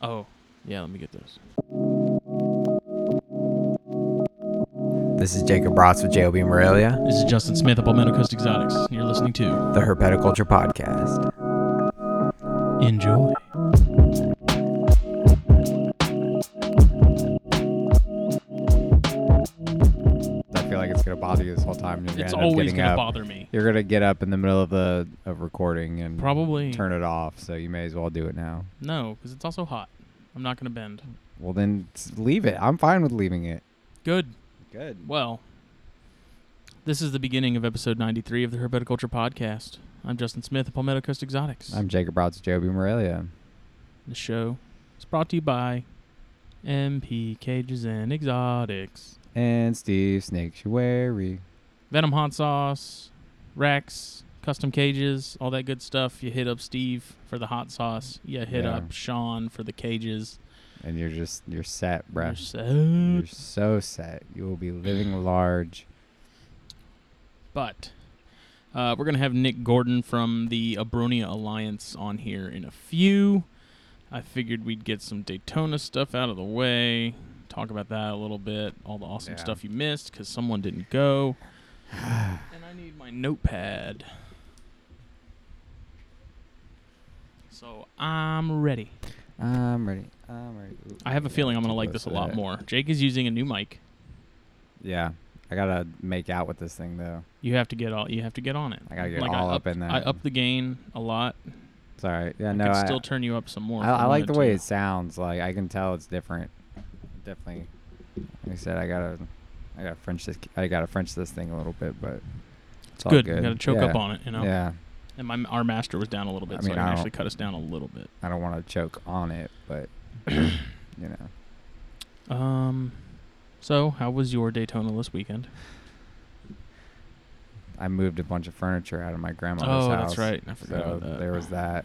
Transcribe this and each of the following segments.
Oh, yeah. Let me get those. This is Jacob Brotz with JOB Morelia, This is Justin Smith of Palmetto Coast Exotics. and You're listening to the Herpetoculture Podcast. Enjoy. I feel like it's gonna bother you this whole time. You're It's gonna end up always getting gonna up. bother me. You're gonna get up in the middle of the of recording and Probably turn it off. So you may as well do it now. no, because it's also hot. I'm not gonna bend. Well, then leave it. I'm fine with leaving it. Good. Good. Well, this is the beginning of episode 93 of the Herpetoculture Podcast. I'm Justin Smith of Palmetto Coast Exotics. I'm Jacob Brotz with JOB Morelia. the show is brought to you by MP Cages and Exotics, And Steve Snaketuary. Venom Hot Sauce, Rex, Custom Cages, all that good stuff. You hit up Steve for the hot sauce. You hit Yeah. up Sean for the cages. And you're just you're set, You're set. You're so set. You will be living large. But uh, we're gonna have Nick Gordon from the Abronia Alliance on here in a few. I figured we'd get some Daytona stuff out of the way, talk about that a little bit, all the awesome Yeah. stuff you missed because someone didn't go. and I need my notepad. So I'm ready. I'm ready. I'm ready. Ooh, I have a feeling I'm gonna like this a lot more. Jake is using a new mic. Yeah, I gotta make out with this thing though. You have to get all. You have to get on it. I gotta get Like, all I up in there. I up the gain a lot. It's all right. Yeah, I no, could I, still turn you up some more. I, I like the way to. it sounds. Like I can tell it's different. Definitely. Like I said, I gotta, I gotta French this. I gotta French this thing a little bit, but it's all good. good. You got to choke yeah. up on it, you know. Yeah, And my our master was down a little bit, I so mean, I I don't- actually cut us down a little bit. I don't want to choke on it, but you know. Um, so how was your Daytona this weekend? I moved a bunch of furniture out of my grandmother's Oh, house. that's right. I forgot So about that. there was that.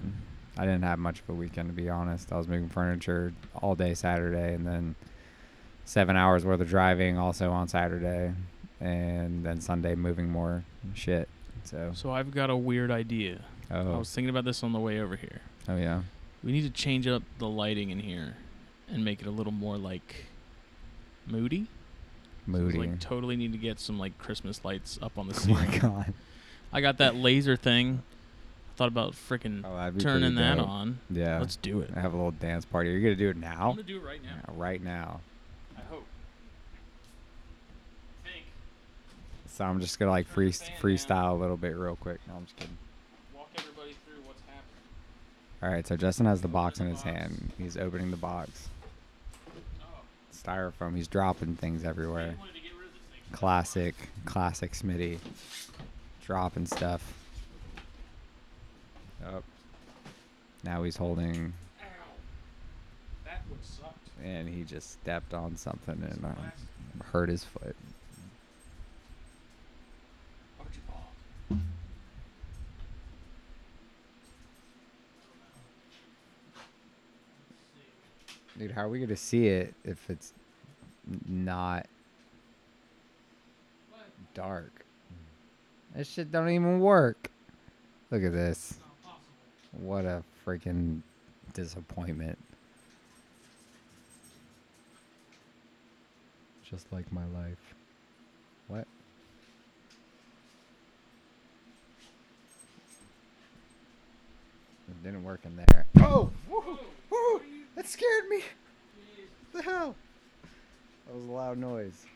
I didn't have much of a weekend to be honest. I was moving furniture all day Saturday, and then seven hours worth of driving also on Saturday, and then Sunday moving more shit. So So I've got a weird idea. Oh. I was thinking about this on the way over here. oh yeah We need to change up the lighting in here and make it a little more like moody. So we, moody. Like totally need to get some like Christmas lights up on the ceiling. oh my god. I got that laser thing. I thought about freaking Oh, turning that on. Yeah. Let's do it. I have a little dance party. Are you gonna do it now. I'm gonna do it right now. Yeah, right now. I hope. Think. So I'm just gonna like free the fan down. freestyle a little bit real quick. No, I'm just kidding. Walk everybody through what's happening. All right, so Justin has the box in his hand. He's opening the box. Oh. Styrofoam. He's dropping things everywhere. wanted to get rid of this thing. Classic, classic Smitty. Dropping stuff. Up. Now he's holding, Ow. That would sucked. and he just stepped on something and uh, hurt his foot. Dude, how are we gonna see it if it's not dark? This shit don't even work. Look at this. What a freaking disappointment. Just like my life. What? It didn't work in there. Oh! Woo! Woo! That scared me! What the hell? That was a loud noise.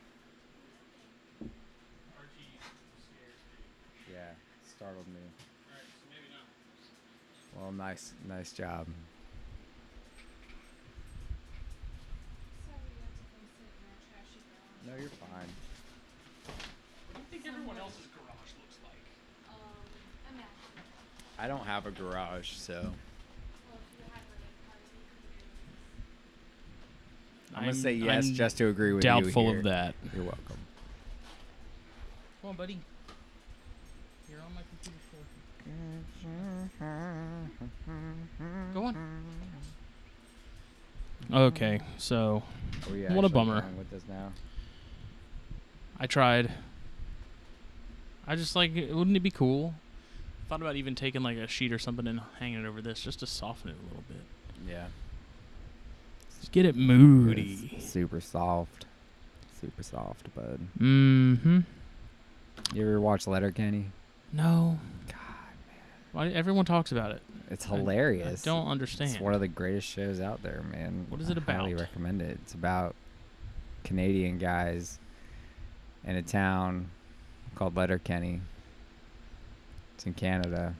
Archie scares me. Yeah, startled me. Alright, so maybe not. Well, nice, nice job. No, you're fine. What do you think everyone else's garage looks like? Um, I don't have a garage, so I'm gonna say yes I'm just to agree with doubtful you. here. of that. You're welcome. Come on, buddy. You're on my computer. Go on. Okay, so Are we What a bummer. With this now. I tried. I just like, wouldn't it be cool? Thought about even taking like a sheet or something and hanging it over this just to soften it a little bit. Yeah. Just get it moody. It's super soft. Super soft, bud. Mm-hmm. You ever watch Letterkenny? No. God, man. Why everyone talks about it? it's hilarious. I don't understand. It's one of the greatest shows out there, man. What is it I highly about? recommend it. It's about Canadian guys in a town called Letterkenny. It's in Canada.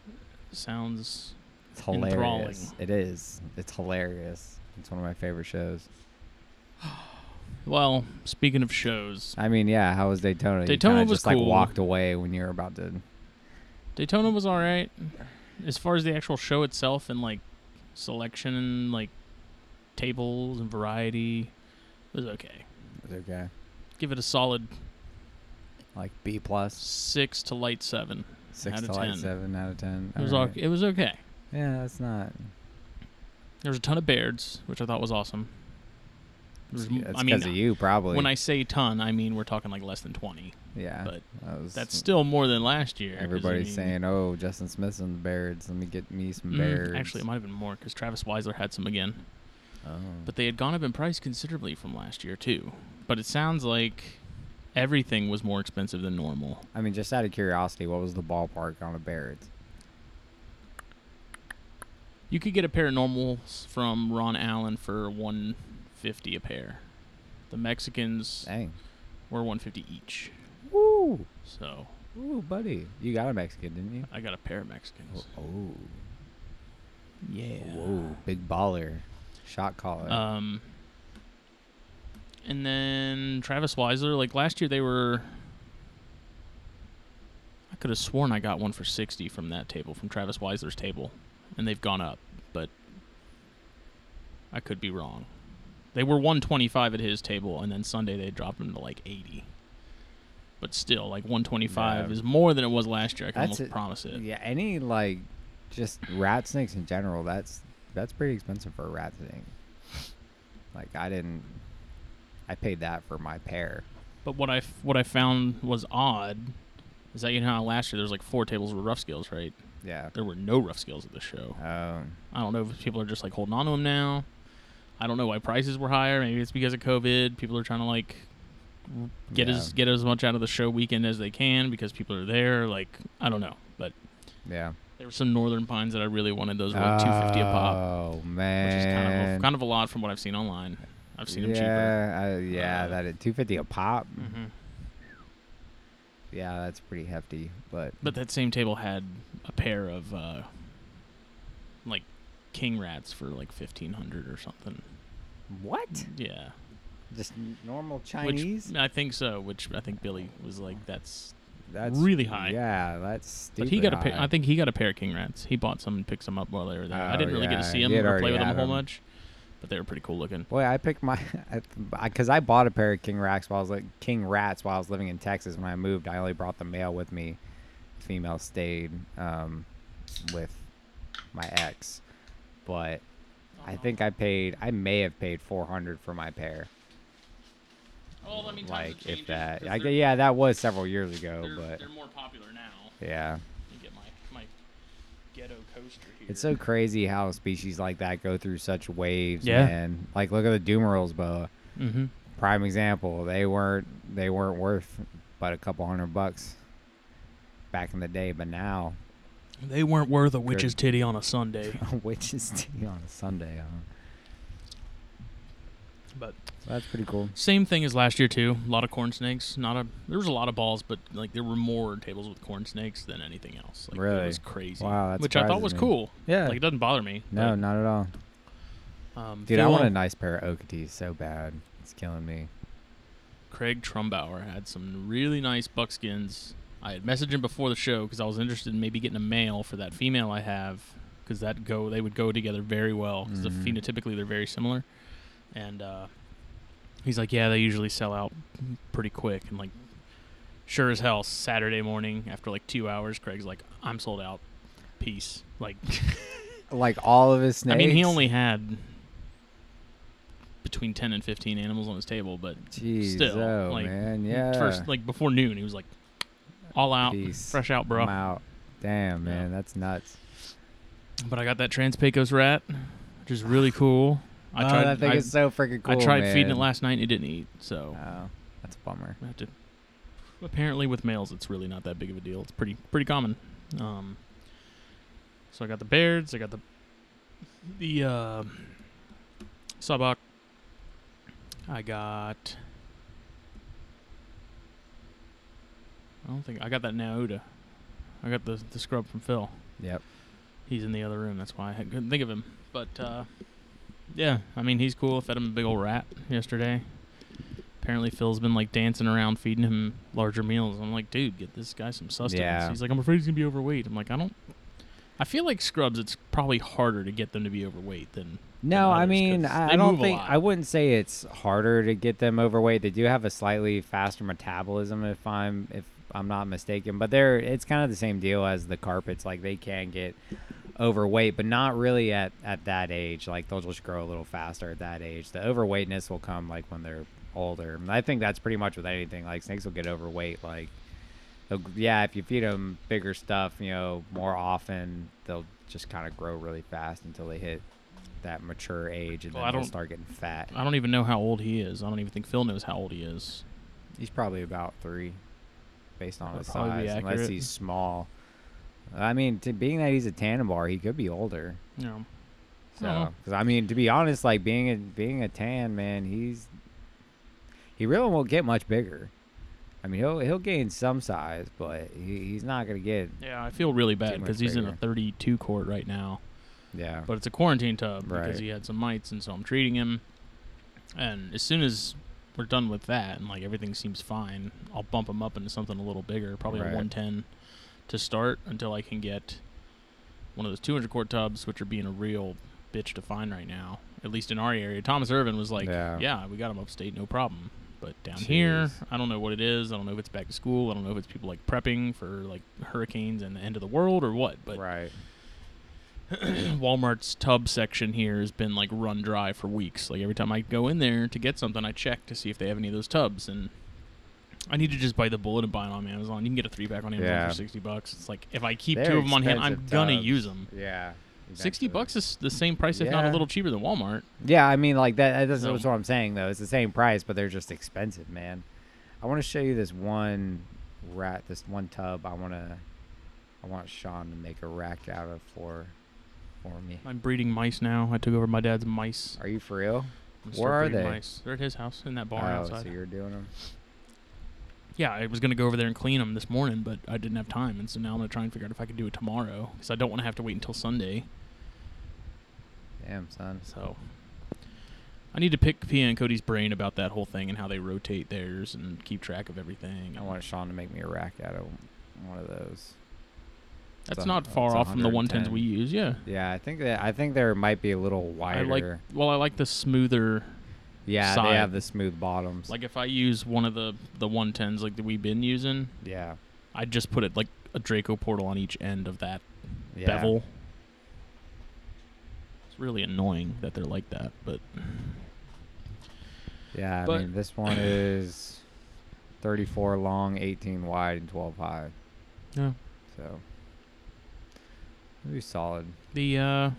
Sounds It's hilarious. Enthralling. It is. It's hilarious. It's one of my favorite shows. well. Speaking of shows, I mean, yeah. How was Daytona? Daytona you was just like walked away when you were about to. Daytona was all right. As far as the actual show itself and like selection and like tables and variety, it was okay. It was okay. Give it a solid Like B plus, six to light seven. six Out of to like 10. seven out of ten. It was Alright. all, it was okay. Yeah, that's not. There was a ton of Bairds, which I thought was awesome. Was That's I because mean, of you, probably. when I say ton, I mean we're talking like less than twenty. yeah, but that was, That's still more than last year. 'cause, I Everybody's mean- saying, "Oh, Justin Smith's in the Baird's. Let me get me some Mm, Baird's." Actually, it might have been more because Travis Weisler had some again. oh. But they had gone up in price considerably from last year too. But it sounds like everything was more expensive than normal. I mean, just out of curiosity, what was the ballpark on a Baird's? You could get a pair of normals from Ron Allen for 150 a pair. The Mexicans Dang. were 150 each. Woo, So ooh, buddy, you got a Mexican, didn't you? I got a pair of Mexicans. Oh, Yeah. whoa, big baller, shot caller. Um, and then Travis Weisler, like last year, they were. I could have sworn I got one for sixty from that table, from Travis Weisler's table, and they've gone up, but I could be wrong. They were one twenty five at his table, and then Sunday they dropped them to like eighty. But still, like one twenty five Yeah. is more than it was last year. I can That's almost it. promise it. yeah, any like, just rat snakes in general. That's that's pretty expensive for a rat snake. Like I didn't, I paid that for my pair. But what I what I found was odd is that you know how last year there was like four tables with rough scales, right? Yeah. There were no rough scales at the show. Um, I don't know if people are just like holding on to them now. I don't know why prices were higher. Maybe it's because of COVID. People are trying to like get Yeah. as get as much out of the show weekend as they can because people are there. Like I don't know, but yeah. there were some northern pines that I really wanted. Those were like two fifty a pop, Oh man, which is kind of a, kind of a lot from what I've seen online. I've seen them cheaper. yeah, uh, yeah, Uh, that at two fifty a pop. hmm Yeah, that's pretty hefty. But But that same table had a pair of uh, like king rats for like fifteen hundred or something. what? Yeah, Just n- normal which Chinese? I think so. Which I think Billy was like, that's. that's really high. Yeah, that's stupid. But he got a pair. high. I think he got a pair of king rats. He bought some and picked some up while they were there. I Oh, didn't really get to see him he had or play with them a had whole 'em. much, but they were pretty cool looking. Boy, I picked my because I, bought a pair of king rats while I was like king rats while I was living in Texas. When I moved, I only brought the male with me. Female stayed um, with my ex, but I think I paid. I may have paid four hundred for my pair. Oh, I mean, like if that. I, g- yeah, that was several years ago, they're, but they're more popular now. yeah, Let me get my my ghetto coaster here. it's so crazy how species like that go through such waves, Yeah. man. Like look at the Dumeril's boa. Mm-hmm. prime example. They weren't they weren't worth but a couple hundred bucks back in the day, but now They weren't worth a witch's titty on a Sunday. which is tea on a Sunday. Huh? but So that's pretty cool. same thing as last year too. A lot of corn snakes. Not a there was a lot of balls, but like there were more tables with corn snakes than anything else. Like, Really? It was crazy. Wow, which I thought was me. cool. Yeah. Like it doesn't bother me. no, not at all. um, Dude, I want a nice pair of Okeetees so bad. It's killing me. Craig Trumbauer had some really nice buckskins. I had messaged him before the show because I was interested in maybe getting a male for that female I have because that go they would go together very well because Mhm. phenotypically they're very similar. And uh, he's like, yeah, they usually sell out pretty quick. And like, sure as hell, Saturday morning after like two hours, Craig's like, I'm sold out. Peace. Like, Like all of his snakes. I mean, he only had between 10 and 15 animals on his table, but Jeez, still, oh, like, man, yeah. first like before noon he was like all out Peace. fresh out bro I'm out. Damn, Yeah. man, that's nuts. but i got that trans pecos rat which is really cool I oh, tried. that thing I, is so freaking cool. I tried feeding it last night and it didn't eat. So Oh, that's a bummer. I have to. Apparently, with males, it's really not that big of a deal. It's pretty pretty common. Um, so I got the Bairds. I got the the uh, Sabak. I got. I don't think I got that Nauda. I got the the scrub from Phil. Yep. He's in the other room. That's why I couldn't think of him. But uh, yeah, I mean he's cool. Fed him a big old rat yesterday. Apparently Phil's been like dancing around feeding him larger meals. I'm like, dude, get this guy some sustenance. Yeah. He's like, I'm afraid he's gonna be overweight. I'm like, I don't. I feel like scrubs. It's probably harder to get them to be overweight than. No, than I mean I don't think. I wouldn't say it's harder to get them overweight. They do have a slightly faster metabolism, if I'm if I'm not mistaken. But they're it's kind of the same deal as the carpets. Like they can get overweight, but not really at at that age. Like they'll just grow a little faster at that age. The overweightness will come like when they're older. And I think that's pretty much with anything. Like snakes will get overweight. Like yeah, if you feed them bigger stuff, you know, more often, they'll just kind of grow really fast until they hit that mature age, and Well, then they'll start getting fat. I don't even know how old he is. I don't even think Phil knows how old he is. He's probably about three, based on That'd his size, unless he's small. I mean, to being that he's a Tanimbar, he could be older. Know, So, because I mean, to be honest, like being a being a tan man, he's he really won't get much bigger. I mean, he'll he'll gain some size, but he, he's not gonna get yeah, I feel really bad much because he's in a bigger. 32 quart right now. yeah. but it's a quarantine tub because he had some mites, and so I'm treating him. And as soon as we're done with that, and like everything seems fine, I'll bump him up into something a little bigger, probably Right. a 110 to start until I can get one of those 200 quart tubs, which are being a real bitch to find right now, at least in our area. Thomas Irvin was like, Yeah. "Yeah, we got him upstate, no problem." But down here, I don't know what it is. I don't know if it's back to school. I don't know if it's people like prepping for like hurricanes and the end of the world or what. But right. Walmart's tub section here has been like run dry for weeks. Like every time I go in there to get something, I check to see if they have any of those tubs, and I need to just bite the bullet and buy it on Amazon. You can get a three pack on Amazon Yeah. for sixty bucks. It's like if I keep They're two of them on hand, I'm expensive gonna use them. Yeah. Sixty bucks is the same price, if not a little cheaper than Walmart. Yeah, I mean, like that. That's, So- what I'm saying, though. It's the same price, but they're just expensive, man. I want to show you this one rat, this one tub. I want to, I want Sean to make a rack out of for, for me. I'm breeding mice now. I took over my dad's mice. Are you for real? I'm Where are they? Mice. They're at his house in that barn oh, outside. so you're doing them? Yeah, I was gonna go over there and clean them this morning, but I didn't have time, and so now I'm gonna try and figure out if I can do it tomorrow because I don't want to have to wait until Sunday. Damn, son. So I need to pick Pia and Cody's brain about that whole thing and how they rotate theirs and keep track of everything. I want Sean to make me a rack out of one of those. That's it's a- not far off from the 110s 110. we use. Yeah. Yeah, I think that I think there might be a little I wider. like well, I like the smoother. Yeah, side. they have the smooth bottoms. Like if I use one of the the 110s like that we've been using, yeah, I just put it like a Draco portal on each end of that yeah. bevel. It's really annoying that they're like that, but Yeah, I But- mean this one is 34 long, 18 wide, and 12 high. yeah. So it'd be solid. The uh,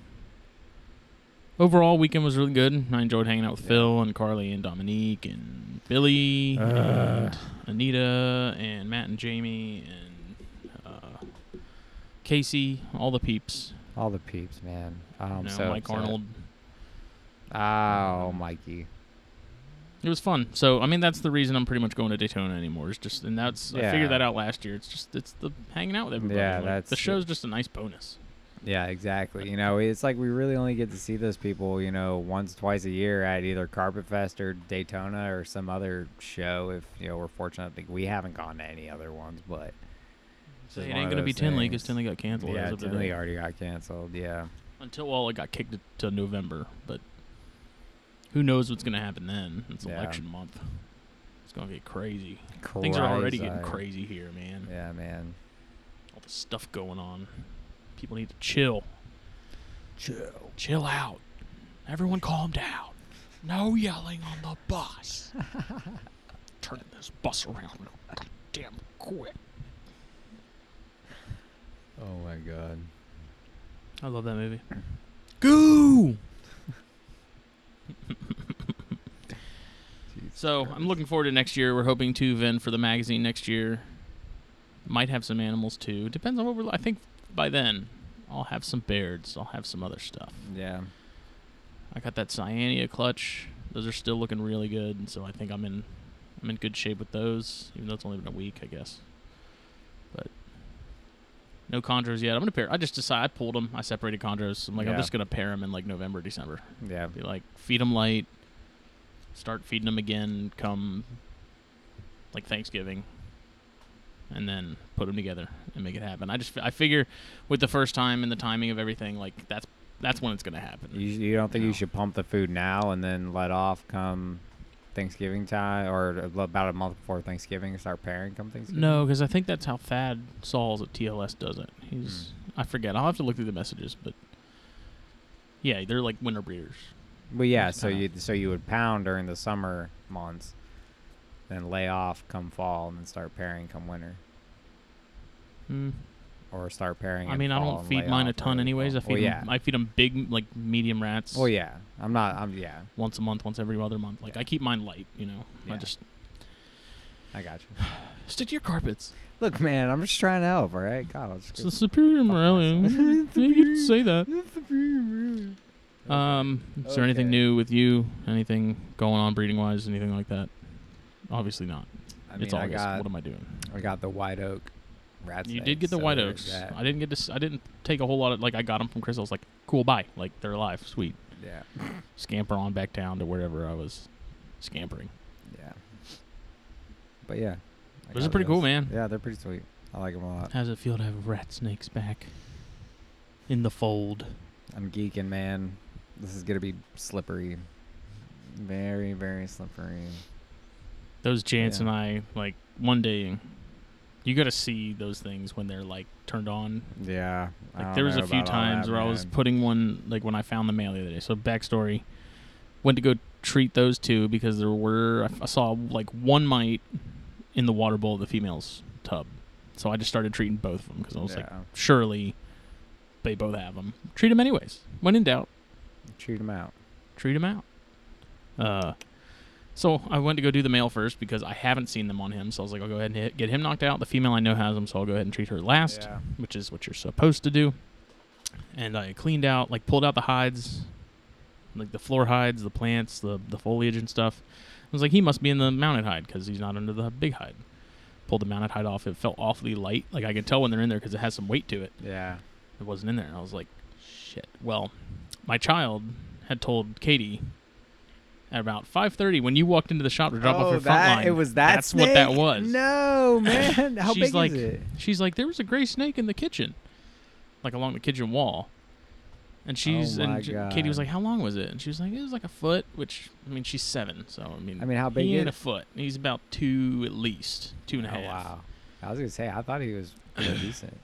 overall weekend was really good. I enjoyed hanging out with Yeah. Phil and Carly and Dominique and Billy Uh. and Anita and Matt and Jamie and uh, Casey, all the peeps. All the peeps, man. I'm you know, so Mike upset. Arnold. Oh, Mikey. It was fun. So I mean, that's the reason I'm pretty much going to Daytona anymore. It's just, and that's I figured that out last year. It's just, it's the hanging out with everybody. Yeah, Like, that's the- show's just a nice bonus. Yeah, exactly. You know, it's like we really only get to see those people, you know, once, twice a year at either Carpet Fest or Daytona or some other show. If you know, we're fortunate that we haven't gone to any other ones, but So it ain't gonna be Tinley because. Tinley got canceled. yeah, Tinley already got canceled. Yeah, Until well, it got kicked to November, but who knows what's gonna happen then? It's Yeah. election month. It's gonna get crazy. Things are already getting Crazy. crazy here, man. Yeah, man. All the stuff going on. People need to chill. Chill. Chill out. Everyone, calm down. No yelling on the bus. Turning this bus around damn quick. Oh my god. I love that movie. Goo. So I'm looking forward to next year. We're hoping to Vin for the magazine next year. Might have some animals too. Depends on what we're. I think by then I'll have some beards. I'll have some other stuff. Yeah. I got that Cyania clutch. Those are still looking really good, and so I think I'm in I'm in good shape with those, even though it's only been a week, I guess. But no chondros yet. I'm gonna pair. I just decided I pulled them. I separated chondros. I'm like I'm just gonna pair them in like November, December. Yeah. Be like feed them light. Start feeding them again come like Thanksgiving, and then put them together and make it happen. I just I figure with the first time and the timing of everything, like that's that's when it's gonna happen. You, you don't think No. you should pump the food now and then let off come Thanksgiving time or about a month before Thanksgiving and start pairing come Thanksgiving? No, because I think that's how Thad Sauls at TLS does it. He's hmm. I forget. I'll have to look through the messages, but yeah, they're like winter breeders. Well, yeah. So you so you would pound during the summer months, then lay off come fall, and then start pairing come winter, Mm. or start pairing. I mean, I don't feed mine a ton anyways. I feed well, them, yeah. I feed them big like medium rats. well, yeah. I'm not. I'm yeah. Once a month, once every other month. Like Yeah. I keep mine light. You know, I just I got you. stick to your carpets. Look, man, I'm just trying to help. All right, God, It's the superior morality. you say that. Um, is there anything new with you? Anything going on breeding wise? Anything like that? Obviously not. I mean, it's I August. got what am I doing? I got the white oak rat You did get the so white oaks. I didn't get to. s- I didn't take a whole lot of. Like I got them from Chris. I was like, cool, bye. Like they're alive, sweet. Yeah, Scamper on back down to wherever I was scampering. yeah. But yeah, I Those are pretty cool, man. Yeah, they're pretty sweet. I like them a lot. How's it feel to have rat snakes back in the fold? I'm geeking, man. This is gonna be slippery. Very, very slippery. Those Jance Yeah. and I like one day. You got to see those things when they're like turned on. Yeah. Like there was a few times that, where I was putting one like when I found the male the other day. So backstory, went to go treat those two because there were I saw like one mite in the water bowl of the female's tub. So I just started treating both of them because I was like, surely they both have them. Treat them anyways. When in doubt, Treat them out. treat them out. Uh, so I went to go do the male first because I haven't seen them on him. So I was like, I'll go ahead and hit, get him knocked out. The female I know has them, so I'll go ahead and treat her last Yeah. which is what you're supposed to do. And I cleaned out, like pulled out the hides, like the floor hides, the plants, the the foliage and stuff. I was like, he must be in the mounted hide because he's not under the big hide. Pulled the mounted hide off. It felt awfully light. Like I could tell when they're in there because it has some weight to it. Yeah. It wasn't in there. And I was like, shit. Well, my child had told Katie at about 5:30 when you walked into the shop to drop off oh, your front line. it was that. That's what that was. No, man. How She's big like, is it? She's like, there was a gray snake in the kitchen, like along the kitchen wall. And oh she's Oh and J- Katie was like, how long was it? And she was like, it was like a foot. Which I mean, she's seven, so I mean, I mean, how big he ain't a foot. He's about two at least, two and a Oh half. wow. I was gonna say I thought he was pretty decent.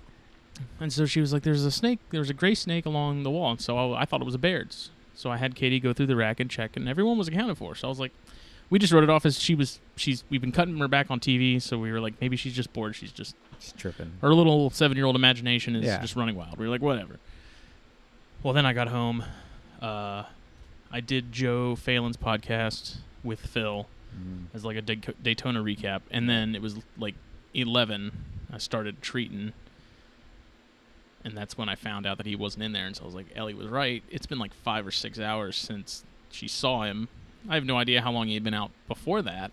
And so she was like, "There's a snake. There's a gray snake along the wall." And so I, I thought it was a Baird's. So I had Katie go through the rack and check, and everyone was accounted for. So I was like, we just wrote it off as she was. She's. We've been cutting her back on TV, so we were like, maybe she's just bored. She's just Just tripping. her little seven-year-old imagination is Yeah. just running wild. We were like, whatever. Well, then I got home. Uh, I did Joe Phelan's podcast with Phil Mm. as like a Daytona recap, and then it was like eleven. I started treating, and that's when I found out that he wasn't in there. And so I was like, Ellie was right. It's been like five or six hours since she saw him. I have no idea how long he had been out before that.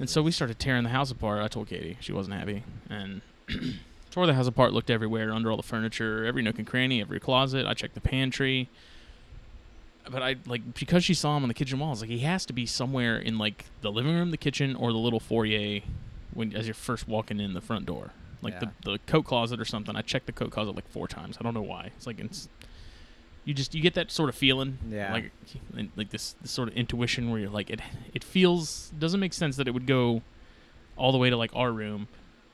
And so we started tearing the house apart. I told Katie she wasn't happy, and tore the house apart. Looked everywhere, under all the furniture, every nook and cranny, every closet. I checked the pantry. But I like because she saw him on the kitchen walls. Like he has to be somewhere in like the living room, the kitchen, or the little foyer when as you're first walking in the front door. Like Yeah. the the coat closet or something. I checked the coat closet like four times. I don't know why. It's like it's you just you get that sort of feeling Yeah. like like this, this sort of intuition where you're like it it feels doesn't make sense that it would go all the way to like our room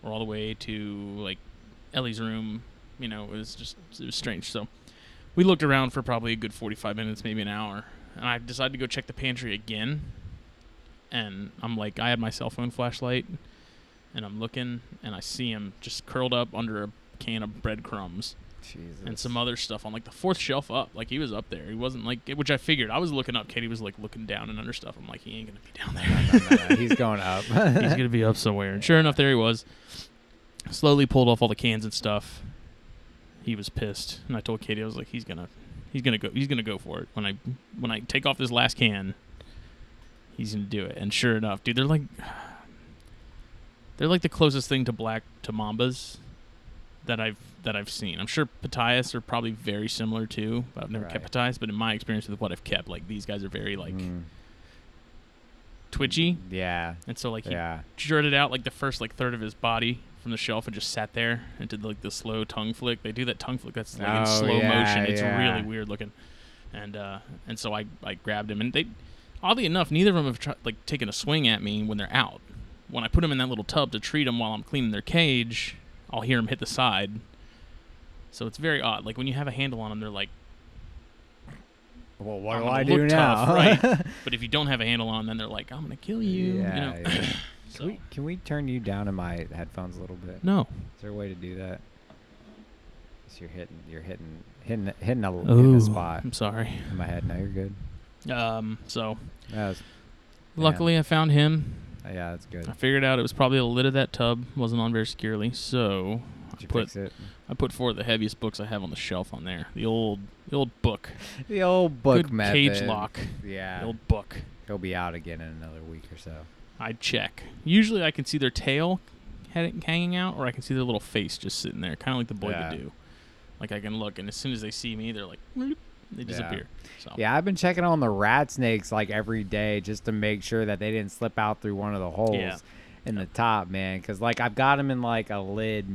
or all the way to like Ellie's room you know it was just it was strange so we looked around for probably a good 45 minutes maybe an hour and I decided to go check the pantry again and I'm like I had my cell phone flashlight and I'm looking and I see him just curled up under a can of breadcrumbs Jesus. and some other stuff on like the fourth shelf up. Like he was up there. He wasn't like which I figured. I was looking up. Katie was like looking down and under stuff. I'm like he ain't gonna be down there. No, no, no, He's going up. He's gonna be up somewhere. And sure enough, there he was. Slowly pulled off all the cans and stuff. He was pissed, and I told Katie I was like, he's gonna, he's gonna go, he's gonna go for it when I when I take off this last can. He's gonna do it, and sure enough, dude, they're like, they're like the closest thing to black to mambas that I've that I've seen. I'm sure Ptyas are probably very similar too, but I've never kept Right. But in my experience with what I've kept, like these guys are very like Mm, twitchy, yeah. and so like he Yeah. jerted out like the first like third of his body from the shelf and just sat there and did like the slow tongue flick. They do that tongue flick that's like in Oh, slow yeah, motion. It's yeah. really weird looking. And uh and so I I grabbed him and they oddly enough neither of them have tried like taken a swing at me when they're out. When I put them in that little tub to treat them while I'm cleaning their cage, I'll hear them hit the side. So it's very odd. Like when you have a handle on them, they're like. Well, what do I do tough, now? right. But if you don't have a handle on, them, then they're like, "I'm gonna kill you." Yeah, you know? yeah. so, Can we can we turn you down in my headphones a little bit? no. Is there a way to do that? So you're hitting you're hitting hitting hitting a, hitting a spot I'm sorry. in my head. No, you're good. Um, so That was, luckily I found him. Yeah, that's good. I figured out it was probably the lid of that tub wasn't on very securely, so I Did you put it? I put four of the heaviest books I have on the shelf on there. The old the old book, The old book good method. cage lock. Yeah, The old book. he'll be out again in another week or so. I check. Usually I can see their tail hanging out, or I can see their little face just sitting there, kind of like the boy Yeah. could do. Like I can look, and as soon as they see me, they're like, they disappear. So Yeah, I've been checking on the rat snakes like every day just to make sure that they didn't slip out through one of the holes Yeah. in the top, man. Because like I've got them in like a lid.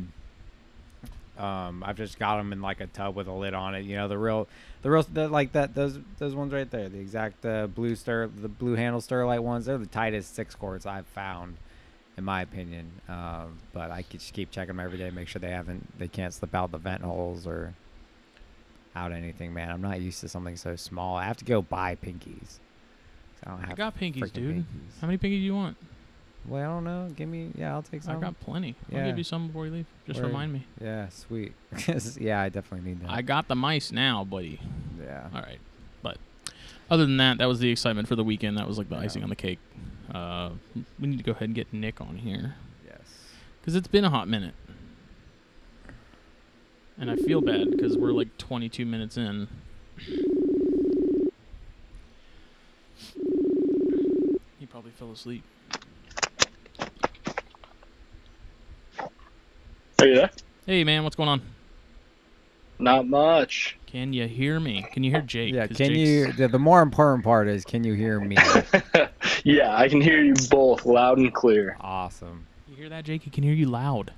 Um, I've just got them in like a tub with a lid on it. You know, the real, the real, the, like that. Those those ones right there, the exact uh, blue stir, the blue handle Sterlite ones. They're the tightest six quarts I've found, in my opinion. Um, but I could just keep checking them every day, make sure they haven't, they can't slip out the vent holes or out anything, man. I'm not used to something so small. I have to go buy pinkies. I don't have I got pinkies, dude. pinkies. How many pinkies do you want? Well, I don't know. Give me. Yeah, I'll take some. I got plenty. I'll give you some before you leave. Just Word. remind me. Yeah, sweet. yeah, I definitely need that. I got the mice now, buddy. yeah. All right, but other than that, that was the excitement for the weekend. That was like the Yeah. icing on the cake. Uh, we need to go ahead and get Nick on here Yes. because it's been a hot minute, and I feel bad because we're like 22 minutes in. He probably fell asleep. Are you there? Hey man, what's going on? Not much. Can you hear me? Can you hear Jake? Yeah. 'Cause Can Jake's- you? The, the more important part is, can you hear me? yeah, I can hear you both loud and clear. awesome. You hear that, Jake? He can hear you loud.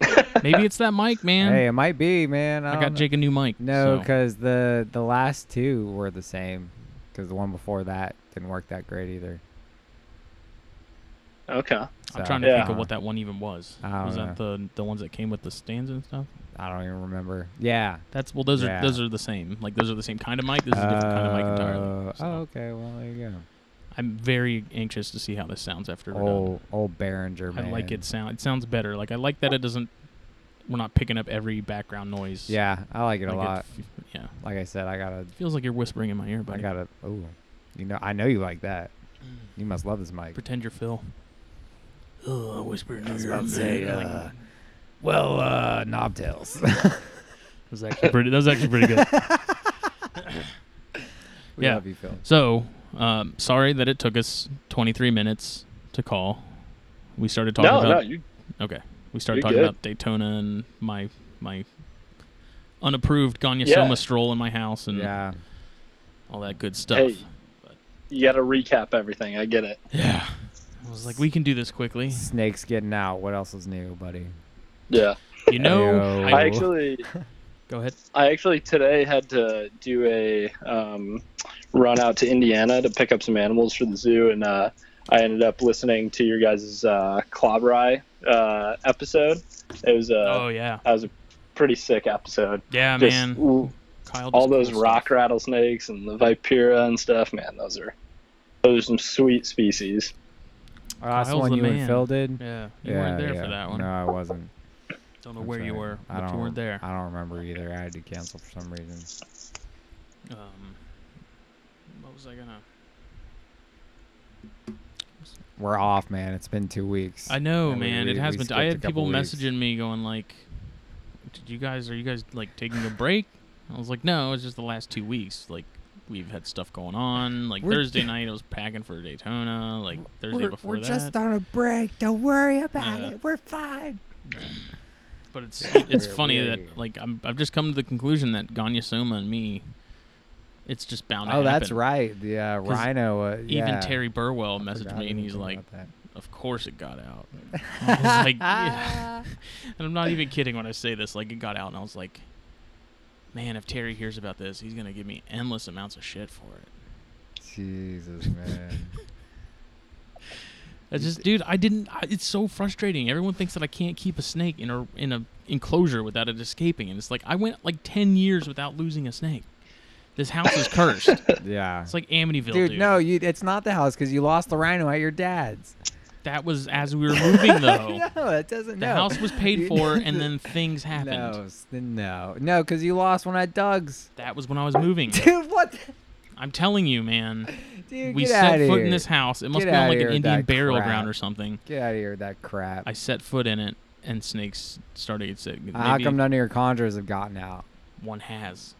Maybe it's that mic, man. Hey, it might be, man. I, I don't got know. Jake a new mic. No, so- because the the last two were the same. Because the one before that didn't work that great either. Okay. I'm trying to think of what that one even was. I don't Was that the the ones that came with the stands and stuff? I don't even remember. Yeah. That's well, those Yeah. are those are the same. Like those are the same kind of mic. This is a different kind of mic entirely. Oh, so Oh, okay. Well, there you go. I'm very anxious to see how this sounds after we're Old old Behringer man. I like it sound. It sounds better. Like I like that it doesn't. We're not picking up every background noise. Yeah, I like it a Like lot. f- yeah, Like I said, I gotta, feels like you're whispering in my ear, but I gotta. Oh, you know, I know you like that. You must love this mic. Pretend you're Phil. Oh, whisper in I was your about to ear. say, Like- uh, Well, uh, knobtails. That was actually pretty. That was actually pretty good. we Yeah. love you, Phil. So, um, sorry that it took us 23 minutes to call. We started talking No, about no, you. okay. We started talking good. about Daytona and my my unapproved Gonyosoma stroll in my house and Yeah, all that good stuff. Hey, you got to recap everything. I get it. Yeah. I was like, we can do this quickly. snakes getting out. What else is new, buddy? Yeah. You know, Ayo. I, I actually, go ahead. I actually today had to do a um, run out to Indiana to pick up some animals for the zoo, and uh, I ended up listening to your guys' uh, Klauberi uh, episode. It was a oh yeah, that was a pretty sick episode. yeah, Just man. ooh, Kyle, all those cool rock stuff. rattlesnakes and the vipera and stuff, man, those are those are some sweet species. Oh, that's the Kyle's one the you man. and Phil did. Yeah, you yeah, weren't there yeah. for that one. No, I wasn't. Don't know That's where you right. were, I but don't. you weren't there. I don't remember either. I had to cancel for some reason. Um, what was I gonna? We're off, man. It's been two weeks. I know, And we- man. we- it has we been. I skipped a had people weeks. messaging me going like, "Did you guys? Are you guys like taking a break?" I was like, "No, it's just the last two weeks. Like, we've had stuff going on. Like We're- Thursday night, I was packing for Daytona. Like Thursday we're, before we're that. just on a break. Don't worry about Yeah. it. We're fine. But it's it's funny that like I'm I've just come to the conclusion that Gonyosoma and me, it's just bound to Oh, that's happen. right. The uh, 'Cause Rhino. Uh, Even. Terry Burwell I messaged forgot me and he's anything like, about that. "Of course it got out." I was like, yeah. and I'm not even kidding when I say this. Like it got out, and I was like, "Man, if Terry hears about this, he's gonna give me endless amounts of shit for it." Jesus, man. It's just, dude, I didn't. I, it's so frustrating. Everyone thinks that I can't keep a snake in a in a enclosure without it escaping, and it's like I went like ten years without losing a snake. This house is cursed. yeah. It's like Amityville, dude, dude. no, you. It's not the house because you lost the rhino at your dad's. That was as we were moving, though. no, that doesn't. Matter. The no. house was paid for, and then things happened. No, no, no, because you lost one at Doug's. That was when I was moving. Dude, what? the- I'm telling you, man. Dude, we get set outta foot here. in this house. It must Get be on like an Indian burial crap. ground or something. Get out of here with that crap. I set foot in it, and snakes started to sick. How Maybe come none of your chondros have gotten out? one has.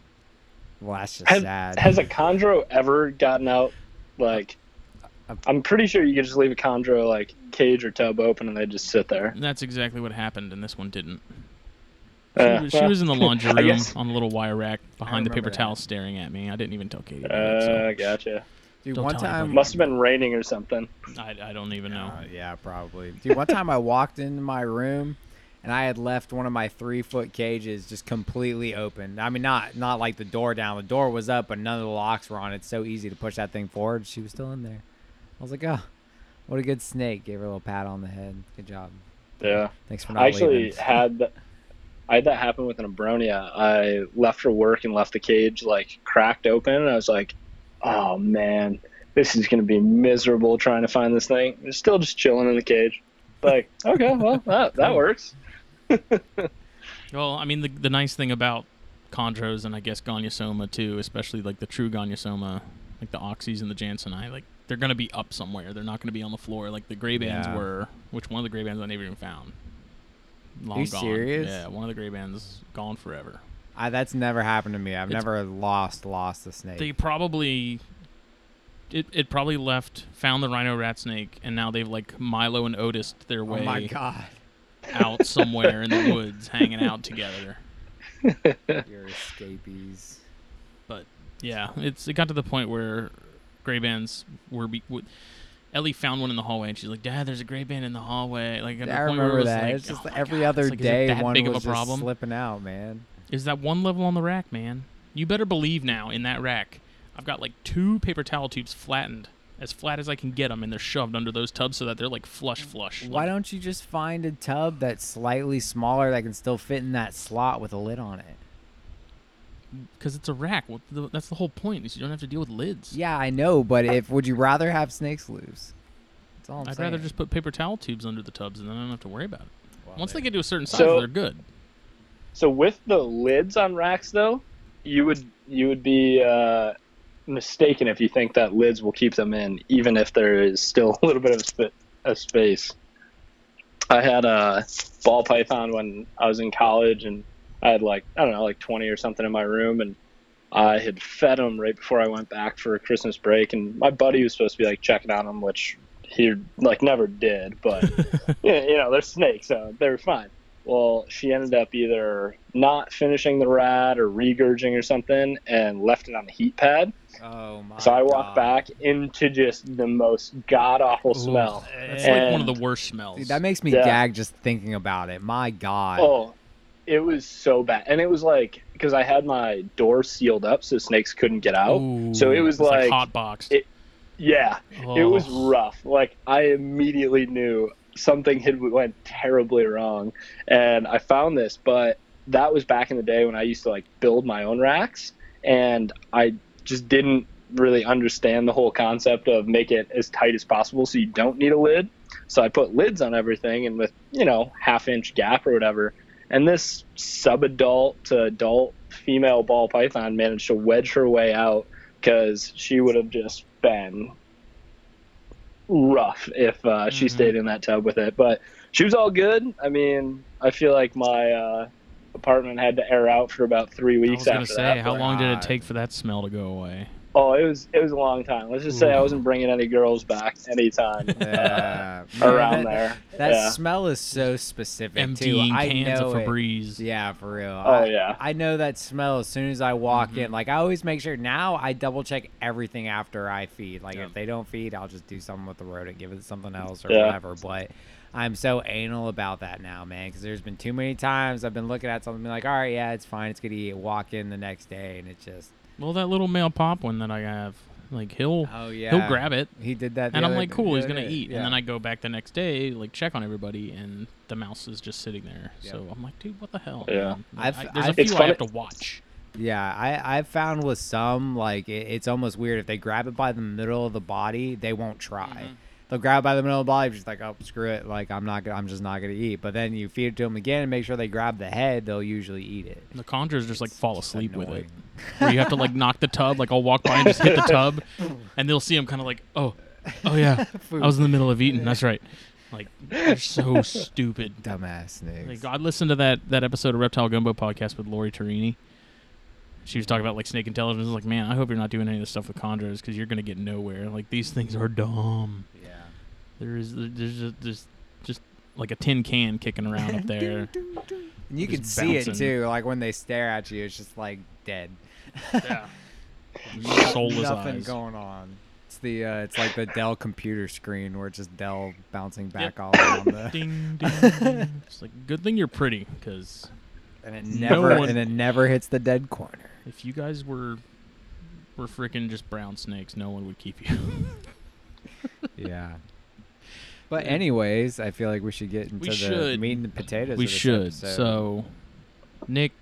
Well, that's just Has, sad. has a chondro ever gotten out? Like, Uh, I'm pretty sure you could just leave a chondro like cage or tub open and they just sit there. And that's exactly what happened, and this one didn't. She, Uh, was, she was in the laundry room on the little wire rack behind the paper remember that. towel, staring at me. I didn't even tell Katie. about it, so Uh, gotcha. Dude, Don't one time. Must have been raining or something. I, I don't even know. Uh, yeah, probably. Dude, one time I walked into my room and I had left one of my three foot cages just completely open. I mean, not not like the door down. The door was up, but none of the locks were on. It's so easy to push that thing forward. She was still in there. I was like, oh, what a good snake. Gave her a little pat on the head. Good job. Yeah. Thanks for not I actually leaving. had th- I had that happen with an abronia. I left for work and left the cage like cracked open, and I was like, "Oh man, this is gonna be miserable trying to find this thing." It's still just chilling in the cage. Like, okay, well that that works. Well, I mean, the the nice thing about chondros and I guess Gonyosoma too, especially like the true Gonyosoma, like the Oxys and the Jansenii, like they're gonna be up somewhere. They're not gonna be on the floor like the gray bands Yeah. were. Which one of the gray bands I never even found. Long you gone. serious? Yeah, one of the gray bands gone forever. I, that's never happened to me. I've It's- never lost lost a snake. They probably. It, it probably left, found the rhino rat snake, and now they've like Milo and Otis their oh way my god. out somewhere in the woods, hanging out together. Your escapees. But, yeah, it's it got to the point where gray bands were. Be, w- Ellie found one in the hallway, and she's like, "Dad, there's a gray band in the hallway." Like at Yeah, the I point where it remember was that. like, it's just "Oh my every God." other It's like, is it day that one big was of a just problem. slipping out, man. Is that one level on the rack, man? You better believe now in that rack, I've got like two paper towel tubes flattened, as flat as I can get them, and they're shoved under those tubs so that they're like flush, flush. Why like- don't you just find a tub that's slightly smaller that can still fit in that slot with a lid on it? Because it's a rack. What the, that's the whole point. Is you don't have to deal with lids. Yeah, I know, but if would you rather have snakes loose? That's all I'm I'd saying. rather just put paper towel tubes under the tubs, and then I don't have to worry about it. Well, Once there- they get to a certain size, So- they're good. So with the lids on racks, though, you would you would be uh, mistaken if you think that lids will keep them in, even if there is still a little bit of sp- a space. I had a ball python when I was in college, and I had like I don't know, like 20 or something in my room, and I had fed them right before I went back for a Christmas break, and my buddy was supposed to be like checking on them, which he like never did, but yeah, you know, they're snakes, so they were fine. Well, she ended up either not finishing the rad or regurging or something and left it on the heat pad. Oh my. so I walked God. back into just the most god awful smell. That's like one of the worst smells. Dude, that makes me Yeah. gag just thinking about it. My God. Oh, it was so bad. And it was like, because I had my door sealed up so snakes couldn't get out. Ooh, so it was like, like- hot boxed. it- Yeah, it was Oh. rough. Like I immediately knew something had went terribly wrong, and I found this. But that was back in the day when I used to like build my own racks, and I just didn't really understand the whole concept of make it as tight as possible so you don't need a lid. So I put lids on everything, and with you know half inch gap or whatever, and this sub-adult to adult female ball python managed to wedge her way out because she would have just been rough if uh, she Mhm. stayed in that tub with it. But she was all good. I mean, I feel like my uh, apartment had to air out for about three weeks. I was gonna say, that. how long did it take for that smell to go away? Oh, it was it was a long time. Let's just say I wasn't bringing any girls back anytime uh, Yeah. around that, there. That yeah. smell is so specific Emptying too. I cans know of it. Febreze. Yeah, for real. Oh I, yeah. I know that smell as soon as I walk Mhm. in. Like I always make sure now I double check everything after I feed. Like Yeah. if they don't feed, I'll just do something with the rodent, give it something else or Yeah. whatever. But I'm so anal about that now, man, because there's been too many times I've been looking at something and like, all right, yeah, it's fine, it's good to eat. Walk in the next day and it just Well, that little male pop one that I have, like he'll oh yeah, he'll grab it, He did that, and I'm like, cool, he's gonna day. eat. Yeah. And then I go back the next day, like check on everybody, and the mouse is just sitting there. Yep. So I'm like, dude, what the hell? Yeah. I've- I, there's a I've- It's few I have to watch. Yeah, I I've found with some like it, it's almost weird if they grab it by the middle of the body, they won't try. Mhm. They'll grab by the middle of the body, just like oh screw it, like I'm not gonna, I'm just not gonna eat. But then you feed it to them again and make sure they grab the head, they'll usually eat it. The conjurers just like fall just asleep with it. Where you have to like knock the tub, like I'll walk by and just hit the tub, and they'll see them kind of like, oh, oh yeah, I was in the middle of eating. That's right. Like they're so stupid. Dumbass snakes. Like I listened to that that episode of Reptile Gumbo podcast with Lori Tarini. She was talking about like snake intelligence. I was like, man, I hope you're not doing any of this stuff with conjurers because you're gonna get nowhere. Like these things are dumb. yeah. There is there's just just, just like a tin can kicking around up there. And you can see it too, like when they stare at you, it's just like dead. Yeah. Soulless Nothing eyes. going on. It's the uh, it's like the Dell computer screen where it's just Dell bouncing back Yep. all around the Ding ding. ding. It's like good thing you're pretty because and it No never one- and it never hits the dead corner. if you guys were were freaking just brown snakes, no one would keep you. yeah. But anyways, I feel like we should get into We the should. meat and the potatoes. we of this should. episode. So, Nick,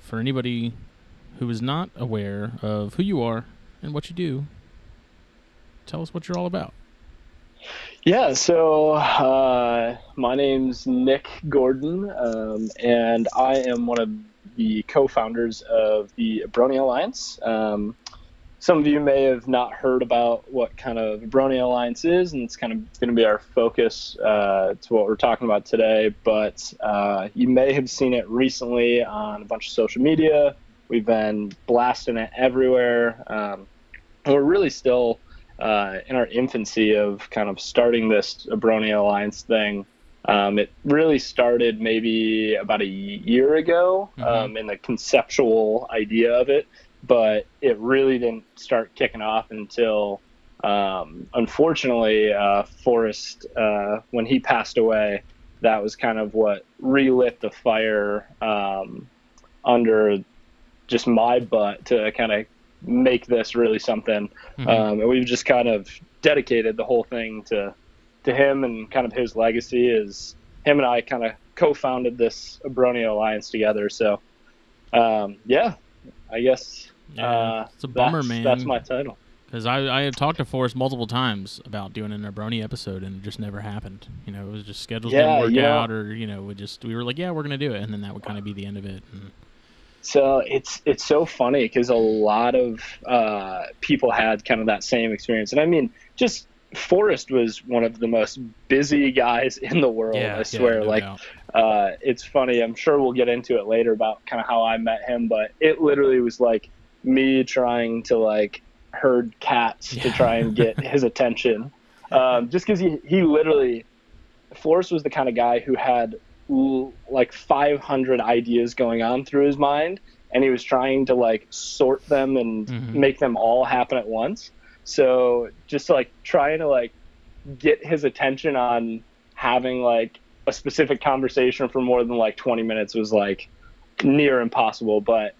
for anybody who is not aware of who you are and what you do, tell us what you're all about. Yeah, so uh, my name's Nick Gordon, um, and I am one of the co-founders of the Abronia Alliance. Um, some of you may have not heard about what kind of Abronia Alliance is, and it's kind of going to be our focus uh, to what we're talking about today. But uh, you may have seen it recently on a bunch of social media. We've been blasting it everywhere. Um, we're really still uh, in our infancy of kind of starting this Abronia Alliance thing. Um, it really started maybe about a year ago Mhm. um, in the conceptual idea of it, but it really didn't start kicking off until, um, unfortunately, uh, Forrest, uh, when he passed away, that was kind of what relit the fire um, under just my butt to kind of make this really something Mhm. um, and we've just kind of dedicated the whole thing to to him and kind of his legacy is him and I kind of co-founded this Abronia Alliance together. So um, yeah, I guess Yeah, uh, it's a bummer, that's, man. That's my title. Because I, I had talked to Forrest multiple times about doing an Abronia episode, and it just never happened. You know, it was just schedules Yeah, didn't work know- out, or you know, we just we were like, yeah, we're gonna do it, and then that would kind of be the end of it. And So it's it's so funny because a lot of uh, people had kind of that same experience, and I mean, just Forrest was one of the most busy guys in the world. yeah, I swear, no like uh, it's funny. I'm sure we'll get into it later about kind of how I met him, but it literally was like me trying to like herd cats to try and get his attention. Um, just because he, he literally, Forrest was the kind of guy who had l- like 500 ideas going on through his mind, and he was trying to like sort them and Mhm. make them all happen at once. So just like trying to like get his attention on having like a specific conversation for more than like 20 minutes was like near impossible but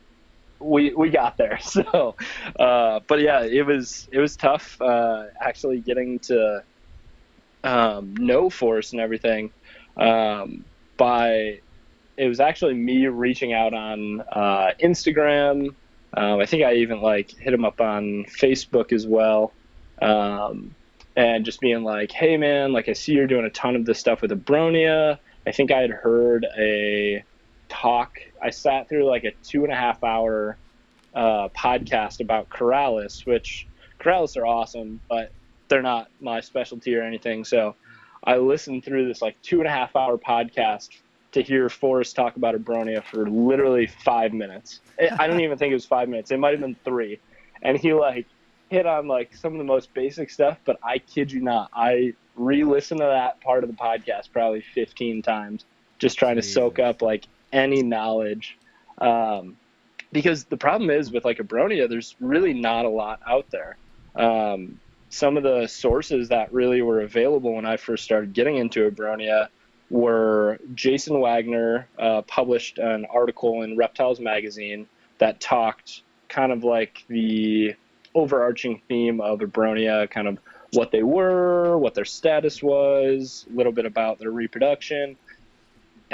we we got there so uh, but yeah it was it was tough uh, actually getting to um, know Forrest and everything um, by it was actually me reaching out on uh, Instagram um, I think I even like hit him up on Facebook as well um, and just being like, "Hey man, like I see you're doing a ton of this stuff with Abronia. I think I had heard a talk. I sat through like a two and a half hour uh, podcast about Corallus, which Corallus are awesome, but they're not my specialty or anything. So I listened through this like two and a half hour podcast to hear Forrest talk about Abronia for literally five minutes. I don't even think it was five minutes. It might have been three. And he like hit on like some of the most basic stuff, but I kid you not, I re-listened to that part of the podcast probably 15 times, just trying Jesus. to soak up like any knowledge. Um, because the problem is with like Abronia, there's really not a lot out there. Um, some of the sources that really were available when I first started getting into Abronia were Jason Wagner uh, published an article in Reptiles Magazine that talked kind of like the overarching theme of Abronia, kind of what they were, what their status was, a little bit about their reproduction,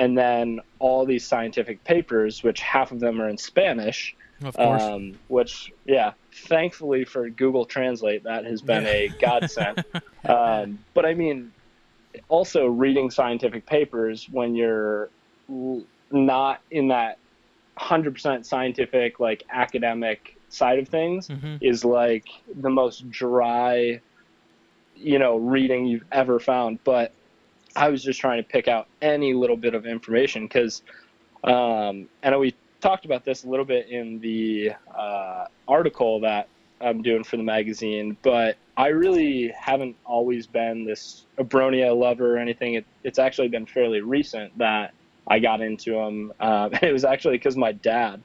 and then all these scientific papers, which half of them are in Spanish. Of course. Um, which, yeah, thankfully for Google Translate, that has been a godsend. um, but I mean, also reading scientific papers when you're not in that 100% scientific, like academic side of things mm-hmm. is like the most dry, you know, reading you've ever found. But I was just trying to pick out any little bit of information because, um, and we talked about this a little bit in the uh, article that I'm doing for the magazine, but I really haven't always been this Abronia lover or anything. It, it's actually been fairly recent that I got into them. Um, and it was actually because my dad,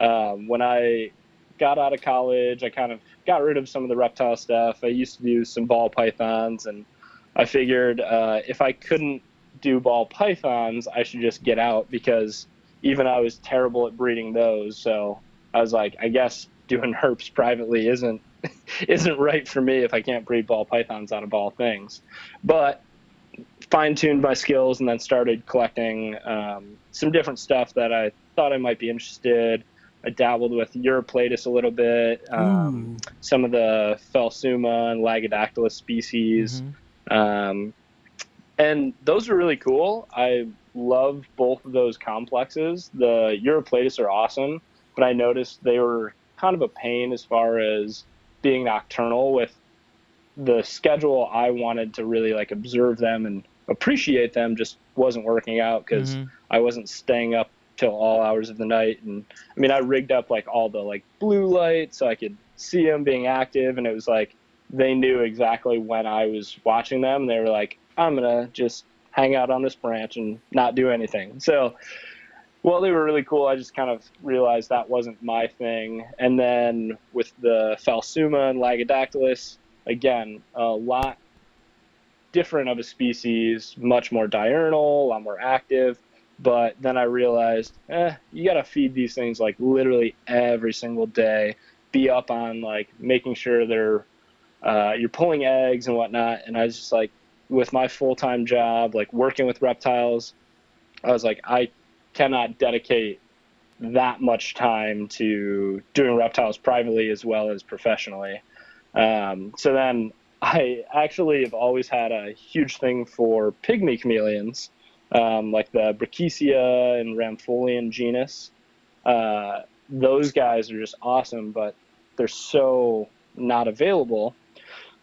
um, when I got out of college, I kind of got rid of some of the reptile stuff. I used to do some ball pythons, and I figured uh, if I couldn't do ball pythons, I should just get out because even I was terrible at breeding those. So I was like, I guess doing herps privately isn't isn't right for me if I can't breed ball pythons out of ball things. But fine tuned my skills and then started collecting um, some different stuff that I thought I might be interested. I dabbled with Uroplatus a little bit, um, some of the Phelsuma and Lygodactylus species. Mm-hmm. Um, and those are really cool. I love both of those complexes. The Uroplatus are awesome, but I noticed they were kind of a pain as far as being nocturnal with the schedule I wanted to really like observe them and appreciate them just wasn't working out because mm-hmm. I wasn't staying up till all hours of the night. And I mean, I rigged up like all the like blue light so I could see them being active. And it was like they knew exactly when I was watching them. They were like, I'm going to just hang out on this branch and not do anything. So, well, they were really cool. I just kind of realized that wasn't my thing. And then with the Phelsuma and Lygodactylus, again, a lot different of a species, much more diurnal, a lot more active. But then I realized, eh, you got to feed these things like literally every single day. Be up on like making sure they're uh, you're pulling eggs and whatnot. And I was just like, with my full time job, like working with reptiles, I was like, I cannot dedicate that much time to doing reptiles privately as well as professionally. Um, so then I actually have always had a huge thing for pygmy chameleons, um, like the Brookesia and Rhampholeon genus. Uh, those guys are just awesome, but they're so not available.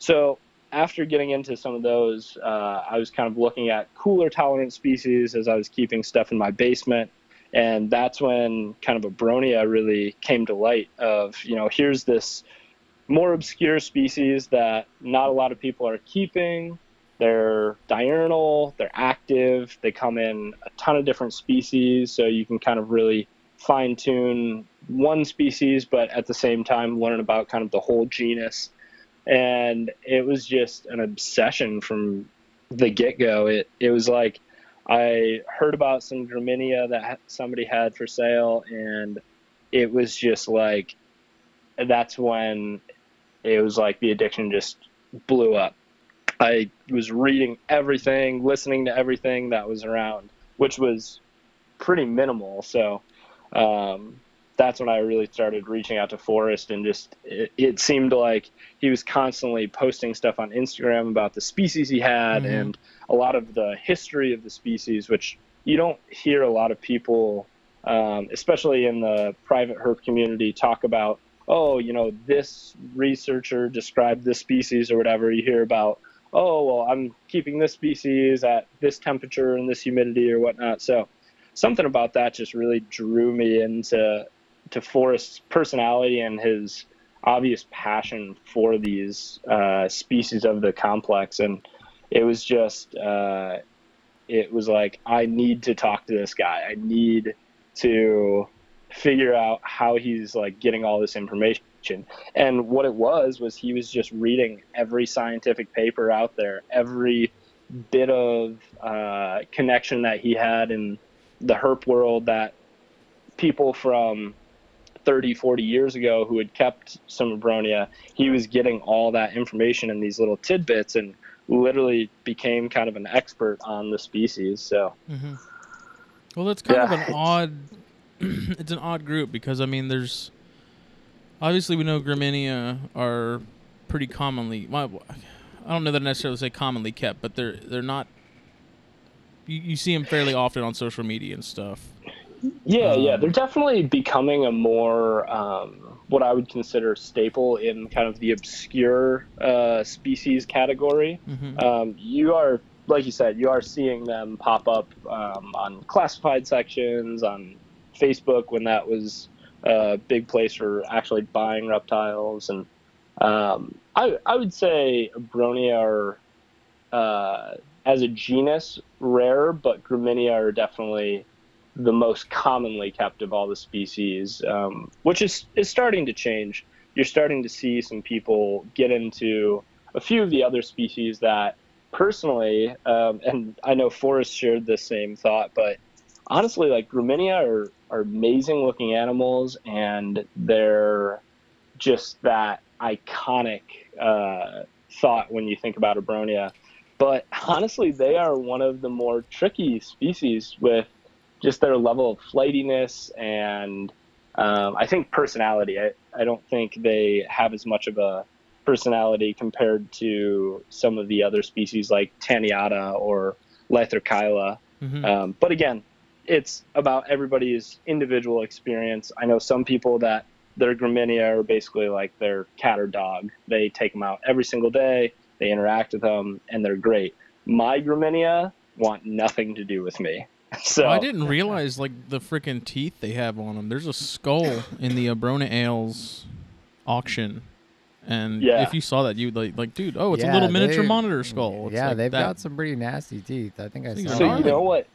So after getting into some of those, uh, I was kind of looking at cooler tolerant species as I was keeping stuff in my basement. And that's when kind of Abronia really came to light of, you know, here's this more obscure species that not a lot of people are keeping. They're diurnal, they're active, they come in a ton of different species, so you can kind of really fine tune one species, but at the same time learn about kind of the whole genus. And it was just an obsession from the get go. It it was like I heard about some Graminea that somebody had for sale, and it was just like that's when it was like the addiction just blew up. I was reading everything, listening to everything that was around, which was pretty minimal. So, um, that's when I really started reaching out to Forrest, and just it, it seemed like he was constantly posting stuff on Instagram about the species he had Mhm. and a lot of the history of the species, which you don't hear a lot of people, um, especially in the private herp community, talk about. Oh, you know, this researcher described this species or whatever. You hear about, oh, well, I'm keeping this species at this temperature and this humidity or whatnot. So, something about that just really drew me into to Forrest's personality and his obvious passion for these uh, species of the complex, and it was just uh, it was like I need to talk to this guy. I need to figure out how he's like getting all this information. And what it was was he was just reading every scientific paper out there, every bit of uh, connection that he had in the herp world that people from 30 40 years ago who had kept some abronia he was getting all that information in these little tidbits and literally became kind of an expert on the species so hmm Well, that's kind of an odd. it's an odd group because I mean, there's obviously we know Graminea are pretty commonly. Well, I don't know that I necessarily say commonly kept, but they're they're not. You, you see them fairly often on social media and stuff. Yeah yeah Um, they're definitely becoming a more um, what i would consider staple in kind of the obscure uh, species category. Hmm um, you are like you said you are seeing them pop up um, on classified sections on facebook when that was a big place for actually buying reptiles. And um, I, I would say abronia are uh, as a genus rare but graminea are definitely the most commonly kept of all the species um, which is, is starting to change you're starting to see some people get into a few of the other species that personally, um, and I know Forrest shared the same thought, but honestly, like Graminea are, are amazing looking animals and they're just that iconic uh, thought when you think about Abronia. But honestly, they are one of the more tricky species with just their level of flightiness and um, I think personality. I, I don't think they have as much of a personality compared to some of the other species like Taeniata or Lythrochila. hmm Um, but again, it's about everybody's individual experience. I know some people that their graminea are basically like their cat or dog. They take them out every single day, they interact with them, and they're great. My graminea want nothing to do with me. So I didn't realize like the freaking teeth they have on them. There's a skull in the Abronia Alliance auction, and Yeah. if you saw that, you'd like, like, dude, oh, it's a little miniature monitor skull. It's yeah, like they've that. got some pretty nasty teeth. I think I Things saw. So you know what?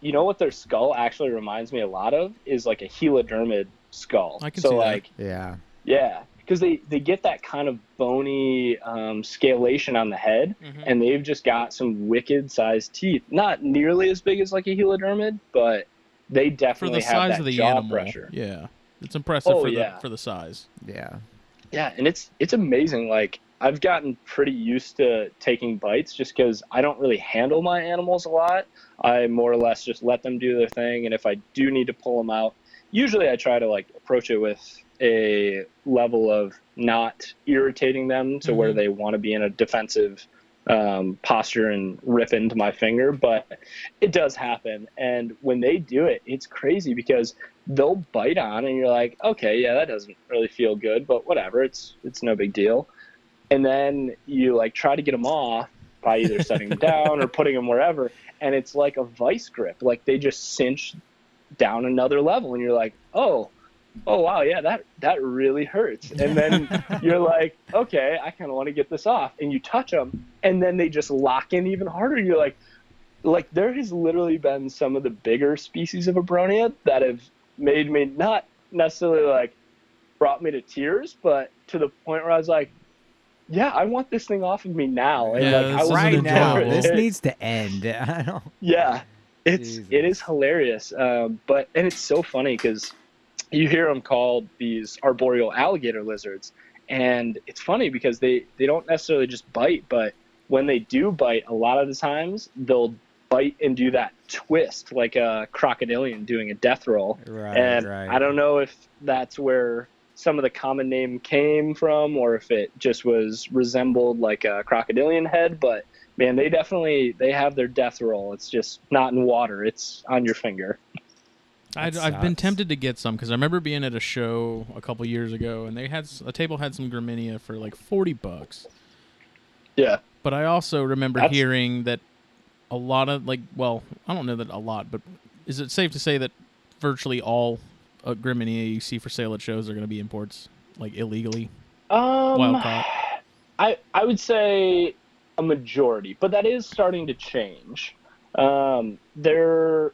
You know what their skull actually reminds me a lot of is like a helodermid skull. I can so see that. like Yeah, yeah, because they they get that kind of bony um, scalation on the head, Mhm. and they've just got some wicked sized teeth. Not nearly as big as like a helodermid, but they definitely for definitely the have size that of the jaw animal. pressure. Yeah, it's impressive Oh, for the for the size. yeah. Yeah, and it's it's amazing. Like I've gotten pretty used to taking bites just because I don't really handle my animals a lot. I more or less just let them do their thing, and if I do need to pull them out, usually I try to like approach it with a level of not irritating them to where Mhm. they want to be in a defensive um, posture and rip into my finger, but it does happen. And when they do it, it's crazy because they'll bite on, and you're like, okay, yeah, that doesn't really feel good, but whatever, it's it's no big deal. And then you like try to get them off by either setting them down or putting them wherever, and it's like a vice grip, like they just cinch down another level, and you're like, oh. Oh wow, yeah, that that really hurts. And then you're like, okay, I kind of want to get this off, and you touch them, and then they just lock in even harder. You're like, like there has literally been some of the bigger species of abronia that have made me not necessarily like brought me to tears, but to the point where I was like, yeah, I want this thing off of me now. And Yeah, like, this I was right now, this it- needs to end. I don't. yeah, it's Jesus. it is hilarious. Um, but and it's so funny because you hear them called these arboreal alligator lizards, and it's funny because they they don't necessarily just bite, but when they do bite, a lot of the times they'll bite and do that twist like a crocodilian doing a death roll. Right, and right. I don't know if that's where some of the common name came from or if it just was resembled like a crocodilian head, but man, they definitely they have their death roll. It's just not in water; it's on your finger. I'd, That I've been tempted to get some because I remember being at a show a couple years ago and they had a table had some Graminea for like forty bucks. Yeah. But I also remember That's- hearing that a lot of like, well, I don't know that a lot, but is it safe to say that virtually all uh, Graminea you see for sale at shows are going to be imports, like illegally? Um, Wild caught. I I would say a majority, but that is starting to change. Um, there,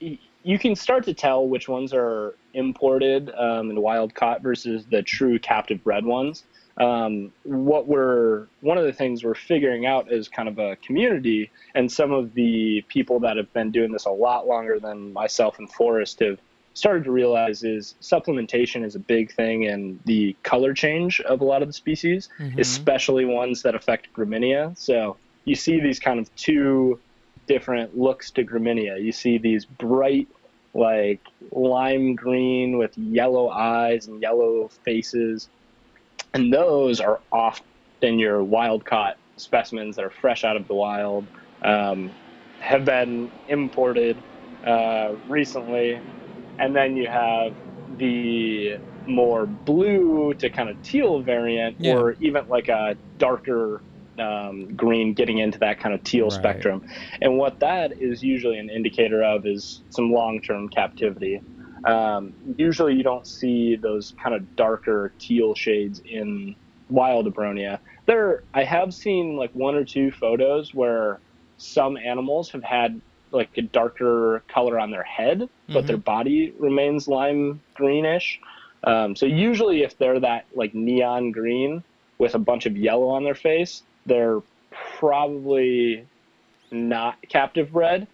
y- you can start to tell which ones are imported um, and wild caught versus the true captive bred ones. Um, what we're one of the things we're figuring out as kind of a community, and some of the people that have been doing this a lot longer than myself and Forrest have started to realize is supplementation is a big thing in the color change of a lot of the species, Mhm. especially ones that affect Graminea. So you see these kind of two different looks to Graminea. You see these bright, like lime green with yellow eyes and yellow faces, and those are often your wild caught specimens that are fresh out of the wild, um, have been imported uh, recently, and then you have the more blue to kind of teal variant, Yeah. or even like a darker um, green getting into that kind of teal Right. spectrum. And what that is usually an indicator of is some long term captivity. Um, usually, you don't see those kind of darker teal shades in wild Abronia. There, I have seen like one or two photos where some animals have had like a darker color on their head, but Mhm. their body remains lime greenish. Um, so usually, if they're that like neon green with a bunch of yellow on their face, they're probably not captive bred.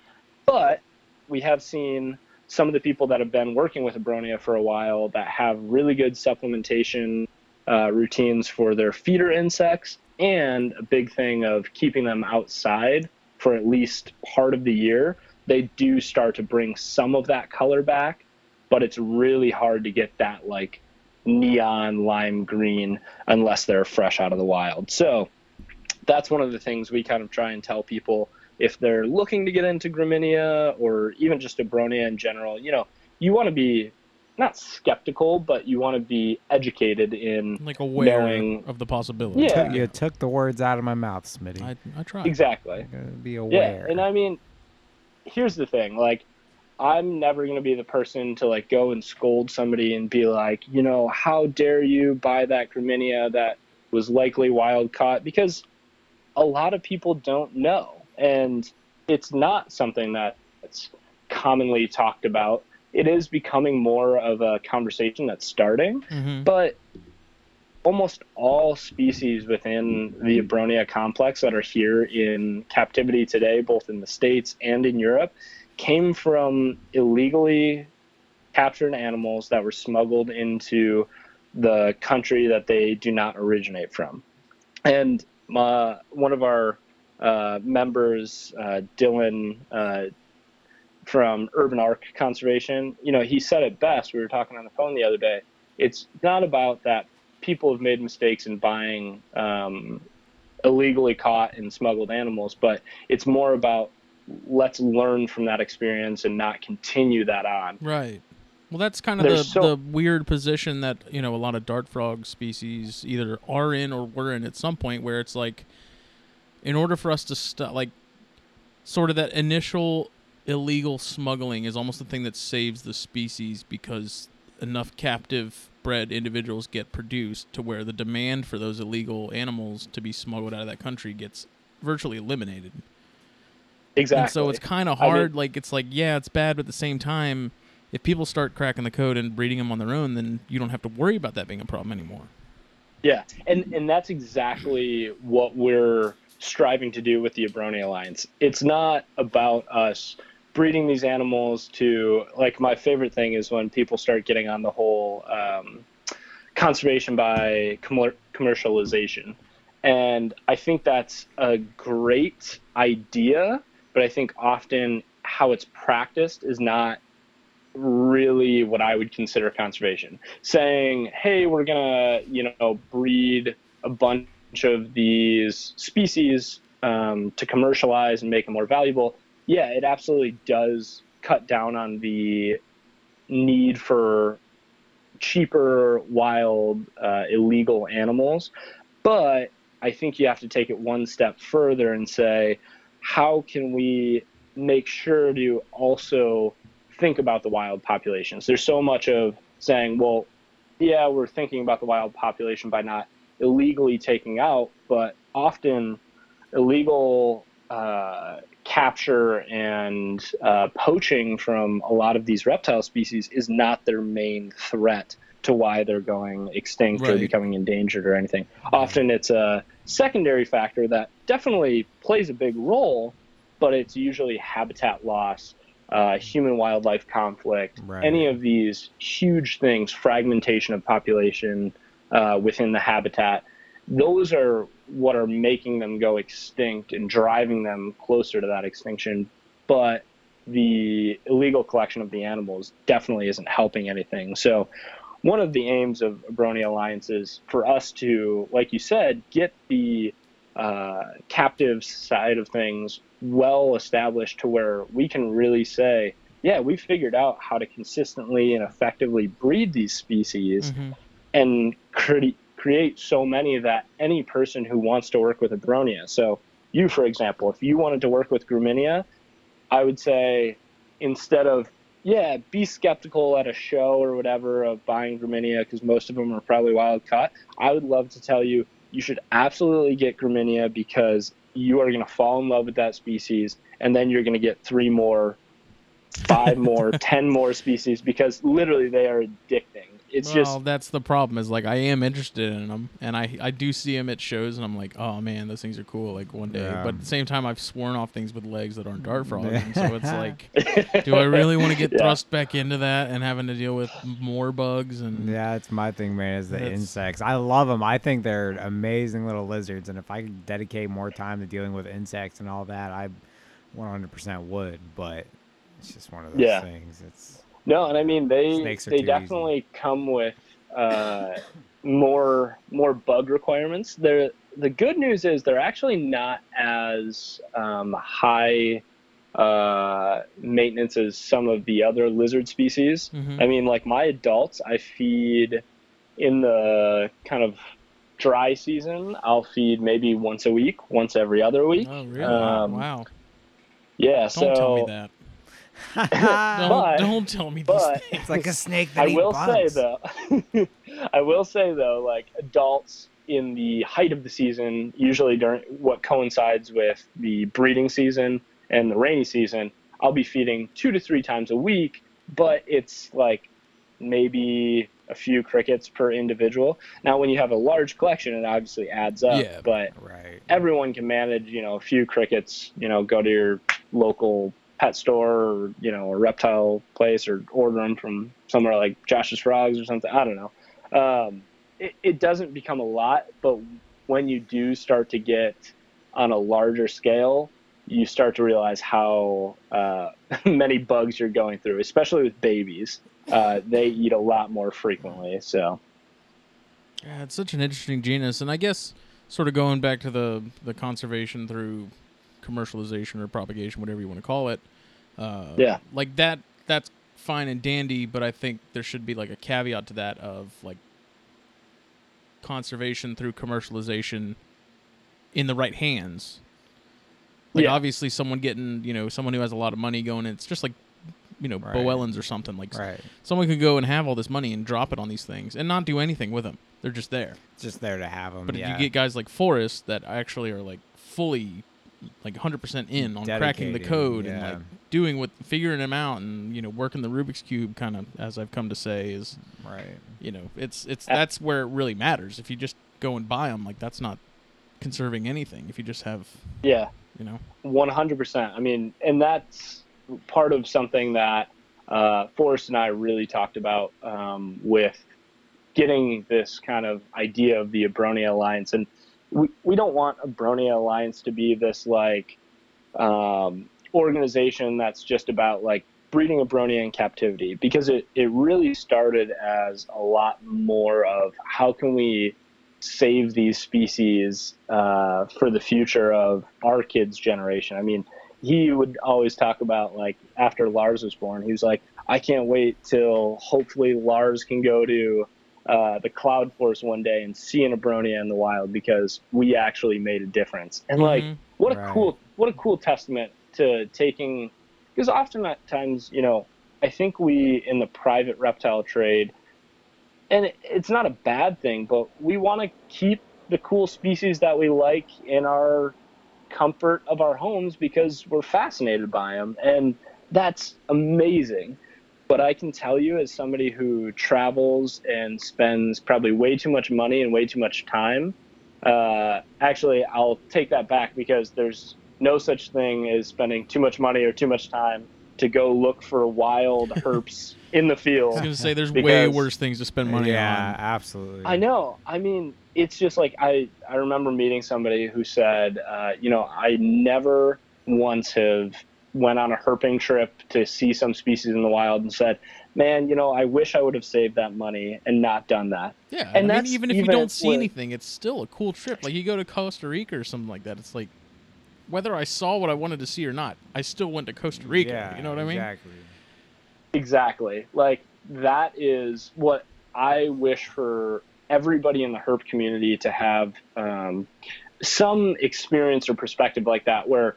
But we have seen some of the people that have been working with Abronia for a while that have really good supplementation uh, routines for their feeder insects and a big thing of keeping them outside for at least part of the year. They do start to bring some of that color back, but it's really hard to get that like neon lime green unless they're fresh out of the wild. So that's one of the things we kind of try and tell people if they're looking to get into Graminea or even just Abronia in general. You know, you want to be not skeptical, but you want to be educated in like aware knowing- of the possibility. Yeah. Took- you took the words out of my mouth, Smitty. I, I try. exactly. You uh, gotta Yeah, and I mean, here's the thing: like, I'm never gonna be the person to like go and scold somebody and be like, you know, how dare you buy that Graminea that was likely wild caught? Because a lot of people don't know, and it's not something that's commonly talked about. It is becoming more of a conversation that's starting Mhm. but almost all species within the Abronia complex that are here in captivity today, both in the States and in Europe, came from illegally captured animals that were smuggled into the country that they do not originate from. And uh, one of our uh, members, uh, Dylan uh, from Urban Arc Conservation, you know, he said it best. We were talking on the phone the other day. It's not about that people have made mistakes in buying um, illegally caught and smuggled animals, but it's more about let's learn from that experience and not continue that on. Right. Well, that's kind of the, so- the weird position that you know a lot of dart frog species either are in or were in at some point, where it's like, in order for us to stop, like, sort of that initial illegal smuggling is almost the thing that saves the species because enough captive bred individuals get produced to where the demand for those illegal animals to be smuggled out of that country gets virtually eliminated. Exactly. And so it's kind of I mean- hard. like it's like yeah, it's bad, but at the same time, if people start cracking the code and breeding them on their own, then you don't have to worry about that being a problem anymore. Yeah, and and that's exactly what we're striving to do with the Abronia Alliance. It's not about us breeding these animals to like my favorite thing is when people start getting on the whole um, conservation by commer- commercialization, and I think that's a great idea. but I think often how it's practiced is not really what I would consider conservation. Saying, hey, we're gonna, you know, breed a bunch of these species um, to commercialize and make them more valuable. Yeah, it absolutely does cut down on the need for cheaper, wild, uh, illegal animals. But I think you have to take it one step further and say, how can we make sure to also think about the wild populations? There's so much of saying, well, yeah, we're thinking about the wild population by not illegally taking out, but often illegal uh, capture and uh, poaching from a lot of these reptile species is not their main threat to why they're going extinct right. or becoming endangered or anything. Often it's a secondary factor that definitely plays a big role, but it's usually habitat loss, uh, human wildlife conflict, right. any of these huge things, fragmentation of population uh, within the habitat. Those are what are making them go extinct and driving them closer to that extinction. But the illegal collection of the animals definitely isn't helping anything. So, one of the aims of Abronia Alliance is for us to, like you said, get the uh, captive side of things well established to where we can really say, yeah, we figured out how to consistently and effectively breed these species mm-hmm. and create create so many that any person who wants to work with Abronia. So you, for example, if you wanted to work with Graminea, I would say instead of yeah, be skeptical at a show or whatever of buying Graminea because most of them are probably wild caught. I would love to tell you you should absolutely get Graminea because you are going to fall in love with that species, and then you're going to get three more, five more, ten more species because literally they are addicting it's well, just that's the problem is like I am interested in them and I I do see them at shows and I'm like oh man those things are cool like one day yeah. but at the same time I've sworn off things with legs that aren't dart frogs so it's like do I really want to get yeah. thrust back into that and having to deal with more bugs and yeah it's my thing man is the insects I love them I think they're amazing little lizards and if I could dedicate more time to dealing with insects and all that I 100% would but it's just one of those yeah. things it's no, and I mean they they definitely easy. come with uh, more more bug requirements. They're, the good news is they're actually not as um, high uh, maintenance as some of the other lizard species. Mm-hmm. I mean, like my adults, I feed in the kind of dry season. I'll feed maybe once a week, once every other week. Oh, really? Um, wow. Yeah. Don't so tell me that don't, but, don't tell me but, It's like a snake that I will bugs. say though, I will say though, like adults in the height of the season, usually during what coincides with the breeding season and the rainy season, I'll be feeding two to three times a week, but it's like maybe a few crickets per individual. Now, when you have a large collection, it obviously adds up. Yeah, but right. everyone can manage, you know, a few crickets. You know, go to your local pet store or you know a reptile place or order them from somewhere like Josh's Frogs or something. I don't know. Um, it, it doesn't become a lot, but when you do start to get on a larger scale, you start to realize how uh, many bugs you're going through, especially with babies. Uh, they eat a lot more frequently. So, yeah, it's such an interesting genus, and I guess sort of going back to the the conservation through commercialization or propagation, whatever you want to call it. Uh, yeah, like that. That's fine and dandy, but I think there should be like a caveat to that of like conservation through commercialization in the right hands. Like yeah. obviously, someone getting you know someone who has a lot of money going. It's just like you know right. Boellens or something like right. someone could go and have all this money and drop it on these things and not do anything with them. They're just there. Just there to have them. But yeah. if you get guys like Forrest that actually are like fully like 100% in on Dedicated, cracking the code yeah. and like doing with figuring them out and you know working the Rubik's cube kind of as I've come to say is right. You know, it's it's that's where it really matters. If you just go and buy them, like that's not conserving anything. If you just have yeah, you know, 100%. I mean, and that's part of something that uh, Forrest and I really talked about um, with getting this kind of idea of the Abronia Alliance and we, we don't want Abronia Alliance to be this like um, organization that's just about like breeding abronia in captivity because it, it really started as a lot more of how can we save these species uh, for the future of our kids generation i mean he would always talk about like after lars was born he was like i can't wait till hopefully lars can go to uh, the cloud forest one day and see an abronia in the wild because we actually made a difference and like Mhm. what a Right. cool what a cool testament to taking because oftentimes you know i think we in the private reptile trade and it's not a bad thing but we want to keep the cool species that we like in our comfort of our homes because we're fascinated by them and that's amazing. But i can tell you as somebody who travels and spends probably way too much money and way too much time uh, actually i'll take that back because there's no such thing as spending too much money or too much time to go look for wild herps in the field. I was gonna say there's way worse things to spend money on. yeah, on. absolutely. I know. I mean, it's just like I I remember meeting somebody who said, uh, you know, I never once have went on a herping trip to see some species in the wild and said, man, you know, I wish I would have saved that money and not done that. Yeah, And I mean, even if you don't see with- anything, it's still a cool trip. Like you go to Costa Rica or something like that. It's like whether I saw what I wanted to see or not, I still went to Costa Rica. Yeah, you know what I mean? Exactly. Exactly. Like that is what I wish for everybody in the herp community to have um, some experience or perspective like that, where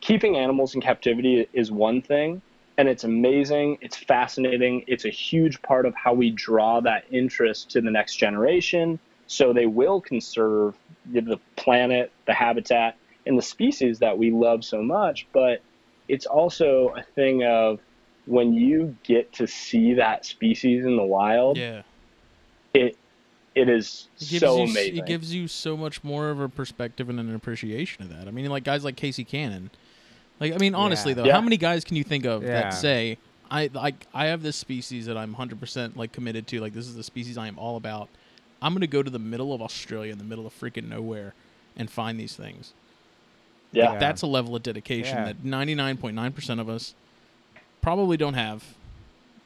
keeping animals in captivity is one thing, and it's amazing, it's fascinating, it's a huge part of how we draw that interest to the next generation, so they will conserve the- the planet, the habitat, and the species that we love so much. But it's also a thing of when you get to see that species in the wild, Yeah. it it is It gives so you, amazing. It gives you so much more of a perspective and an appreciation of that. I mean, like guys like Casey Cannon. Like, I mean, honestly Yeah. though, Yeah. how many guys can you think of Yeah. that say, "I like I have this species that I'm 100 percent like committed to. Like, this is the species I am all about. I'm gonna go to the middle of Australia, in the middle of freaking nowhere, and find these things." Yeah. Yeah. That's a level of dedication Yeah. that 99.9% of us probably don't have.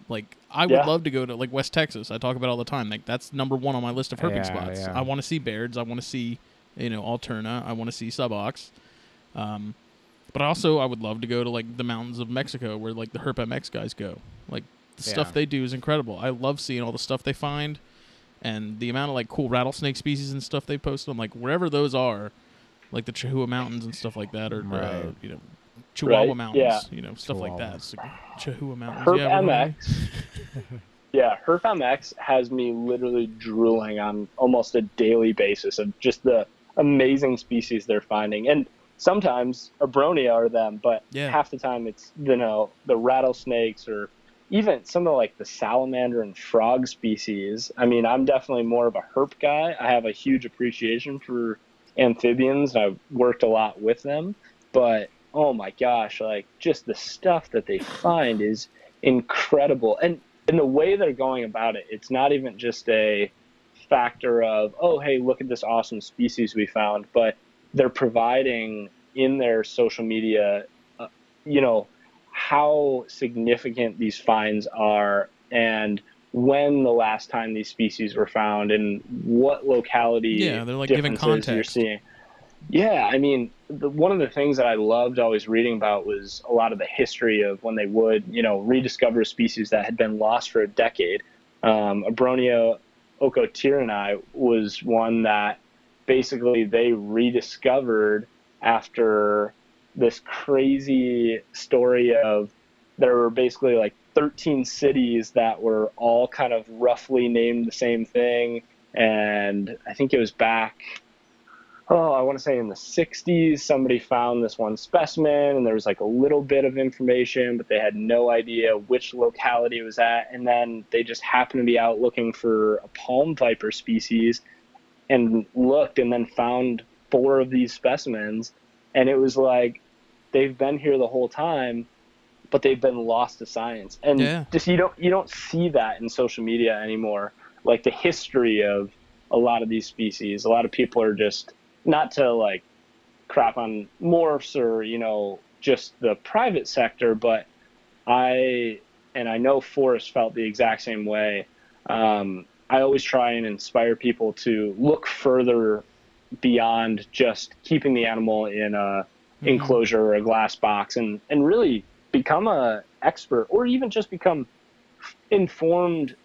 Like, I would Yeah. love to go to like West Texas. I talk about it all the time. Like, that's number one on my list of herping Yeah, spots. yeah. I want to see Baird's. I want to see, you know, Alterna. I want to see Subocs. Um, but also, I would love to go to like the mountains of Mexico where like the Herp MX guys go. Like, the stuff they do is incredible. I love seeing all the stuff they find and the amount of like cool rattlesnake species and stuff they post on like wherever those are, like the Chihuahua Mountains and stuff like that, or uh, you know, Chihuahua Right, Mountains, yeah. you know, stuff like that. Chihuahua. Chihuahua Mountains. Herp yeah, MX. yeah, Herp MX has me literally drooling on almost a daily basis of just the amazing species they're finding. And sometimes Abronia are them, but Yeah. half the time it's you know the rattlesnakes or even some of like the salamander and frog species. I mean, I'm definitely more of a herp guy. I have a huge appreciation for amphibians. I've worked a lot with them, but oh my gosh, like just the stuff that they find is incredible. And in the way they're going about it, it's not even just a factor of, oh, hey, look at this awesome species we found, but they're providing in their social media, uh, you know, how significant these finds are and when the last time these species were found and what locality Yeah, they're, like, giving differences you're seeing. Yeah, I mean, the, one of the things that I loved always reading about was a lot of the history of when they would, you know, rediscover species that had been lost for a decade. Um, Abronia ochoterenai was one that basically they rediscovered after this crazy story of there were basically like 13 cities that were all kind of roughly named the same thing. And I think it was back, oh, I want to say in the 60s, somebody found this one specimen and there was like a little bit of information, but they had no idea which locality it was at. And then they just happened to be out looking for a palm viper species and looked and then found four of these specimens. And it was like, they've been here the whole time but they've been lost to science and Yeah. just you don't you don't see that in social media anymore like the history of a lot of these species a lot of people are just not to like crap on morphs or you know just the private sector, but I and I know Forrest felt the exact same way. Um, I always try and inspire people to look further beyond just keeping the animal in a mm-hmm. enclosure or a glass box and, and really become a expert or even just become informed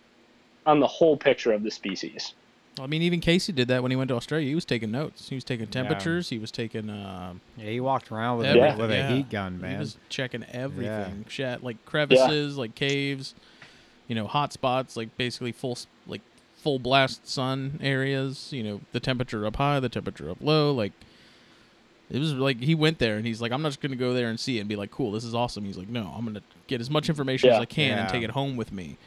on the whole picture of the species. I mean, even Casey did that when he went to Australia. He was taking notes. He was taking temperatures. Yeah. He was taking. Uh, yeah, he walked around with, every, a, with yeah. a heat gun, man. He was checking everything. Yeah. like crevices, like caves, you know, hot spots, like basically full like full blast sun areas. You know, the temperature up high, the temperature up low. Like it was like he went there and he's like, I'm not just gonna go there and see it and be like, cool, this is awesome. He's like, no, I'm gonna get as much information as I can and take it home with me.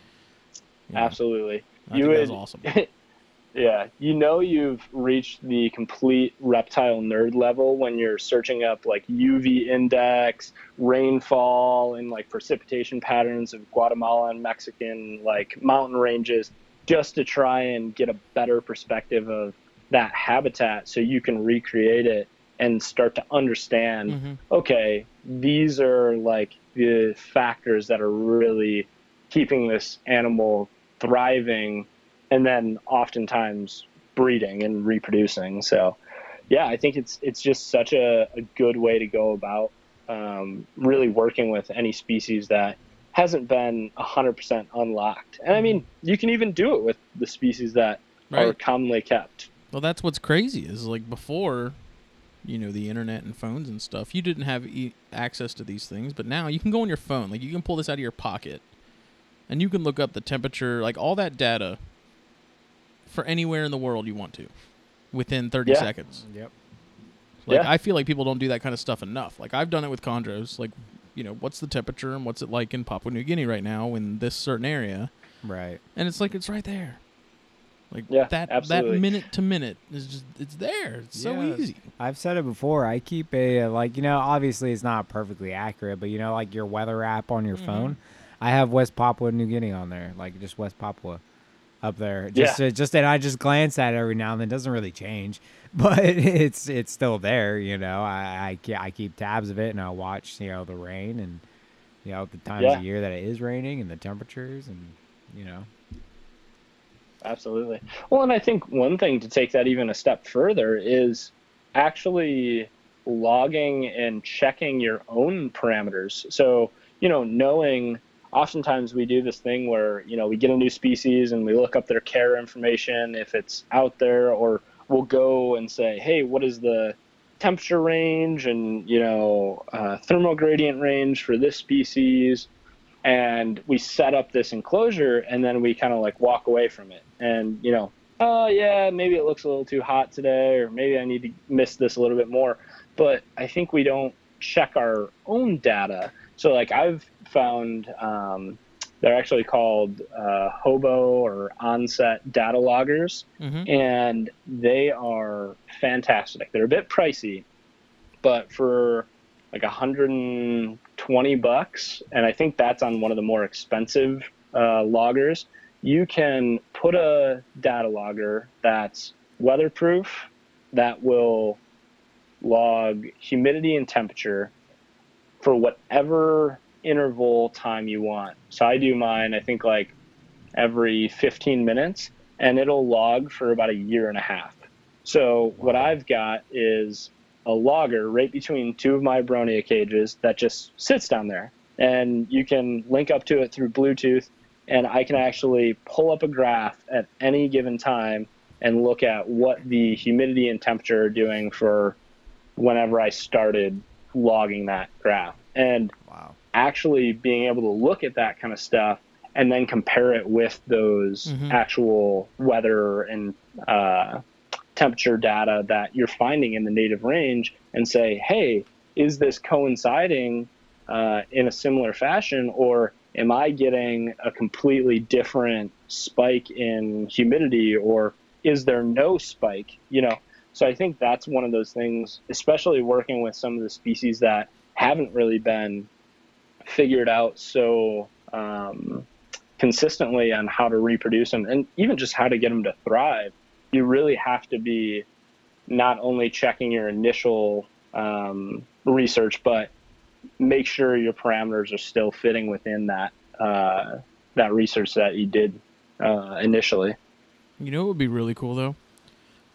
You know? Absolutely. I you think would, awesome. Yeah, you know you've reached the complete reptile nerd level when you're searching up like UV index, rainfall, and like precipitation patterns of Guatemala and Mexican like mountain ranges just to try and get a better perspective of that habitat so you can recreate it and start to understand mm-hmm. okay, these are like the factors that are really keeping this animal thriving and then oftentimes breeding and reproducing. So, yeah, I think it's it's just such a, a good way to go about um, really working with any species that hasn't been 100% unlocked. And I mean, you can even do it with the species that right. are commonly kept. Well, that's what's crazy is like before, you know, the internet and phones and stuff, you didn't have e- access to these things, but now you can go on your phone. Like you can pull this out of your pocket and you can look up the temperature, like all that data for anywhere in the world you want to within 30 yeah. seconds. Yep. Like yeah. I feel like people don't do that kind of stuff enough. Like I've done it with chondros. Like, you know, what's the temperature and what's it like in Papua New Guinea right now in this certain area? Right. And it's like it's right there. Like yeah, that absolutely. that minute to minute is just it's there. It's so yeah. easy. I've said it before. I keep a like you know obviously it's not perfectly accurate, but you know like your weather app on your mm-hmm. phone. I have West Papua New Guinea on there, like just West Papua up there. Just yeah. just and I just glance at it every now and then. It doesn't really change, but it's it's still there. You know, I I, I keep tabs of it and I watch you know the rain and you know the times yeah. of year that it is raining and the temperatures and you know. Absolutely. Well, and I think one thing to take that even a step further is actually logging and checking your own parameters. So, you know, knowing oftentimes we do this thing where you know we get a new species and we look up their care information if it's out there or we'll go and say hey what is the temperature range and you know uh, thermal gradient range for this species and we set up this enclosure and then we kind of like walk away from it and you know oh yeah maybe it looks a little too hot today or maybe i need to miss this a little bit more but i think we don't check our own data so like i've found um, they're actually called uh, Hobo or Onset data loggers, mm-hmm. and they are fantastic. They're a bit pricey, but for like 120 bucks, and I think that's on one of the more expensive uh, loggers. You can put a data logger that's weatherproof, that will log humidity and temperature for whatever interval time you want. So I do mine, I think like every 15 minutes, and it'll log for about a year and a half. So what I've got is a logger right between two of my Abronia cages that just sits down there. And you can link up to it through Bluetooth, and I can actually pull up a graph at any given time and look at what the humidity and temperature are doing for whenever I started logging that graph. And wow actually being able to look at that kind of stuff and then compare it with those mm-hmm. actual weather and uh, temperature data that you're finding in the native range and say, hey, is this coinciding uh, in a similar fashion? Or am I getting a completely different spike in humidity? Or is there no spike? You know, so I think that's one of those things, especially working with some of the species that haven't really been figured out so um, consistently on how to reproduce them and even just how to get them to thrive, you really have to be not only checking your initial um, research, but make sure your parameters are still fitting within that uh, that research that you did uh, initially. You know it would be really cool though,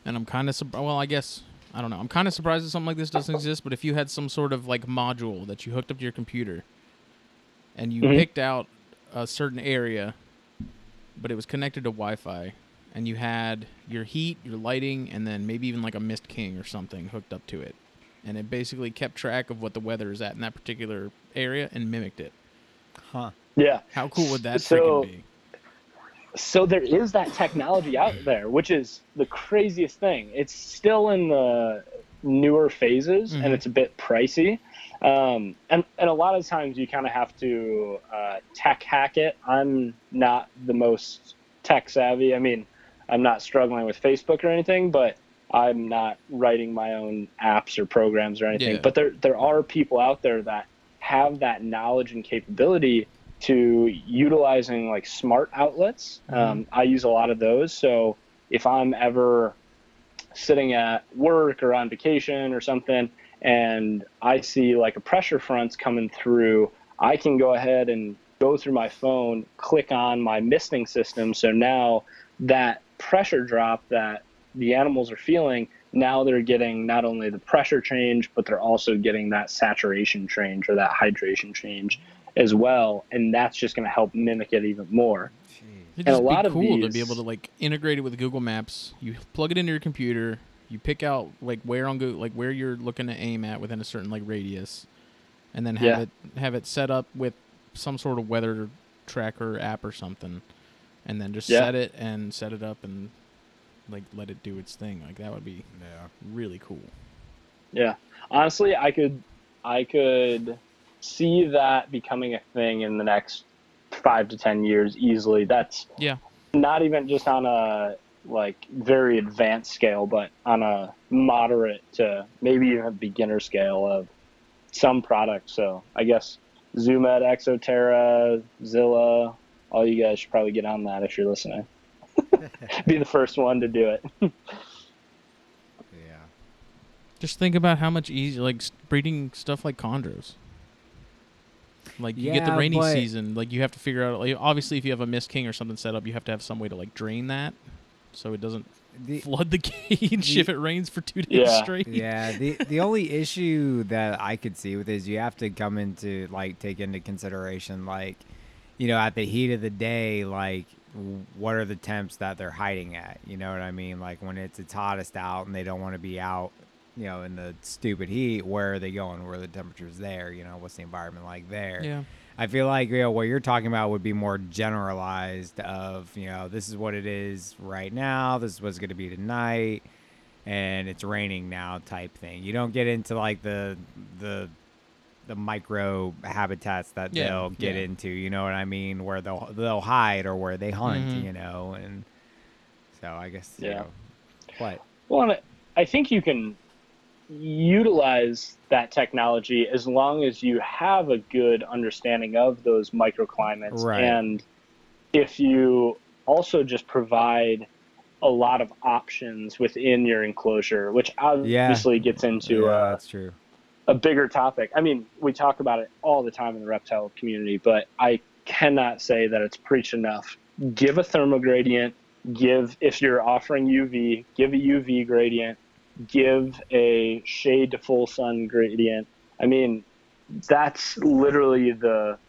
and I'm kind of sur- well, I guess I don't know. I'm kind of surprised that something like this doesn't exist. But if you had some sort of like module that you hooked up to your computer, and you Mhm. picked out a certain area, but it was connected to Wi-Fi, and you had your heat, your lighting, and then maybe even like a Mist King or something hooked up to it, and it basically kept track of what the weather is at in that particular area and mimicked it. Huh. Yeah. How cool would that So- freaking be? so there is that technology out there, which is the craziest thing. It's still in the newer phases, Mhm. and it's a bit pricey. Um, and and a lot of times you kind of have to uh, tech hack it. I'm not the most tech savvy. I mean, I'm not struggling with Facebook or anything, but I'm not writing my own apps or programs or anything. Yeah. But there there are people out there that have that knowledge and capability to utilizing like smart outlets. Um, I use a lot of those. So if I'm ever sitting at work or on vacation or something and I see like a pressure front's coming through, I can go ahead and go through my phone, click on my misting system. So now that pressure drop that the animals are feeling, now they're getting not only the pressure change, but they're also getting that saturation change or that hydration change as well. And that's just going to help mimic it even more. It'd And a lot be of cool to be able to like integrate it with Google Maps. You plug it into your computer. You pick out like where on Google, like where you're looking to aim at within a certain like radius, and then have Yeah. it have it set up with some sort of weather tracker app or something, and then just Yeah. set it and set it up and like let it do its thing. Like that would be Yeah. really cool. Yeah. Honestly, I could I could see that becoming a thing in the next 5 to 10 years easily. That's Yeah. not even just on a like very advanced scale, but on a moderate to maybe even a beginner scale of some products. So, I guess Zoo Med, Exoterra, Zilla, all you guys should probably get on that if you're listening. Be the first one to do it. Yeah. Just think about how much easier like breeding stuff like chondros. Like you get the rainy but- season, like you have to figure out. Like, obviously, if you have a mist king or something set up, you have to have some way to like drain that, so it doesn't The, flood the cage the- if it rains for two days Yeah. straight. yeah the the only issue that i could see with is you have to come into like take into consideration like you know at the heat of the day like what are the temps that they're hiding at? You know what i mean? Like when it's its hottest out and they don't want to be out you know in the stupid heat where are they going? Where are the temperatures there? You know what's the environment like there? Yeah. I feel like you know what you're talking about would be more generalized of you know this is what it is right now, this is what's going to be tonight, and it's raining now type thing. You don't get into like the the the micro habitats that Yeah, they'll get yeah. into. You know what I mean? Where they'll they'll hide or where they hunt. Mhm. You know, and so I guess you Yeah. know, what Well, and I think you can utilize that technology as long as you have a good understanding of those microclimates. Right. And if you also just provide a lot of options within your enclosure, which obviously gets into yeah, uh, that's true. A bigger topic. I mean, we talk about it all the time in the reptile community, but I cannot say that it's preached enough. Give a thermal gradient. Give if you're offering UV, give a UV gradient. Give a shade to full sun gradient. I mean, that's literally the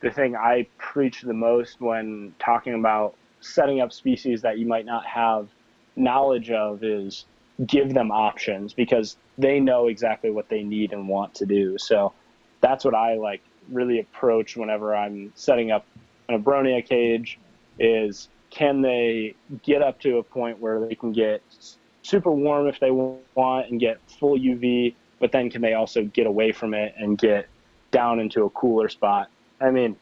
the thing I preach the most when talking about setting up species that you might not have knowledge of is give them options because they know exactly what they need and want to do. So that's what I like really approach whenever I'm setting up an abronia cage is can they get up to a point where they can get super warm if they want and get full UV, but then can they also get away from it and get down into a cooler spot? I mean,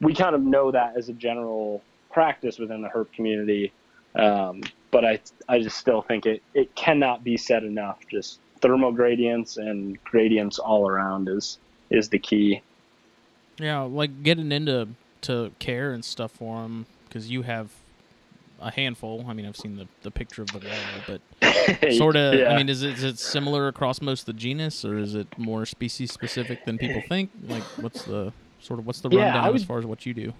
we kind of know that as a general practice within the herp community. Um, but I, I just still think it, it cannot be said enough. Just thermal gradients and gradients all around is, is the key. Yeah, like getting into to care and stuff for them because you have a handful. I mean, I've seen the, the picture of the wall, but sort of. Yeah. I mean, is it, is it similar across most of the genus, or is it more species specific than people think? Like, what's the sort of what's the Yeah, rundown as far as what you do?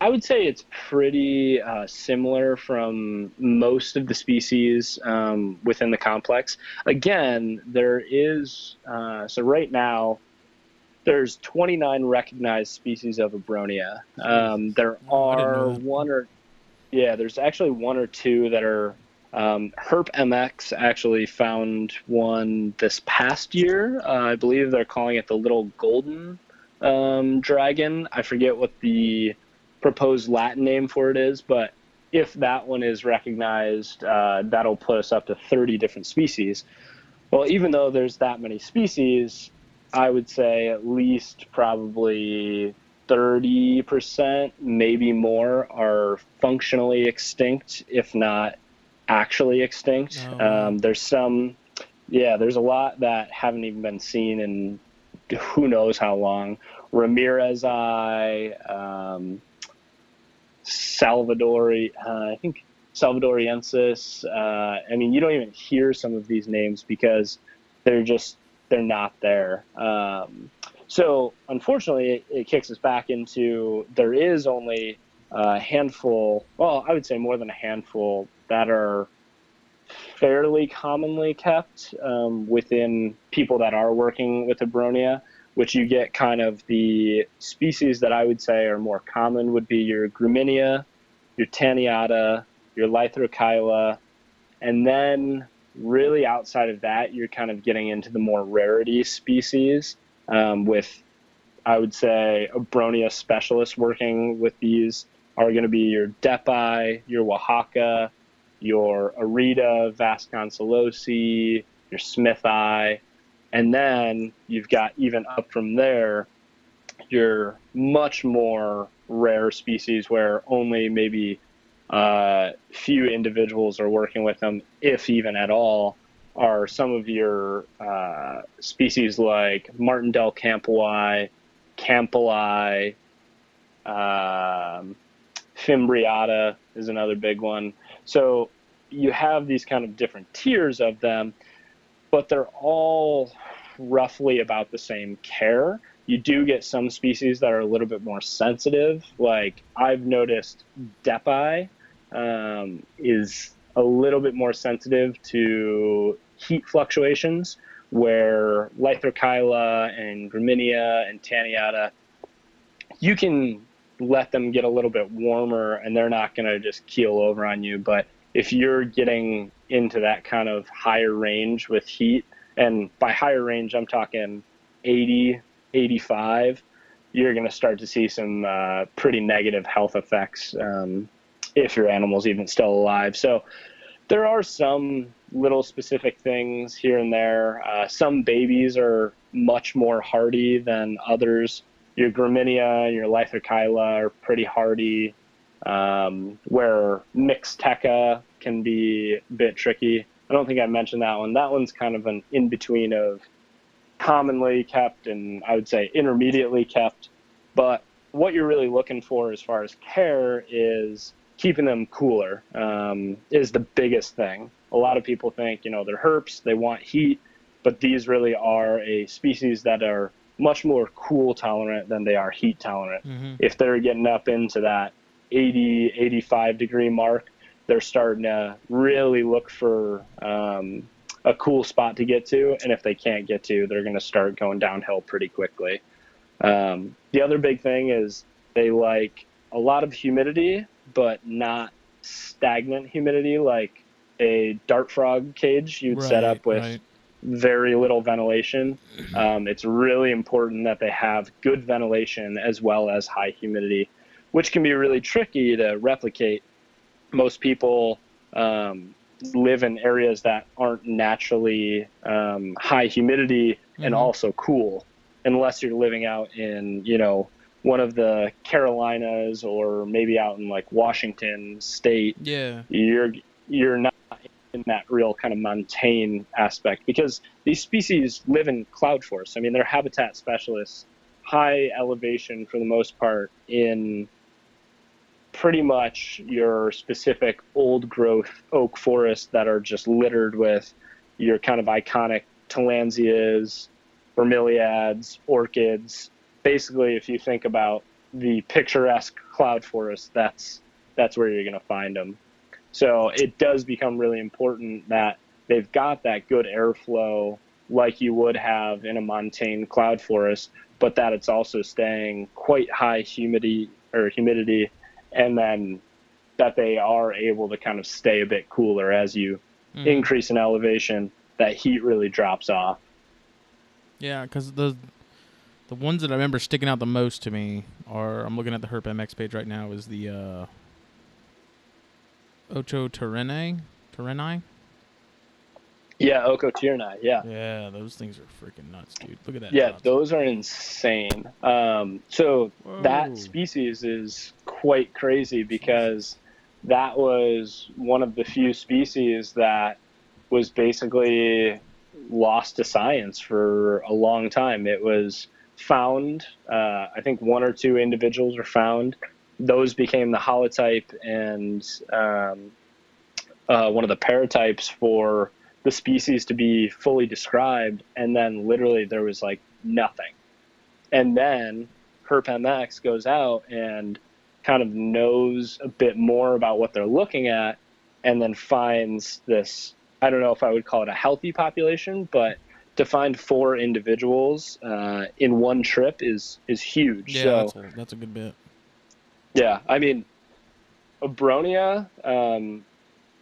I would say it's pretty uh, similar from most of the species um, within the complex. Again, there is uh, so right now there's 29 recognized species of Abronia. Um, there Oh, I didn't know are one or yeah, there's actually one or two that are. Um, Herp MX actually found one this past year. Uh, I believe they're calling it the little golden um, dragon. I forget what the proposed Latin name for it is, but if that one is recognized, uh, that'll put us up to 30 different species. Well, even though there's that many species, I would say at least probably 30%, maybe more, are functionally extinct, if not actually extinct. Oh, um, there's some, yeah, there's a lot that haven't even been seen in who knows how long. ramirezi, um, Salvadori, uh, I think Salvadorensis. Uh, I mean, you don't even hear some of these names because they're just they're not there. Um, so unfortunately, it, it kicks us back into there is only a handful. Well, I would say more than a handful that are fairly commonly kept um, within people that are working with Abronia which you get kind of the species that I would say are more common would be your Graminea, your Taeniata, your Lythrochila, and then really outside of that, you're kind of getting into the more rarity species um, with, I would say, a Abronia specialists working with these are going to be your Deppii, your Oaxaca, your Aurita, Vasconcelosi, your Smithi, and then you've got even up from there your much more rare species where only maybe uh, few individuals are working with them, if even at all, are some of your uh, species like Martindale campbelli, campbelli, um, Fimbriata is another big one. So you have these kind of different tiers of them, but they're all roughly about the same care. You do get some species that are a little bit more sensitive. Like I've noticed Deppii um, is a little bit more sensitive to heat fluctuations, where Lythrochila and Graminea and Taeniata, you can let them get a little bit warmer and they're not going to just keel over on you. But if you're getting into that kind of higher range with heat, and by higher range, I'm talking 80, 85, you're going to start to see some uh, pretty negative health effects um, if your animal's even still alive. So there are some little specific things here and there. Uh, some babies are much more hardy than others. Your Graminea your Lythrochila are pretty hardy, um, where Mixteca can be a bit tricky. I don't think I mentioned that one. That one's kind of an in between of commonly kept and I would say intermediately kept. But what you're really looking for as far as care is keeping them cooler um, is the biggest thing. A lot of people think, you know, they're herps, they want heat, but these really are a species that are much more cool tolerant than they are heat tolerant. Mm-hmm. If they're getting up into that 80, 85 degree mark, they're starting to really look for um, a cool spot to get to. And if they can't get to, they're going to start going downhill pretty quickly. Um, the other big thing is they like a lot of humidity, but not stagnant humidity like a dart frog cage you'd set up with right. very little ventilation. Um, it's really important that they have good ventilation as well as high humidity, which can be really tricky to replicate. Most people um, live in areas that aren't naturally um, high humidity and Mhm. also cool, unless you're living out in, you know, one of the Carolinas or maybe out in like Washington State Yeah. you're you're not in that real kind of montane aspect because these species live in cloud forests. I mean, they're habitat specialists, high elevation for the most part in pretty much your specific old growth oak forests that are just littered with your kind of iconic tillandsias, bromeliads, orchids. Basically, if you think about the picturesque cloud forest, that's that's where you're going to find them. So it does become really important that they've got that good airflow like you would have in a montane cloud forest, but that it's also staying quite high humidity or humidity, and then that they are able to kind of stay a bit cooler as you mm. increase in elevation. That heat really drops off. Yeah, because the the ones that I remember sticking out the most to me are I'm looking at the Herp MX page right now is the uh, Ocho Terreni, Terreni. Yeah, Ocho Ochoterenai. Yeah. Yeah, those things are freaking nuts, dude. Look at that. Yeah, those are insane. Um, so Whoa. that species is quite crazy because that was one of the few species that was basically lost to science for a long time. It was found. Uh, I think one or two individuals were found. Those became the holotype and um, uh, one of the paratypes for the species to be fully described, and then literally there was like nothing. And then Herp MX goes out and kind of knows a bit more about what they're looking at, and then finds this. I don't know if I would call it a healthy population, but to find four individuals uh, in one trip is is huge. Yeah, so, that's, a, that's a good bit. Yeah, I mean, Abronia, um,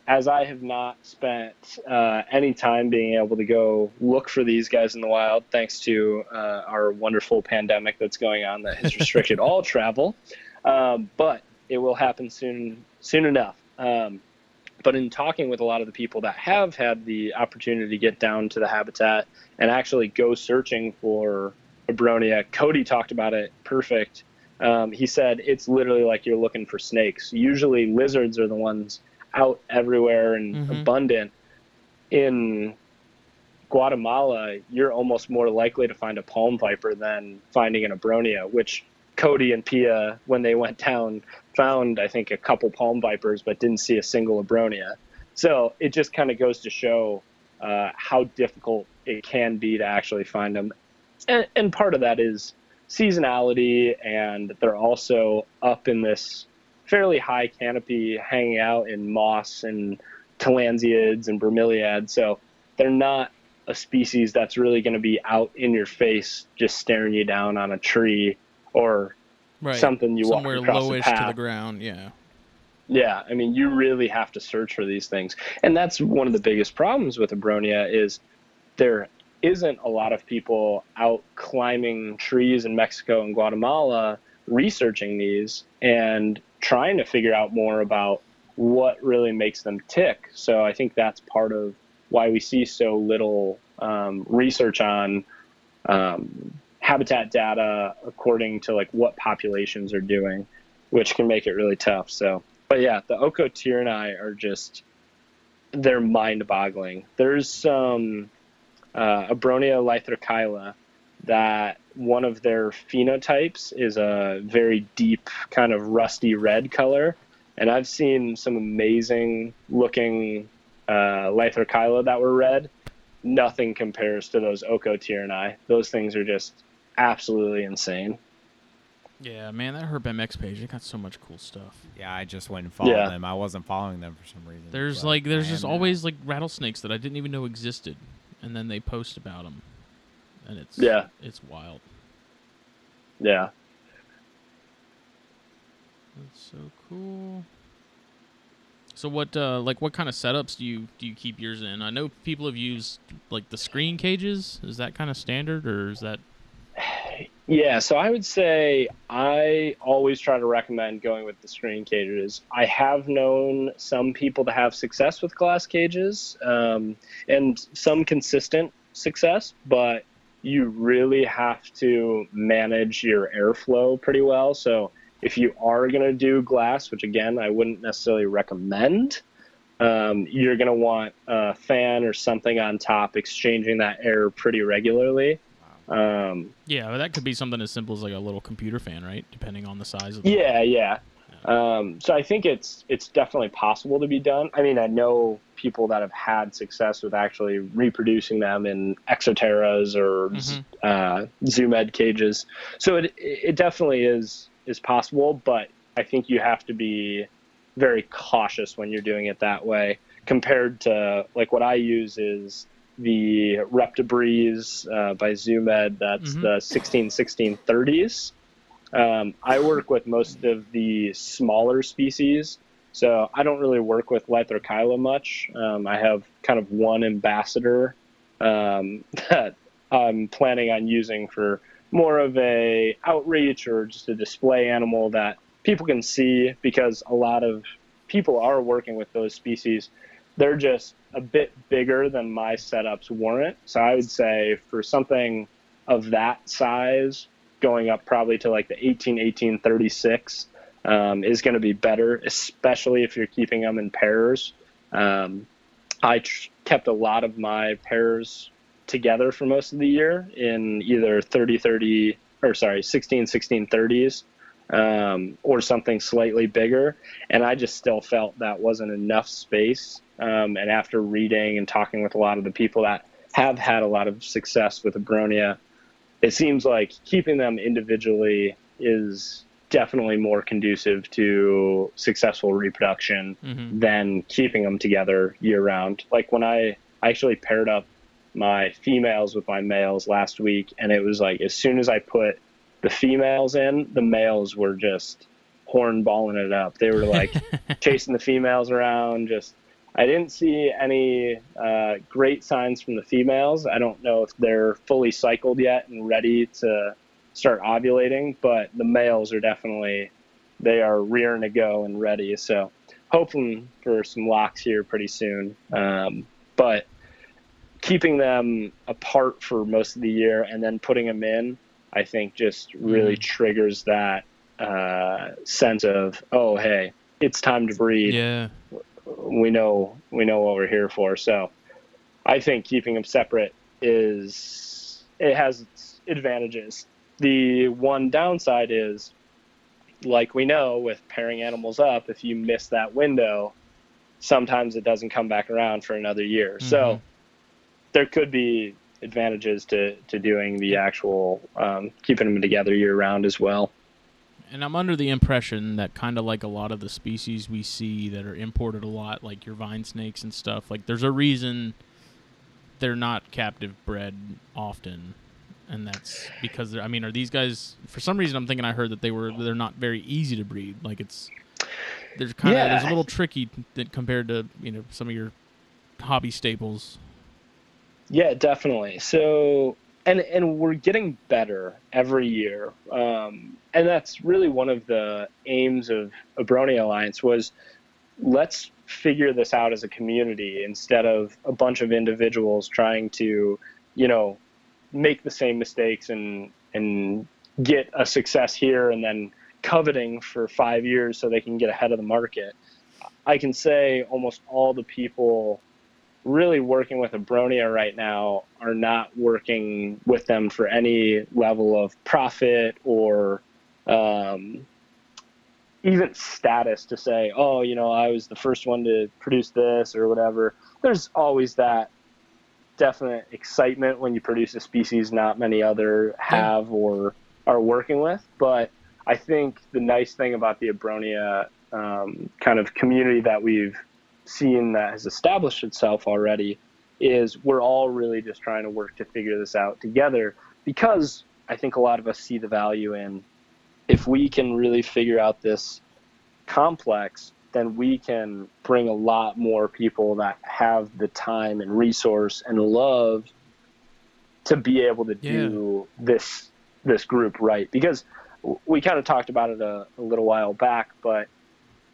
as I have not spent uh, any time being able to go look for these guys in the wild, thanks to uh, our wonderful pandemic that's going on that has restricted all travel. Um, but it will happen soon, soon enough. Um, but in talking with a lot of the people that have had the opportunity to get down to the habitat and actually go searching for Abronia, Cody talked about it perfect. Um, he said it's literally like you're looking for snakes. Usually, lizards are the ones out everywhere and mm-hmm. abundant. In Guatemala, you're almost more likely to find a palm viper than finding an abronia, which Cody and Pia, when they went down, found I think a couple palm vipers, but didn't see a single abronia. So it just kind of goes to show uh, how difficult it can be to actually find them, and, and part of that is seasonality, and they're also up in this fairly high canopy hanging out in moss and tillandsiids and bromeliads. So they're not a species that's really going to be out in your face just staring you down on a tree or right. something you Somewhere walk across lowish the to the ground. Yeah. Yeah, I mean, you really have to search for these things, and that's one of the biggest problems with abronia is there isn't a lot of people out climbing trees in Mexico and Guatemala researching these, and trying to figure out more about what really makes them tick. So I think that's part of why we see so little um, research on um, habitat data according to like what populations are doing, which can make it really tough. So, but yeah, the Ochoterenai are just they're mind-boggling. There's some uh, Abronia lythrochila that one of their phenotypes is a very deep kind of rusty red color and i've seen some amazing looking uh, that were red nothing compares to those Ochoterenai. those things are just absolutely insane yeah man that herp mx page it got so much cool stuff yeah i just went and followed yeah. them i wasn't following them for some reason there's like there's just always like rattlesnakes that i didn't even know existed and then they post about them and it's yeah, it's wild. Yeah. That's so cool. So what uh like what kind of setups do you do you keep yours in? I know people have used like the screen cages. Is that kind of standard or is that Yeah, so I would say I always try to recommend going with the screen cages. I have known some people to have success with glass cages um, and some consistent success, but you really have to manage your airflow pretty well. So if you are going to do glass, which again I wouldn't necessarily recommend, um, you're going to want a fan or something on top exchanging that air pretty regularly. Um, yeah, that could be something as simple as like a little computer fan, right? Depending on the size of the. Yeah, yeah. Um, so I think it's it's definitely possible to be done. I mean, I know people that have had success with actually reproducing them in Exo Terras or Mhm. uh, Zoo Med cages. So it it definitely is is possible, but I think you have to be very cautious when you're doing it that way. Compared to like what I use is the Reptibreeze uh, by Zoo Med. That's Mhm. the 16 16 30s. Um, I work with most of the smaller species, so I don't really work with Lythrochila much. Um, I have kind of one ambassador um, that I'm planning on using for more of a outreach or just a display animal that people can see because a lot of people are working with those species. They're just a bit bigger than my setups warrant. So I would say for something of that size, going up probably to like the 18, 18, 36 um, is going to be better, especially if you're keeping them in pairs. Um, I tr- kept a lot of my pairs together for most of the year in either 30, 30, or sorry, 16, 16, 30s um, or something slightly bigger. And I just still felt that wasn't enough space. Um, and after reading and talking with a lot of the people that have had a lot of success with Abronia, it seems like keeping them individually is definitely more conducive to successful reproduction hmm than keeping them together year round. Like when I I actually paired up my females with my males last week, and it was like as soon as I put the females in, the males were just hornballing it up. They were like chasing the females around. Just I didn't see any uh, great signs from the females. I don't know if they're fully cycled yet and ready to start ovulating, but the males are definitely they are rearing to go and ready. So hoping for some locks here pretty soon. Um, but keeping them apart for most of the year and then putting them in, I think just really Mhm. triggers that uh, sense of oh hey, it's time to breed yeah. we know we know what we're here for. So I think keeping them separate is it has its advantages. The one downside is like we know with pairing animals up, if you miss that window, sometimes it doesn't come back around for another year. Mhm. So there could be advantages to, to doing the actual um, keeping them together year round as well. And I'm under the impression that kind of like a lot of the species we see that are imported a lot, like your vine snakes and stuff, like there's a reason they're not captive bred often. And that's because they're, I mean, are these guys? For some reason, I'm thinking I heard that they were they're not very easy to breed. Like it's there's kind of Yeah. there's a little tricky that compared to you know some of your hobby staples. Yeah, definitely. So, and and we're getting better every year, um, and that's really one of the aims of Abronia Alliance was let's figure this out as a community instead of a bunch of individuals trying to, you know, make the same mistakes and and get a success here and then coveting for five years so they can get ahead of the market. I can say almost all the people really working with Abronia right now are not working with them for any level of profit or um, even status to say, oh, you know, I was the first one to produce this or whatever. There's always that definite excitement when you produce a species not many other have or are working with. But I think the nice thing about the Abronia um, kind of community that we've seen that has established itself already is we're all really just trying to work to figure this out together because I think a lot of us see the value in if we can really figure out this complex, then we can bring a lot more people that have the time and resource and love to be able to do this this group right. Because we kind of talked about it a, a little while back but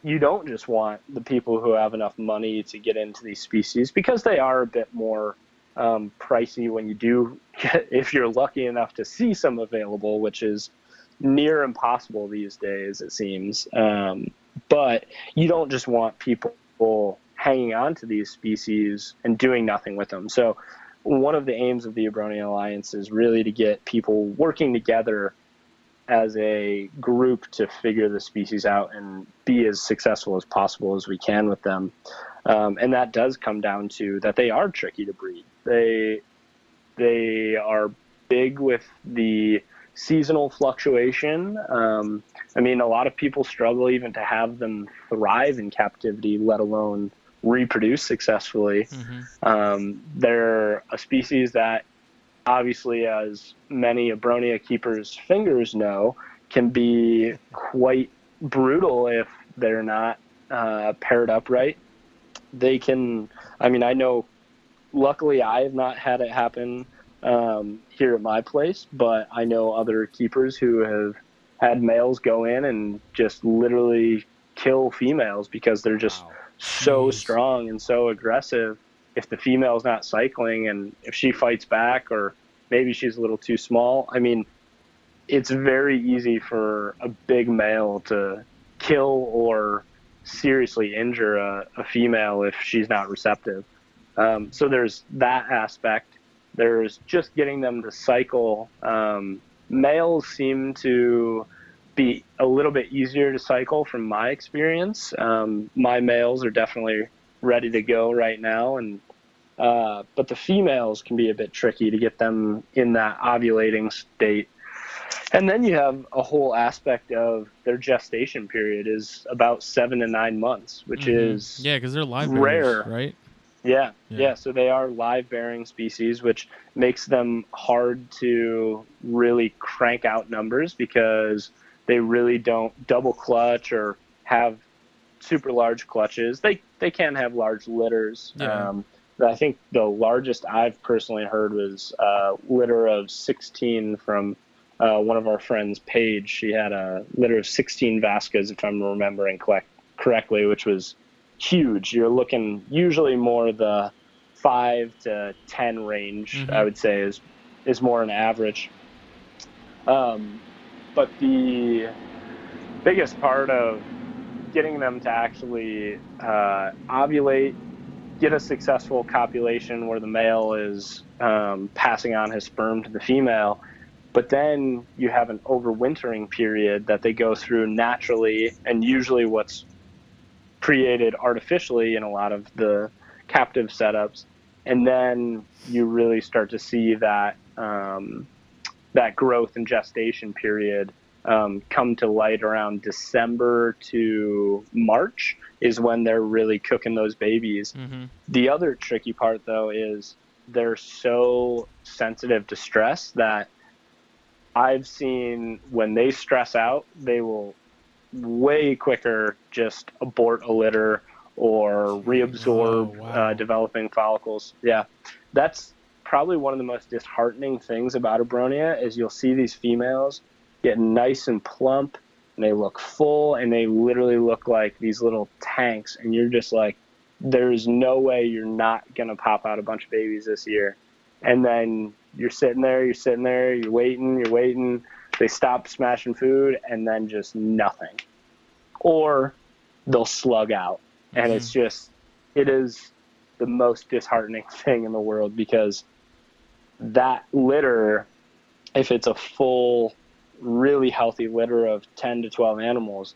you don't just want the people who have enough money to get into these species because they are a bit more um, pricey when you do get, if you're lucky enough to see some available which is near impossible these days it seems. Um, but you don't just want people hanging on to these species and doing nothing with them. So one of the aims of the Abronia Alliance is really to get people working together as a group to figure the species out and be as successful as possible as we can with them. Um, and that does come down to that they are tricky to breed. They they are big with the seasonal fluctuation. Um, I mean, a lot of people struggle even to have them thrive in captivity, let alone reproduce successfully. Mm-hmm. Um, they're a species that, obviously, as many Abronia keepers' fingers know, can be quite brutal if they're not uh, paired up right. They can, I mean, I know, luckily, I have not had it happen um, here at my place, but I know other keepers who have had males go in and just literally kill females because they're just wow. so Jeez. strong and so aggressive. If the female's not cycling and if she fights back or maybe she's a little too small, I mean, it's very easy for a big male to kill or seriously injure a, a female if she's not receptive. Um, so there's that aspect. There's just getting them to cycle. Um, males seem to be a little bit easier to cycle from my experience. Um, my males are definitely ready to go right now, and uh, but the females can be a bit tricky to get them in that ovulating state. And then you have a whole aspect of their gestation period is about seven to nine months, which mm-hmm. is yeah, because they're live rare, right? Yeah, yeah, yeah, So they are live bearing species, which makes them hard to really crank out numbers because they really don't double clutch or have super large clutches. They they can have large litters. Yeah. Um, I think the largest I've personally heard was a litter of 16 from uh, one of our friends, Paige. She had a litter of 16 Vascas, if I'm remembering collect, correctly, which was huge. You're looking usually more the five to ten range. Mm-hmm. I would say is is more an average. Um, but the biggest part of getting them to actually uh, ovulate, get a successful copulation where the male is um, passing on his sperm to the female, but then you have an overwintering period that they go through naturally, and usually what's created artificially in a lot of the captive setups, and then you really start to see that um, that growth and gestation period um, come to light around December to March is when they're really cooking those babies. Mm-hmm. The other tricky part though is they're so sensitive to stress that I've seen when they stress out, they will way quicker just abort a litter or reabsorb oh, wow. uh, developing follicles. Yeah, that's probably one of the most disheartening things about Abronia is you'll see these females get nice and plump and they look full and they literally look like these little tanks and you're just like there's no way you're not going to pop out a bunch of babies this year. And then you're sitting there, you're sitting there, you're waiting, you're waiting they stop smashing food and then just nothing. Or they'll slug out. And mm-hmm. it's just, it is the most disheartening thing in the world because that litter, if it's a full, really healthy litter of 10 to 12 animals,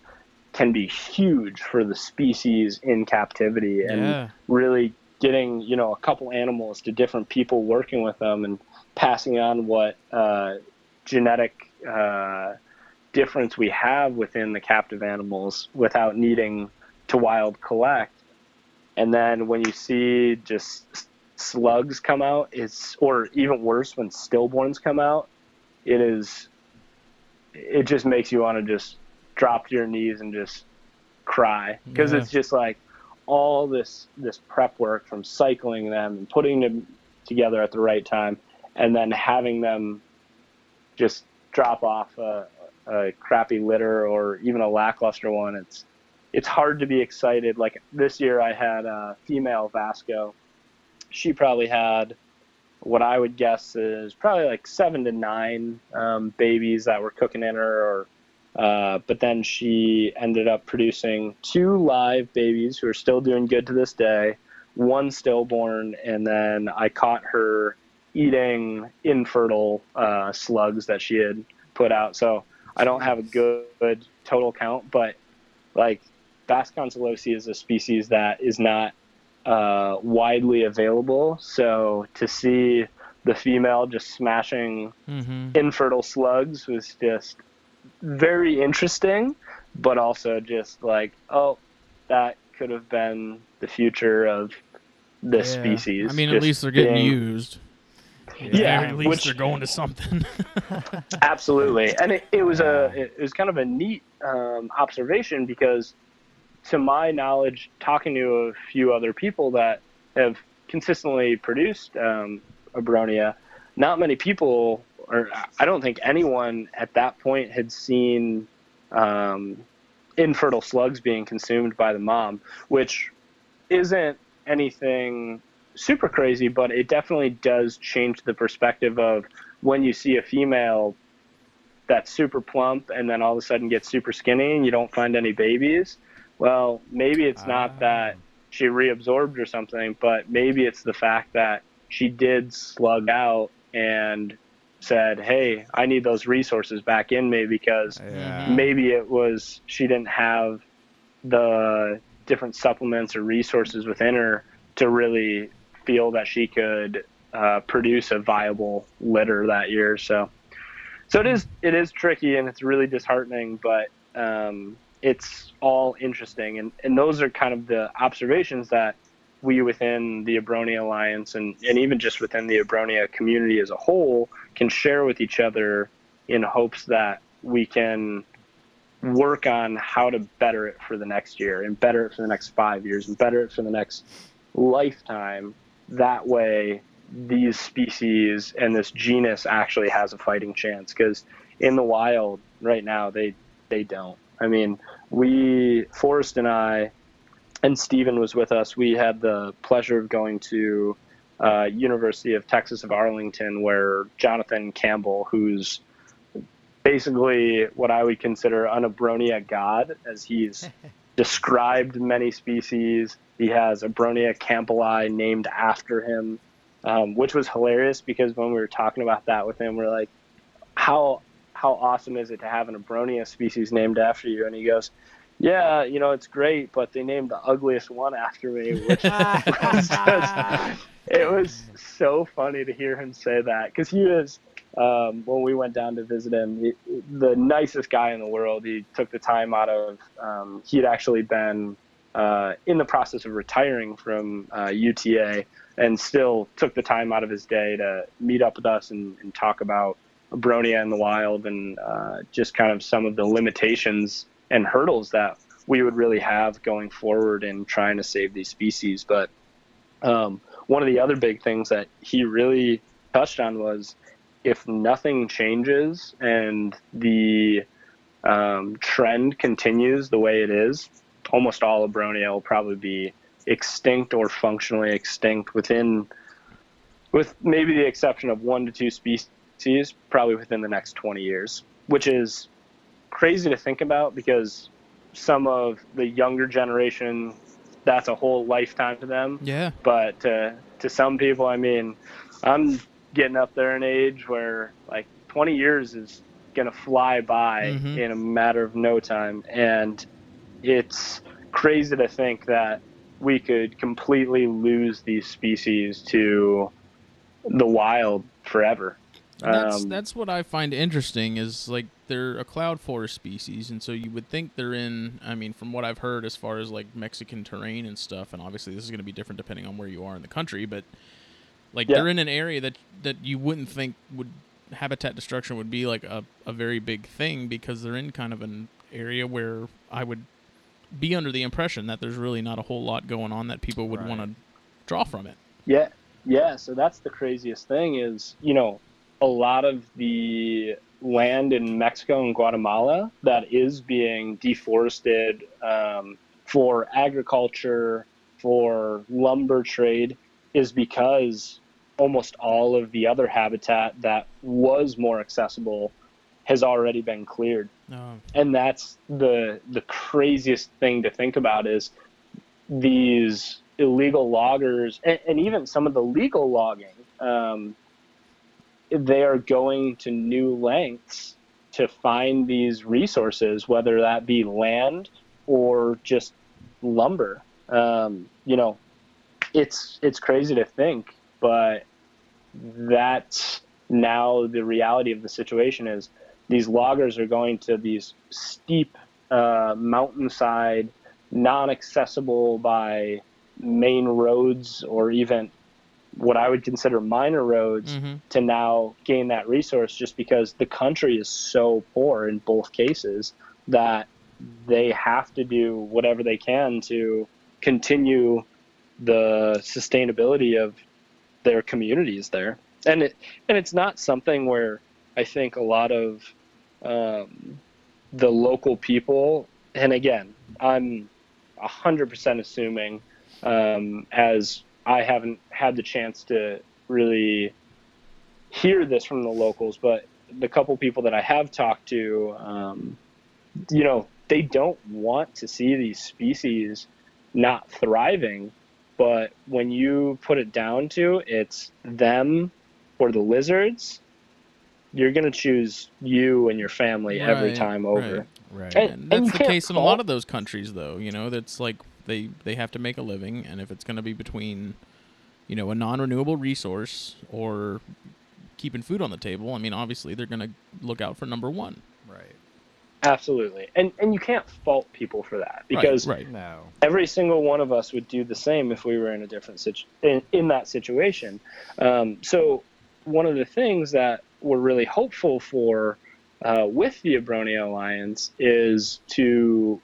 can be huge for the species in captivity and yeah. really getting you know a couple animals to different people working with them and passing on what uh, genetic uh, difference we have within the captive animals without needing to wild collect. And then when you see just slugs come out, it's or even worse when stillborns come out, it is it just makes you want to just drop to your knees and just cry because yeah. it's just like all this this prep work from cycling them and putting them together at the right time and then having them just drop off a, a crappy litter or even a lackluster one, it's it's hard to be excited. Like this year, I had a female Vasco. She probably had what I would guess is probably like seven to nine um, babies that were cooking in her, or uh, but then she ended up producing two live babies who are still doing good to this day, one stillborn, and then I caught her eating infertile uh, slugs that she had put out. So I don't have a good, good total count, but like Vasconcelosi is a species that is not uh, widely available. So to see the female just smashing Mm-hmm. infertile slugs was just very interesting, but also just like, oh, that could have been the future of this Yeah. species. I mean, at least they're getting being- used. Yeah, at least which- they're going to something. Absolutely, and it, it was a it was kind of a neat um, observation because, to my knowledge, talking to a few other people that have consistently produced um, abronia, not many people, or I don't think anyone at that point had seen um, infertile slugs being consumed by the mom, which isn't anything super crazy, but it definitely does change the perspective of when you see a female that's super plump and then all of a sudden gets super skinny and you don't find any babies. Well, maybe it's not that she reabsorbed or something, but maybe it's the fact that she did slug out and said, "Hey, I need those resources back in me because Yeah. maybe it was she didn't have the different supplements or resources within her to really feel that she could uh, produce a viable litter that year. So, so it is it is tricky and it's really disheartening, but um, it's all interesting and and those are kind of the observations that we within the Abronia Alliance and, and even just within the Abronia community as a whole can share with each other in hopes that we can work on how to better it for the next year and better it for the next five years and better it for the next lifetime. That way, these species and this genus actually has a fighting chance because in the wild right now they they don't. I mean, we Forrest and I and Stephen was with us. We had the pleasure of going to uh, University of Texas of Arlington, where Jonathan Campbell, who's basically what I would consider an Abronia god, as he's described many species. He has Abronia campbelli named after him, um, which was hilarious because when we were talking about that with him, we're like, how how awesome is it to have an Abronia species named after you? And he goes, yeah, you know, it's great, but they named the ugliest one after me, which was just, it was so funny to hear him say that because he was um, when we went down to visit him he, the nicest guy in the world he took the time out of um, he had actually been uh, in the process of retiring from uh, UTA and still took the time out of his day to meet up with us and, and talk about Abronia in the wild and uh, just kind of some of the limitations and hurdles that we would really have going forward in trying to save these species. But um, one of the other big things that he really touched on was if nothing changes and the um, trend continues the way it is, almost all of Abronia will probably be extinct or functionally extinct within, with maybe the exception of one to two species, probably within the next 20 years, which is crazy to think about because some of the younger generation, that's a whole lifetime to them yeah. but uh, to some people, I mean, I'm getting up there in age where like 20 years is gonna fly by Mhm. in a matter of no time, and it's crazy to think that we could completely lose these species to the wild forever. That's Um, that's what I find interesting is like they're a cloud forest species, and so you would think they're in. I mean, from what I've heard, as far as like Mexican terrain and stuff, and obviously this is going to be different depending on where you are in the country, but like Yeah. they're in an area that that you wouldn't think would habitat destruction would be like a, a very big thing because they're in kind of an area where I would be under the impression that there's really not a whole lot going on that people would Right. want to draw from it. Yeah, yeah. So that's the craziest thing is, you know, a lot of the land in Mexico and Guatemala that is being deforested um, for agriculture, for lumber trade, is because almost all of the other habitat that was more accessible has already been cleared. Oh, and that's the the craziest thing to think about is these illegal loggers and, and even some of the legal logging um, they are going to new lengths to find these resources, whether that be land or just lumber. Um, you know, it's it's crazy to think, but that's now the reality of the situation is these loggers are going to these steep uh, mountainside, non-accessible by main roads or even what I would consider minor roads Mm-hmm. to now gain that resource just because the country is so poor in both cases that they have to do whatever they can to continue the sustainability of their communities there. And it and it's not something where I think a lot of um, the local people and again, I'm 100% assuming um, as I haven't had the chance to really hear this from the locals, but the couple people that I have talked to, um, you know, they don't want to see these species not thriving. But when you put it down to it's them or the lizards, you're going to choose you and your family every time over. right. Right. And- And that's you the case in a lot of those countries, though. You know, that's like they they have to make a living, and if it's going to be between, you know, a non-renewable resource or keeping food on the table, I mean, obviously they're going to look out for number one. right. Absolutely. And and you can't fault people for that because right, right. No. every single one of us would do the same if we were in a different situ- in, in that situation. Um, so one of the things that we're really hopeful for uh, with the Abronia Alliance is to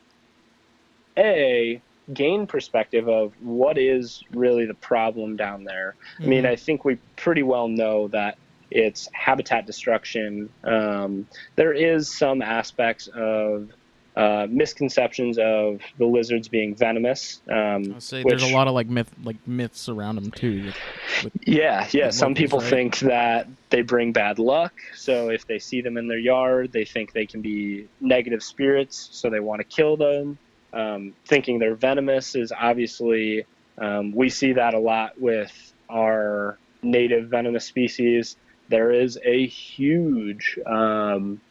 a gain perspective of what is really the problem down there. I mean, Mhm. I think we pretty well know that it's habitat destruction. Um, there is some aspects of uh, misconceptions of the lizards being venomous. Um, I'll say which, there's a lot of like myth like myths around them too. With, with, Yeah, yeah. Some people right? think that they bring bad luck. So if they see them in their yard, they think they can be negative spirits. So they want to kill them. Um, thinking they're venomous is obviously, um, we see that a lot with our native venomous species. There is a huge um,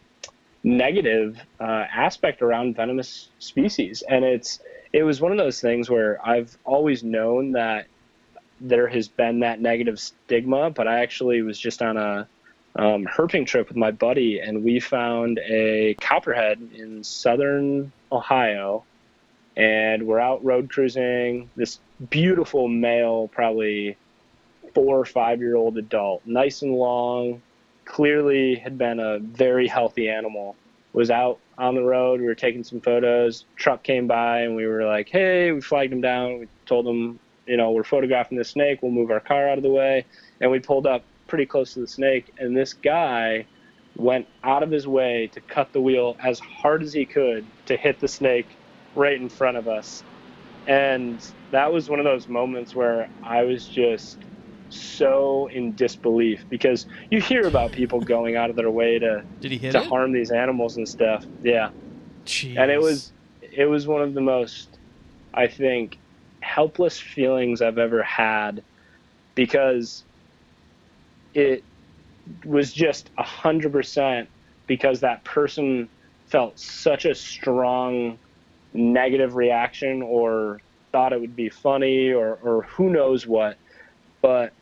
negative uh, aspect around venomous species. And it's, it was one of those things where I've always known that there has been that negative stigma, but I actually was just on a um, herping trip with my buddy, and we found a copperhead in southern Ohio, and we're out road cruising. This beautiful male, probably four or five year old adult, nice and long, clearly had been a very healthy animal. Was out on the road. We were taking some photos. Truck came by, and we were like, "Hey!" We flagged him down. We told him you know, we're photographing the snake. We'll move our car out of the way. And we pulled up pretty close to the snake. And this guy went out of his way to cut the wheel as hard as he could to hit the snake right in front of us. And that was one of those moments where I was just so in disbelief because you hear about people going out of their way to, did he hit to it? harm these animals and stuff. Yeah and it was it was one of the most i think helpless feelings i've ever had because it was just a hundred percent because that person felt such a strong negative reaction or thought it would be funny or, or who knows what but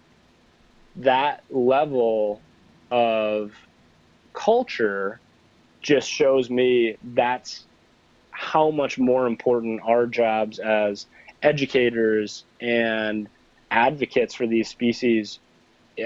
that level of culture just shows me that's how much more important our jobs as educators and advocates for these species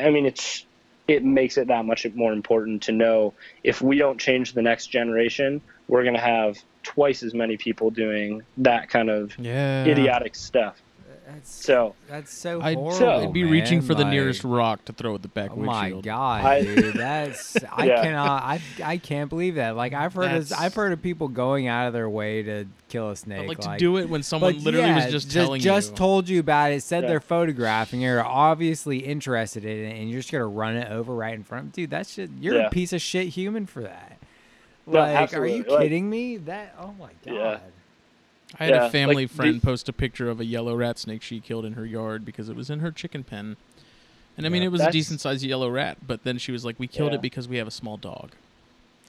i mean it's it makes it that much more important to know if we don't change the next generation we're going to have twice as many people doing that kind of yeah. idiotic stuff That's so that's so I'd, horrible. I'd be reaching man. for the nearest rock to throw at the back Oh my god, I- dude! That's I Yeah. cannot. I I can't believe that. Like I've heard of, I've heard of people going out of their way to kill a snake. But like, to do it when someone but literally yeah, was just, telling just you. told you about it, said Yeah. they're photographing You're obviously interested in it, and you're just gonna run it over right in front of dude. That's just you're Yeah. a piece of shit human for that. No, Like, are you absolutely. Like- kidding me? That oh my god. Yeah. I had Yeah, a family like, friend the- post a picture of a yellow rat snake she killed in her yard because it was in her chicken pen. And I mean, Yeah. it was a decent sized yellow rat, but then she was like, "We killed Yeah. it because we have a small dog."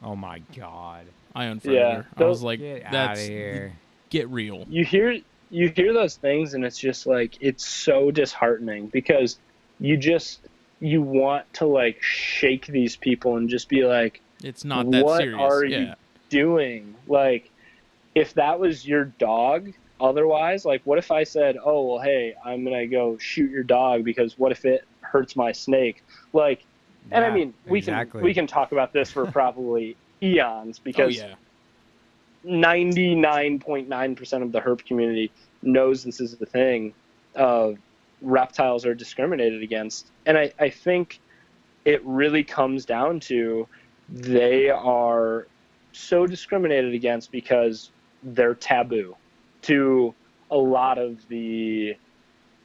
Oh my god. I unfriended Yeah, her. I was like, Get out "That's of here. get real." you hear you hear those things and it's just like it's so disheartening because you just you want to like shake these people and just be like It's not that what serious. What are yeah. you doing like if that was your dog otherwise like what if i said oh well hey i'm gonna go shoot your dog because what if it hurts my snake like and i mean we exactly. can we can talk about this for probably eons Oh because yeah. 99.9% of the herp community knows this is the thing of reptiles are discriminated against and I, I think it really comes down to they are so discriminated against because they're taboo to a lot of the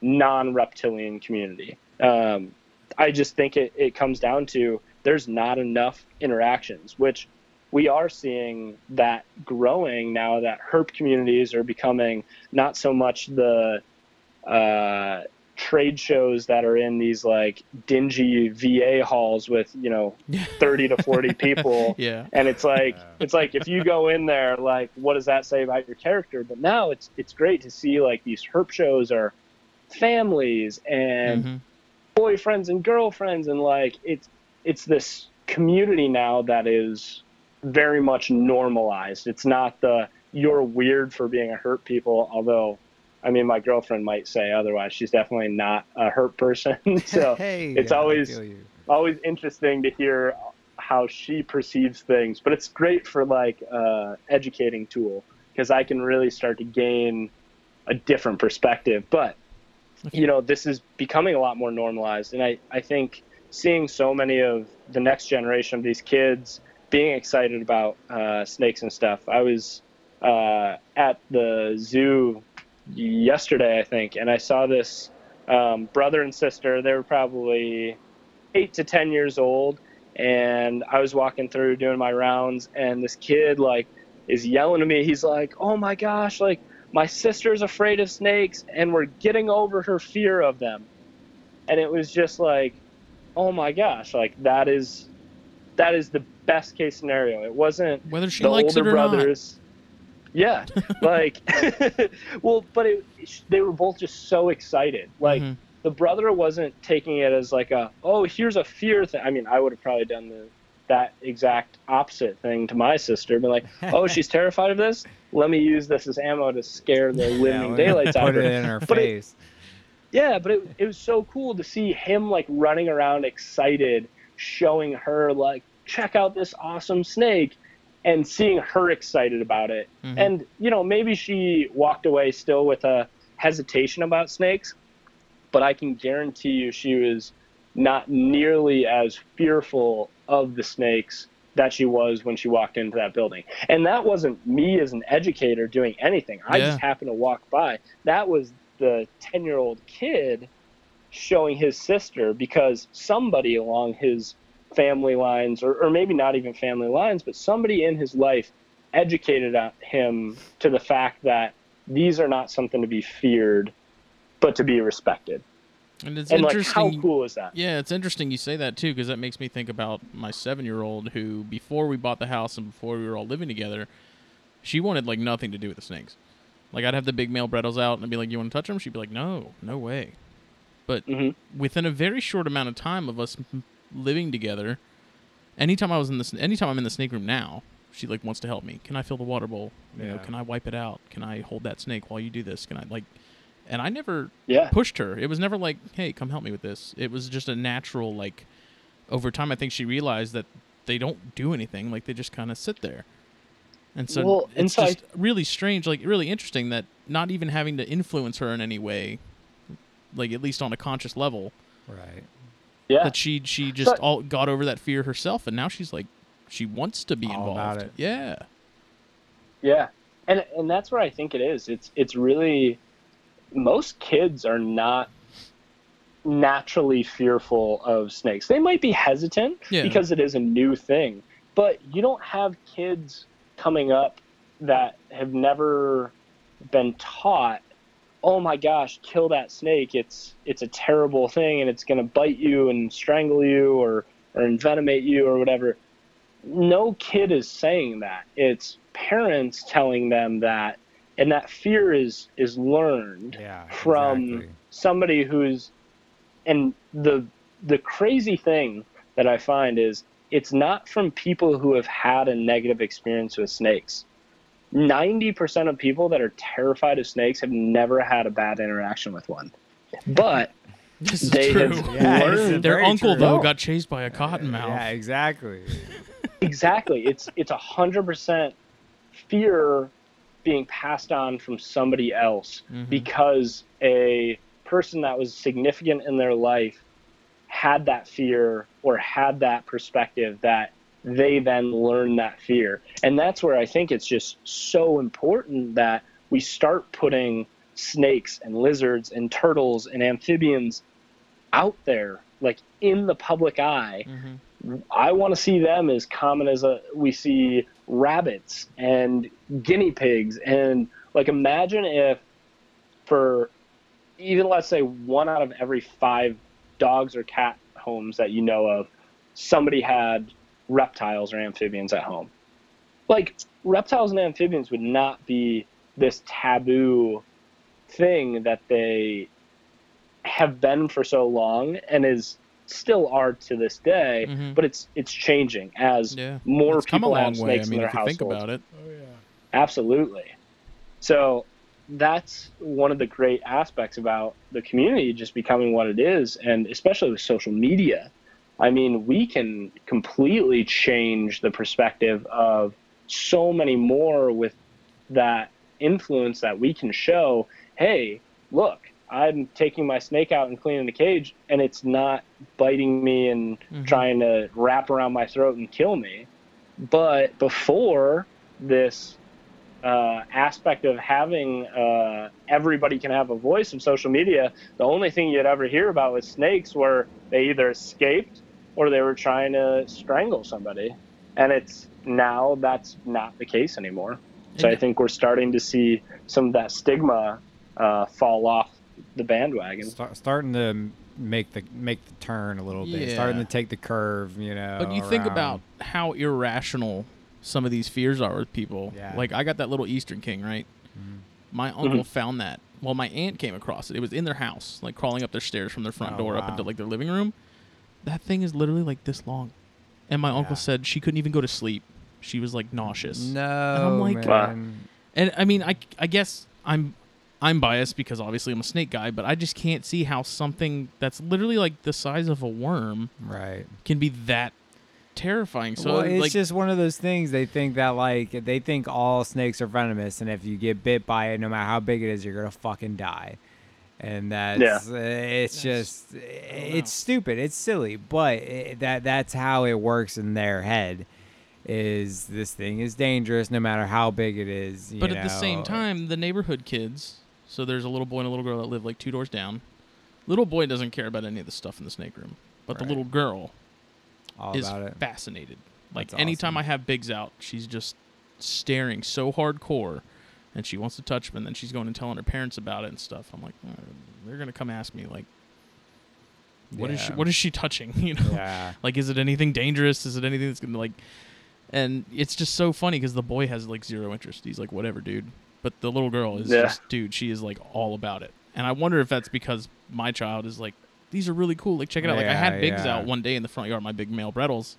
non-reptilian community. Um, i just think it, it comes down to there's not enough interactions which we are seeing that growing now that herp communities are becoming not so much the uh, trade shows that are in these like dingy VA halls with you know 30 to 40 people Yeah. and it's like it's like if you go in there like what does that say about your character but now it's it's great to see like these herp shows are families and Mhm. boyfriends and girlfriends and like it's it's this community now that is very much normalized it's not the you're weird for being a hurt people although i mean my girlfriend might say otherwise. She's definitely not a hurt person. So hey, it's yeah, always- always interesting to hear how she perceives things but it's great for like uh, educating tool because i can really start to gain a different perspective. But you know this is becoming a lot more normalized and i, I think seeing so many of the next generation of these kids being excited about uh, snakes and stuff. I was uh, at the zoo yesterday i think and i saw this um, brother and sister they were probably eight to ten years old and i was walking through doing my rounds and this kid like is yelling at me. He's like oh my gosh like my sister's afraid of snakes and we're getting over her fear of them. And it was just like oh my gosh like that is that is the best case scenario. It wasn't Whether she the likes older it or brothers yeah like well but it, they were both just so excited. Like Mhm. the brother wasn't taking it as like a oh here's a fear thing. I mean i would have probably done the that exact opposite thing to my sister been like oh she's terrified of this? Let me use this as ammo to scare the living we're daylights out of Put her. it in her But it- yeah, but it, it was so cool to see him like running around excited, showing her like, check out this awesome snake, and seeing her excited about it. Mhm. And you know, maybe she walked away still with a hesitation about snakes, but I can guarantee you she was not nearly as fearful of the snakes that she was when she walked into that building. And that wasn't me as an educator doing anything. I Yeah. just happened to walk by. That was the 10 year old kid showing his sister because somebody along his family lines, or, or maybe not even family lines, but somebody in his life educated him to the fact that these are not something to be feared, but to be respected. And it's and like, interesting. how cool is that? Yeah, it's interesting you say that too, because that makes me think about my seven-year-old who, before we bought the house and before we were all living together, she wanted like nothing to do with the snakes. Like I'd have the big male Bredl's out and I'd be like, "You want to touch them?" She'd be like, "No, no way." But Mhm. within a very short amount of time of us living together, anytime I was in this, anytime I'm in the snake room now, she like wants to help me. Can I fill the water bowl? You know, can I wipe it out? Can I hold that snake while you do this? Can I like? And I never Yeah. pushed her. It was never like, "Hey, come help me with this." It was just a natural like. Over time, I think she realized that they don't do anything. Like they just kind of sit there. And so Well, it's so I- just really strange, like really interesting that not even having to influence her in any way, like at least on a conscious level, Right. Yeah. that she she just So- all got over that fear herself, and now she's like, she wants to be All involved. about it. Yeah, Yeah, and and that's where I think it is. It's it's really most kids are not naturally fearful of snakes. They might be hesitant Yeah. because it is a new thing, but you don't have kids coming up that have never been taught oh my gosh kill that snake it's it's a terrible thing and it's going to bite you and strangle you or or envenomate you or whatever no kid is saying that. It's parents telling them that, and that fear is is learned Yeah. from exactly. somebody who's and the the crazy thing that I find is it's not from people who have had a negative experience with snakes. 90% of people that are terrified of snakes have never had a bad interaction with one. But This is They true. have Yeah, it's learned Their uncle true. though got chased by a cottonmouth. Yeah, exactly. exactly it's it's a hundred percent fear being passed on from somebody else Mhm. because a person that was significant in their life had that fear or had that perspective that they then learn that fear and that's where i think it's just so important that we start putting snakes and lizards and turtles and amphibians out there like in the public eye Mhm. I want to see them as common as a, we see rabbits and guinea pigs. And like, imagine if for even let's say one out of every five dogs or cat homes that you know of, somebody had reptiles or amphibians at home. Like, reptiles and amphibians would not be this taboo thing that they have been for so long and is still are to this day Mhm. but it's it's changing as Yeah. more It's come a people long have way. I snakes mean, in their if you think about it. Oh, yeah. Absolutely. So that's one of the great aspects about the community just becoming what it is, and especially with social media. I mean, we can completely change the perspective of so many more with that influence that we can show. Hey, look, I'm taking my snake out and cleaning the cage, and it's not biting me and Mhm. trying to wrap around my throat and kill me. But before this uh, aspect of having uh, everybody can have a voice in social media, the only thing you'd ever hear about with snakes were they either escaped or they were trying to strangle somebody. And it's now that's not the case anymore. So I think we're starting to see some of that stigma uh, fall off the bandwagon. Start, starting to make the make the turn a little bit. Starting to take the curve, you know. But you think about how irrational some of these fears are with people. Yeah. Like I got that little Eastern King, right? Mhm. My uncle found that. Well, my aunt came across it. It was in their house, like crawling up their stairs from their front Oh, door up into like their living room. That thing is literally like this long. And my uncle said she couldn't even go to sleep. She was like nauseous. No, and I'm like- man. And I mean, I, I guess I'm I'm biased because obviously I'm a snake guy, but I just can't see how something that's literally like the size of a worm Right. can be that terrifying. So well, it's like just one of those things. They think that like they think all snakes are venomous, and if you get bit by it, no matter how big it is, you're gonna fucking die. And that's uh, it's That's- just it's stupid. It's silly, but it, that that's how it works in their head. Is this thing is dangerous no matter how big it is. you But at the same time, the neighborhood kids. So there's a little boy and a little girl that live like two doors down. Little boy doesn't care about any of the stuff in the snake room, but the little girl all is about it. fascinated. Like That's anytime awesome. I have bigs out, she's just staring so hardcore, and she wants to touch them, and then she's going and telling her parents about it and stuff. I'm like, "Uh, they're gonna come ask me like, what is she? Yeah. What is she touching? You know, Yeah. like is it anything dangerous? Is it anything that's gonna like? And it's just so funny because the boy has like zero interest. He's like, whatever, dude. But the little girl is Yeah. just, dude. She is like all about it. And I wonder if that's because my child is like, these are really cool. Like, check it out. Like, I had Yeah, bigs yeah. out one day in the front yard, my big male Bredl's.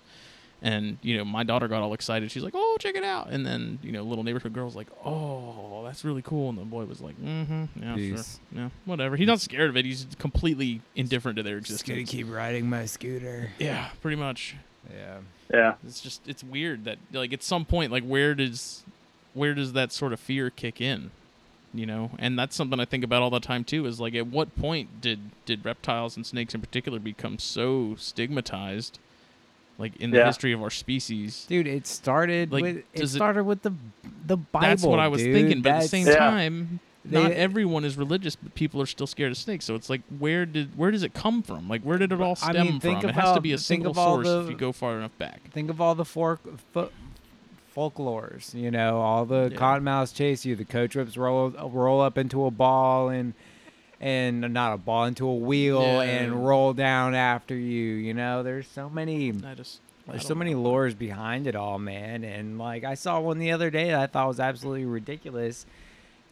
And, you know, my daughter got all excited. She's like, oh, check it out. And then, you know, little neighborhood girl's like, oh, that's really cool. And the boy was like, mm hmm. Yeah, Peace. sure. Yeah, whatever. He's not scared of it. He's completely indifferent to their Just gonna keep riding my scooter. yeah, pretty much. Yeah. Yeah. It's just it's weird that like at some point like where does where does that sort of fear kick in? You know, and that's something I think about all the time too. Is like at what point did did reptiles and snakes in particular become so stigmatized, like in the Yeah. history of our species? Dude, it started Like, with it does it- started with the the Bible. that's what I was dude. thinking. But at the That's- same Yeah. time, not They- everyone is religious, but people are still scared of snakes. So it's like, where did where does it come from? Like, where did it all I stem mean, think from? It has to be a single source the- if you go far enough back. Think of all the folk, fo- folklores, you know, all the Yeah. cottonmouths chase you, the coach whips roll roll up into a ball and and not a ball into a wheel Yeah. and roll down after you. You know, there's so many. I just There's so many know. lures behind it all, man. And like I saw one the other day that I thought was absolutely ridiculous.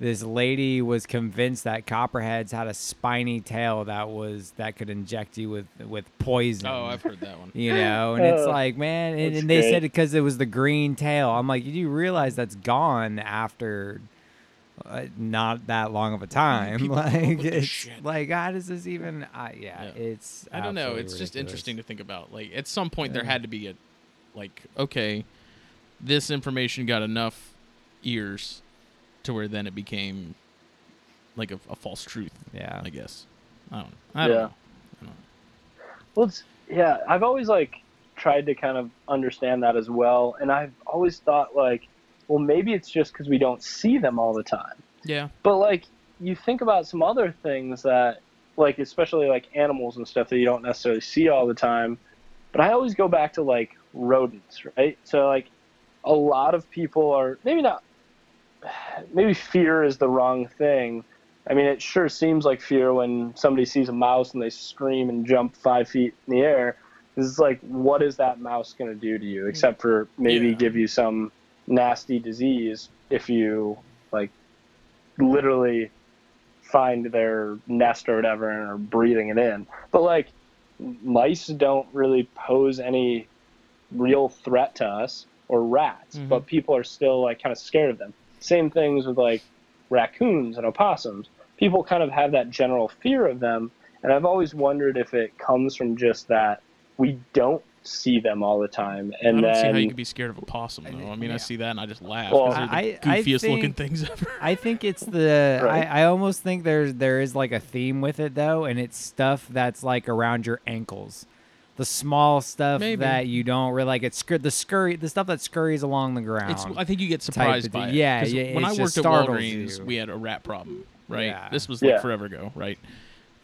This lady was convinced that copperheads had a spiny tail that was that could inject you with with poison. Oh, I've heard that one. you know, and it's Oh, like, man, and, and they said great. it because it was the green tail. I'm like, you do realize that's gone after uh, not that long of a time. people Like, it's like, how does this even? Uh, yeah, Yeah. it's. I don't know. absolutely It's just interesting to think about. Like at some point there had to be a like okay, this information got enough ears to where then it became like a, a false truth. Yeah. I guess. I don't. I don't Yeah. know. I don't know. Well, it's, yeah, I've always like tried to kind of understand that as well, and I've always thought like, well, maybe it's just because we don't see them all the time. Yeah. But like, you think about some other things that, like, especially like animals and stuff that you don't necessarily see all the time. But I always go back to like rodents, right? So like, a lot of people are maybe not, maybe fear is the wrong thing. I mean, it sure seems like fear when somebody sees a mouse and they scream and jump five feet in the air. It's like, what is that mouse going to do to you, except for maybe Yeah. give you some nasty disease if you like literally find their nest or whatever and are breathing it in. But like, mice don't really pose any real threat to us or rats, Mhm. but people are still like kind of scared of them. Same things with like raccoons and opossums. People kind of have that general fear of them, and I've always wondered if it comes from just that we don't see them all the time, and I don't then see how you could be scared of a possum I though. think- I mean, I see that and I just laugh. Well, 'cause they're the I- I goofiest looking think- things ever. I think it's the Right. I, I almost think there's there is like a theme with it though, and it's stuff that's like around your ankles. The small stuff Maybe. that you don't really like. It's scur- the scurry, the stuff that scurries along the ground. It's, I think you get surprised of by thing. it. Yeah, 'Cause yeah, When it I worked at startles Walgreens, you. we had a rat problem, right? Yeah. This was like Yeah. forever ago, right?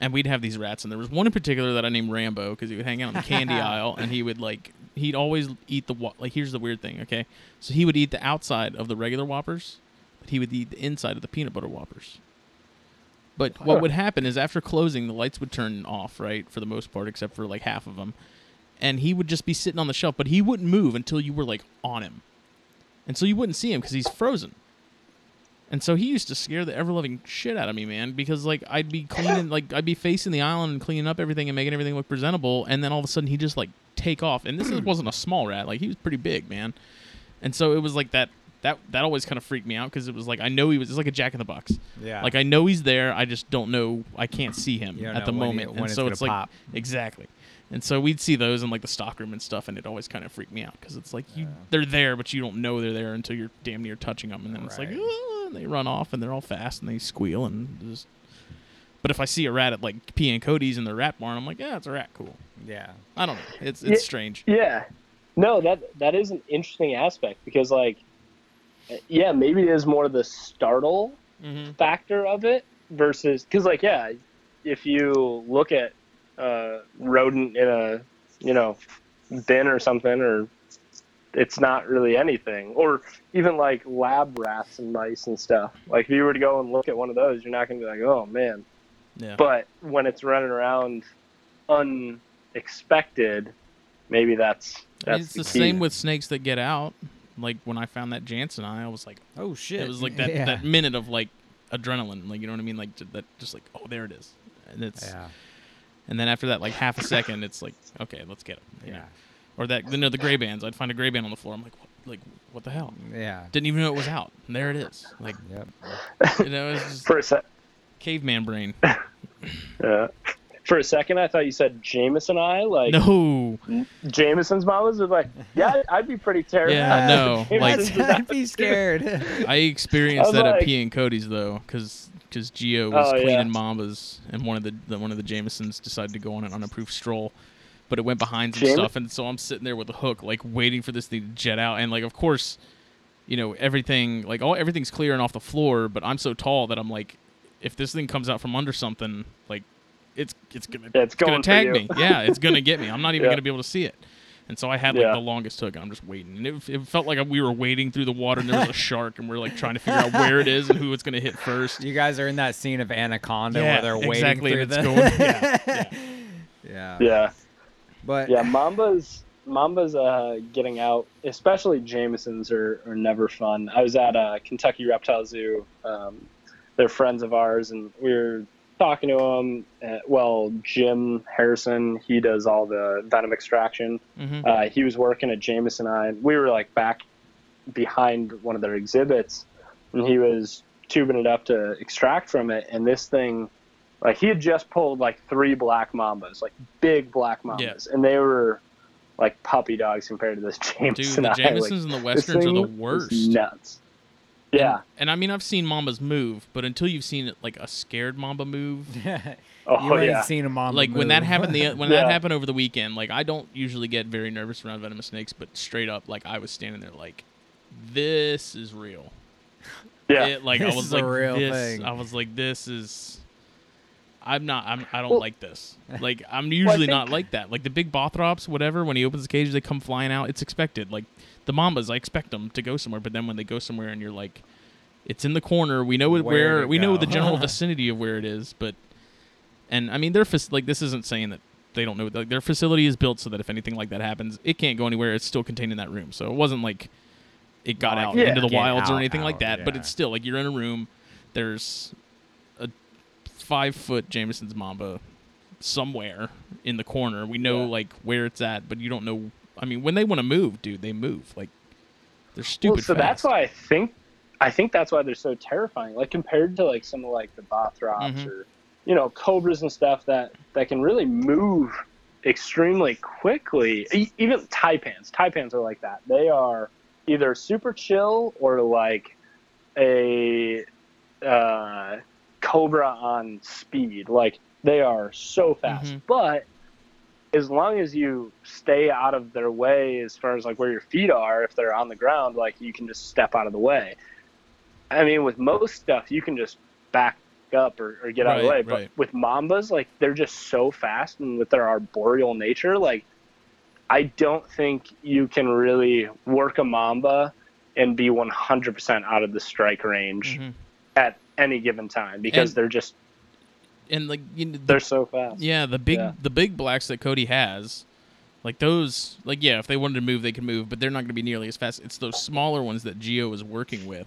And we'd have these rats, and there was one in particular that I named Rambo because he would hang out in the candy aisle, and he would like he'd always eat the wa- like. Here's the weird thing, okay? So he would eat the outside of the regular Whoppers, but he would eat the inside of the peanut butter Whoppers. But what would happen is after closing, the lights would turn off, right, for the most part, except for like half of them, and he would just be sitting on the shelf, but he wouldn't move until you were like on him, and so you wouldn't see him because he's frozen. And so he used to scare the ever loving shit out of me, man, because like I'd be cleaning, like I'd be facing the island and cleaning up everything and making everything look presentable, and then all of a sudden he just like take off, and this wasn't a small rat, like he was pretty big, man, and so it was like that. That that always kind of freaked me out because it was like I know he was it's like a Jack in the Box. yeah, Like I know he's there, I just don't know, I can't see him at the moment, when and it's so it's like pop. exactly. And so we'd see those in like the stockroom and stuff, and it always kind of freaked me out because it's like you Yeah. they're there, but you don't know they're there until you're damn near touching them, and then it's like Right. And they run off and they're all fast and they squeal and just. But if I see a rat at like Pia and Cody's in the rat barn, I'm like, yeah, it's a rat, cool. yeah, I don't know, it's it's Yeah. strange. Yeah. No, that that is an interesting aspect because like yeah, maybe it is more of the startle Mm-hmm. factor of it versus cuz like yeah, if you look at a rodent in a, you know, bin or something or it's not really anything or even like lab rats and mice and stuff. Like if you were to go and look at one of those, you're not going to be like, "Oh man, Yeah. but when it's running around unexpected, maybe that's I mean, that's it's the key. same with snakes that get out. Like when I found that jansenii, I was like, oh shit, it was like that, yeah. that minute of like adrenaline, like you know what I mean, like that just like oh there it is, and it's yeah, and then after that like half a second, it's like okay let's get it, yeah, know? Or that you know the gray bands. I'd find a gray band on the floor. I'm like what, like what the hell? yeah, Didn't even know it was out. And there it is. Like yep. you know, it's just for a sec. caveman brain. Uh, for a second, I thought you said Jameson I Like No, Jameson's mom was like, yeah, I'd- I'd be pretty terrified. Yeah, no, like- I'd be scared. I experienced I was that at Pia and Cody's though, because because Gio was Oh, yeah. cleaning Mambas, and one of the, the one of the Jamesons decided to go on an unapproved stroll, but it went behind some Jame- stuff, and so I'm sitting there with a hook, like waiting for this thing to jet out, and like of course, you know everything, like all everything's clear and off the floor, but I'm so tall that I'm like, if this thing comes out from under something, like it's it's gonna Yeah, it's gonna going for tag me, yeah, it's gonna get me. I'm not even Yeah. gonna be able to see it. And so I had like Yeah. the longest hook, and I'm just waiting. And it, it felt like we were wading through the water, and there was a shark, and we're like trying to figure out where it is and who it's going to hit first. You guys are in that scene of Anaconda Yeah, where they're waiting exactly, through and the. going- yeah, yeah. Yeah, But yeah. Mambas, Mamba's uh, getting out, especially Jamesons, are, are never fun. I was at a Kentucky Reptile Zoo. Um, they're friends of ours, and we were talking to them. Uh, well, Jim Harrison, he does all the venom extraction. Mm-hmm. Uh, he was working at jamesoni. We were like back behind one of their exhibits, and he was tubing it up to extract from it. And this thing, like he had just pulled like three black mambas, like big black mambas, and they were like puppy dogs compared to this Jameson. Dude, the Eye. Jamesons like, and the Westerns are the worst. nuts. Yeah. And, and I mean, I've seen mambas move, but until you've seen like a scared mamba move, Oh you ain't yeah. seen him on like the when that happened the when that happened over the weekend, like I don't usually get very nervous around venomous snakes, but straight up, like I was standing there, like this is real. Yeah. It, like I was is a like real this. thing. I was like this is. I'm not. I'm. I don't Well- like this. Like I'm usually think- not like that. Like the big bothrops, whatever. When he opens the cage, they come flying out. It's expected. Like the mambas, I expect them to go somewhere. But then when they go somewhere, and you're like, it's in the corner. We know Where where. to We know the general vicinity of where it is. But, and I mean, their fac- like this isn't saying that they don't know. Like their facility is built so that if anything like that happens, it can't go anywhere. It's still contained in that room. So it wasn't like it got Not out Yeah. into the get wilds or out, anything like out, that. But it's still like you're in a room. There's a five foot Jameson's Mamba somewhere in the corner. We know Yeah. like where it's at, but you don't know. I mean, when they want to move, dude, they move. Like they're stupid. Well, so that's why I think I think that's why they're so terrifying. Like compared to like some of like the bothrops Mhm. or you know cobras and stuff that that can really move extremely quickly. E- even taipans, taipans are like that. They are either super chill or like a uh, cobra on speed. Like they are so fast, Mhm. but as long as you stay out of their way as far as like where your feet are if they're on the ground like you can just step out of the way i mean with most stuff you can just back up or, or get out of the way but right. with mambas like they're just so fast and with their arboreal nature like i don't think you can really work a mamba and be 100% out of the strike range Mhm. At any given time because And- they're just and like you know, they're so fast Yeah, the big Yeah. the big blacks that Cody has, like those, like yeah, if they wanted to move, they could move, but they're not going to be nearly as fast. It's those smaller ones that Geo is working with.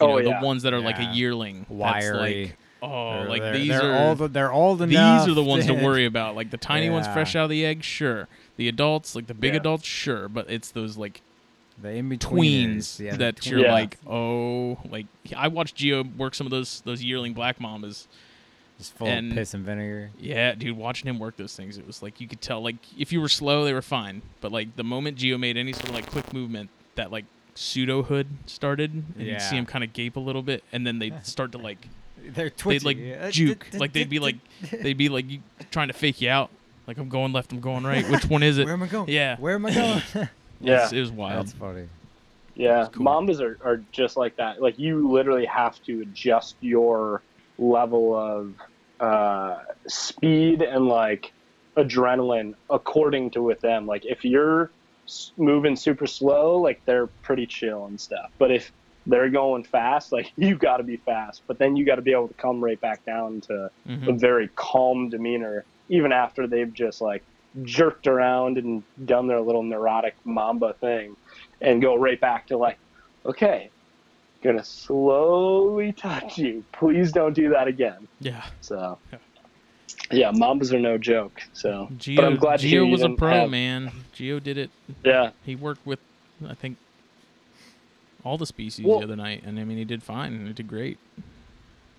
You Oh, know, yeah. the ones that are like a Yeah. yearling, that's wiry. Like, oh, They're- like they're, these they're are old. They're old these are the ones to worry about. Like the tiny ones fresh out of the egg, sure. The adults, like the big Yeah. adults, sure, but it's those like The in tweens. Yeah, that tween- you're Yeah. like, oh, like I watched Geo work some of those those yearling black mambas. just full and- of piss and vinegar. Yeah, dude, watching him work those things, it was like you could tell. Like if you were slow, they were fine, but like the moment Geo made any sort of like quick movement, that like pseudo hood started, and you'd see him kind of gape a little bit, and then they'd start to like They're twitchy. they'd like Yeah. juke, like they'd be like they'd be like you, trying to fake you out, like I'm going left, I'm going right. Which one is it? Where am I going? Yeah. Where am I going? It yeah was, it was wild. That's funny. Yeah, cool. mambas are, are just like that. Like you literally have to adjust your level of uh, speed and like adrenaline according to with them. Like if you're moving super slow, like they're pretty chill and stuff. But if they're going fast, like you got to be fast. But then you got to be able to come right back down to a Mhm. very calm demeanor, even after they've just like jerked around and done their little neurotic mamba thing, and go right back to like, okay, gonna slowly touch you. Please don't do that again. Yeah, So, Yeah. yeah, mambas are no joke. So, Geo, but I'm glad Geo was a pro, have- man. Geo did it. Yeah, He worked with, I think, all the species Well- the other night, and I mean he did fine. He did great.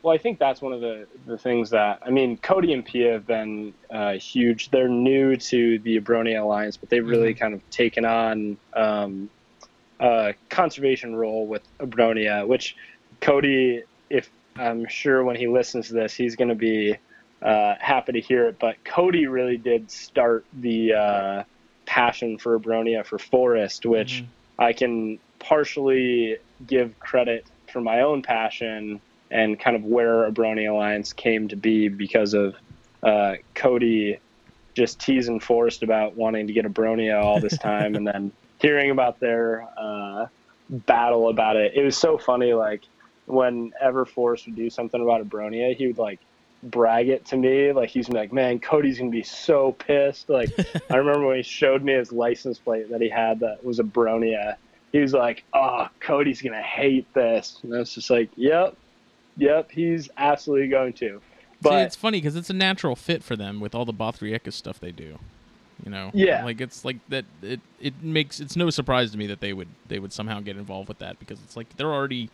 Well, I think that's one of the, the things that I mean. Cody and Pia have been uh, huge. They're new to the Abronia Alliance, but they've really kind of taken on um, a conservation role with Abronia. Which Cody, if I'm sure when he listens to this, he's going to be uh, happy to hear it. But Cody really did start the uh, passion for Abronia for Forrest, which Mhm. I can partially give credit for my own passion and kind of where Abronia Alliance came to be because of uh, Cody just teasing Forrest about wanting to get Abronia all this time and then hearing about their uh, battle about it. It was so funny. Like whenever Forrest would do something about Abronia, he would like brag it to me. Like he's like, man, Cody's gonna be so pissed. Like I remember when he showed me his license plate that he had that was Abronia. He was like, oh, Cody's gonna hate this. And I was just like, yep, yep, he's absolutely going to. But See, it's funny because it's a natural fit for them with all the Bothriechis stuff they do. You know, Yeah. like it's like that. It it makes it's no surprise to me that they would they would somehow get involved with that because it's like they're already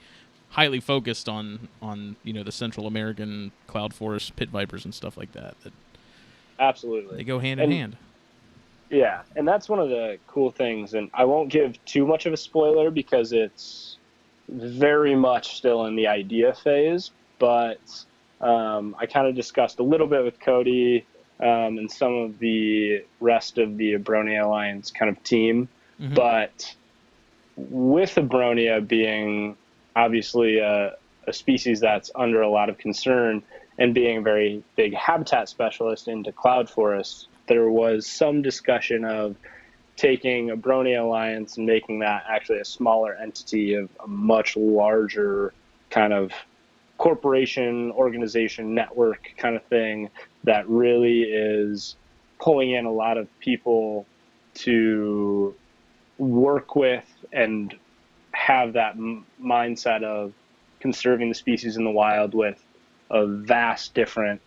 highly focused on on you know the Central American cloud forest pit vipers and stuff like that. That absolutely. they go hand And- in hand. Yeah, and that's one of the cool things. And I won't give too much of a spoiler because it's very much still in the idea phase. But um, I kind of discussed a little bit with Cody um, and some of the rest of the Abronia Alliance kind of team. Mhm. But with Abronia being obviously a, a species that's under a lot of concern and being a very big habitat specialist into cloud forests, there was some discussion of taking Abronia Alliance and making that actually a smaller entity of a much larger kind of corporation, organization, network kind of thing that really is pulling in a lot of people to work with and have that m- mindset of conserving the species in the wild with a vast different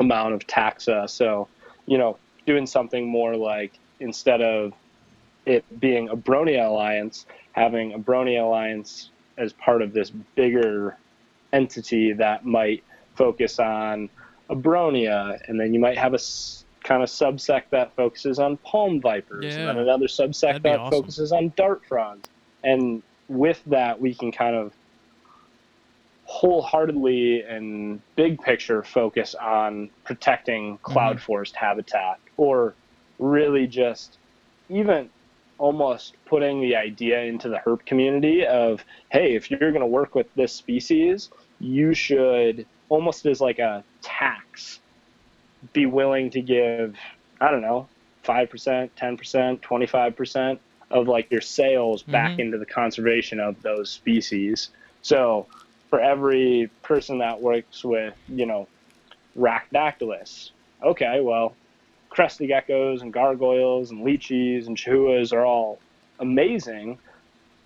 amount of taxa. So, you know, doing something more like instead of it being Abronia alliance, having Abronia alliance as part of this bigger entity that might focus on Abronia, and then you might have a s- kind of subsect that focuses on palm vipers, Yeah. and then another subsect That'd that awesome. focuses on dart frogs. And with that, we can kind of wholeheartedly and big picture focus on protecting mm-hmm. cloud forest habitat or really just even almost putting the idea into the herp community of hey if you're going to work with this species you should almost as like a tax be willing to give i don't know 5% 10% 25% of like your sales back Mhm. into the conservation of those species so for every person that works with you know Rhacodactylus okay well crested geckos and gargoyles and leachies and chahouas are all amazing,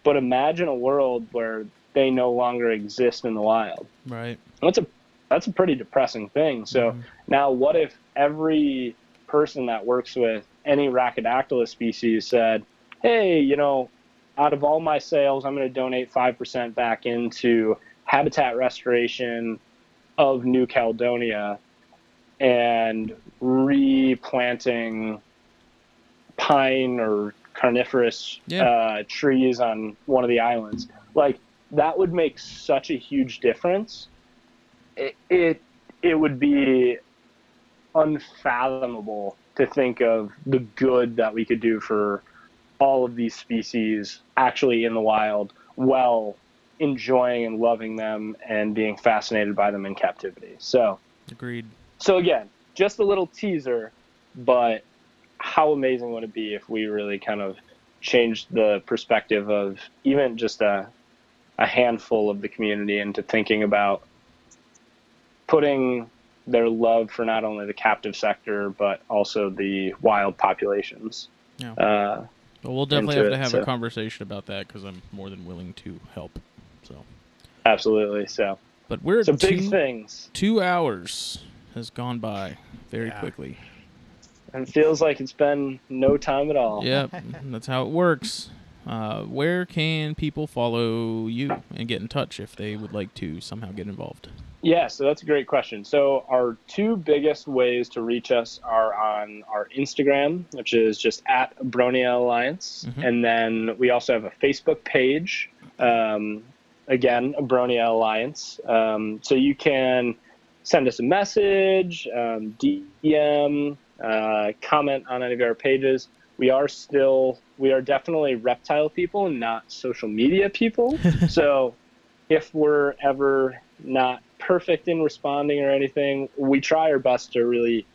but imagine a world where they no longer exist in the wild. Right. That's a that's a pretty depressing thing. So Mhm. now, what if every person that works with any Rhacodactylus species said, "Hey, you know, out of all my sales, I'm going to donate five percent back into habitat restoration of New Caledonia and replanting pine or carnivorous Yeah. uh, trees on one of the islands." Like that would make such a huge difference it, it it would be unfathomable to think of the good that we could do for all of these species actually in the wild while enjoying and loving them and being fascinated by them in captivity. So Agreed. So again, just a little teaser, but how amazing would it be if we really kind of changed the perspective of even just a a handful of the community into thinking about putting their love for not only the captive sector but also the wild populations. Yeah. Uh, Well, we'll definitely have to it, have so- a conversation about that because I'm more than willing to help. So, absolutely. So, but we're so at big two, things. two hours has gone by very Yeah. quickly. And feels like it's been no time at all. Yep, that's how it works. Uh, where can people follow you and get in touch if they would like to somehow get involved? Yeah, so that's a great question. So our two biggest ways to reach us are on our Instagram, which is just at Abronia Alliance, Mhm. and then we also have a Facebook page. Um, again, Abronia Alliance. Um, so you can send us a message, um, DM, uh, comment on any of our pages. We are still, we are definitely reptile people, and not social media people. so if we're ever not perfect in responding or anything, we try our best to really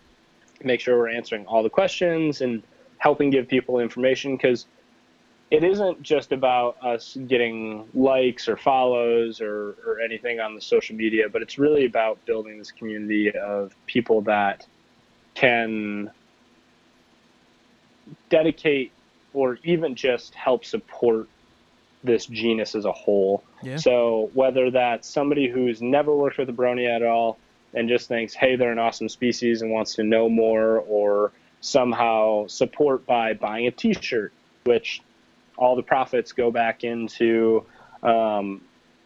make sure we're answering all the questions and helping give people information because it isn't just about us getting likes or follows or, or anything on the social media, but it's really about building this community of people that can dedicate or even just help support this genus as a whole. Yeah. So whether that's somebody who's never worked with a Abronia at all and just thinks, hey, they're an awesome species and wants to know more, or somehow support by buying a T-shirt, which all the profits go back into um,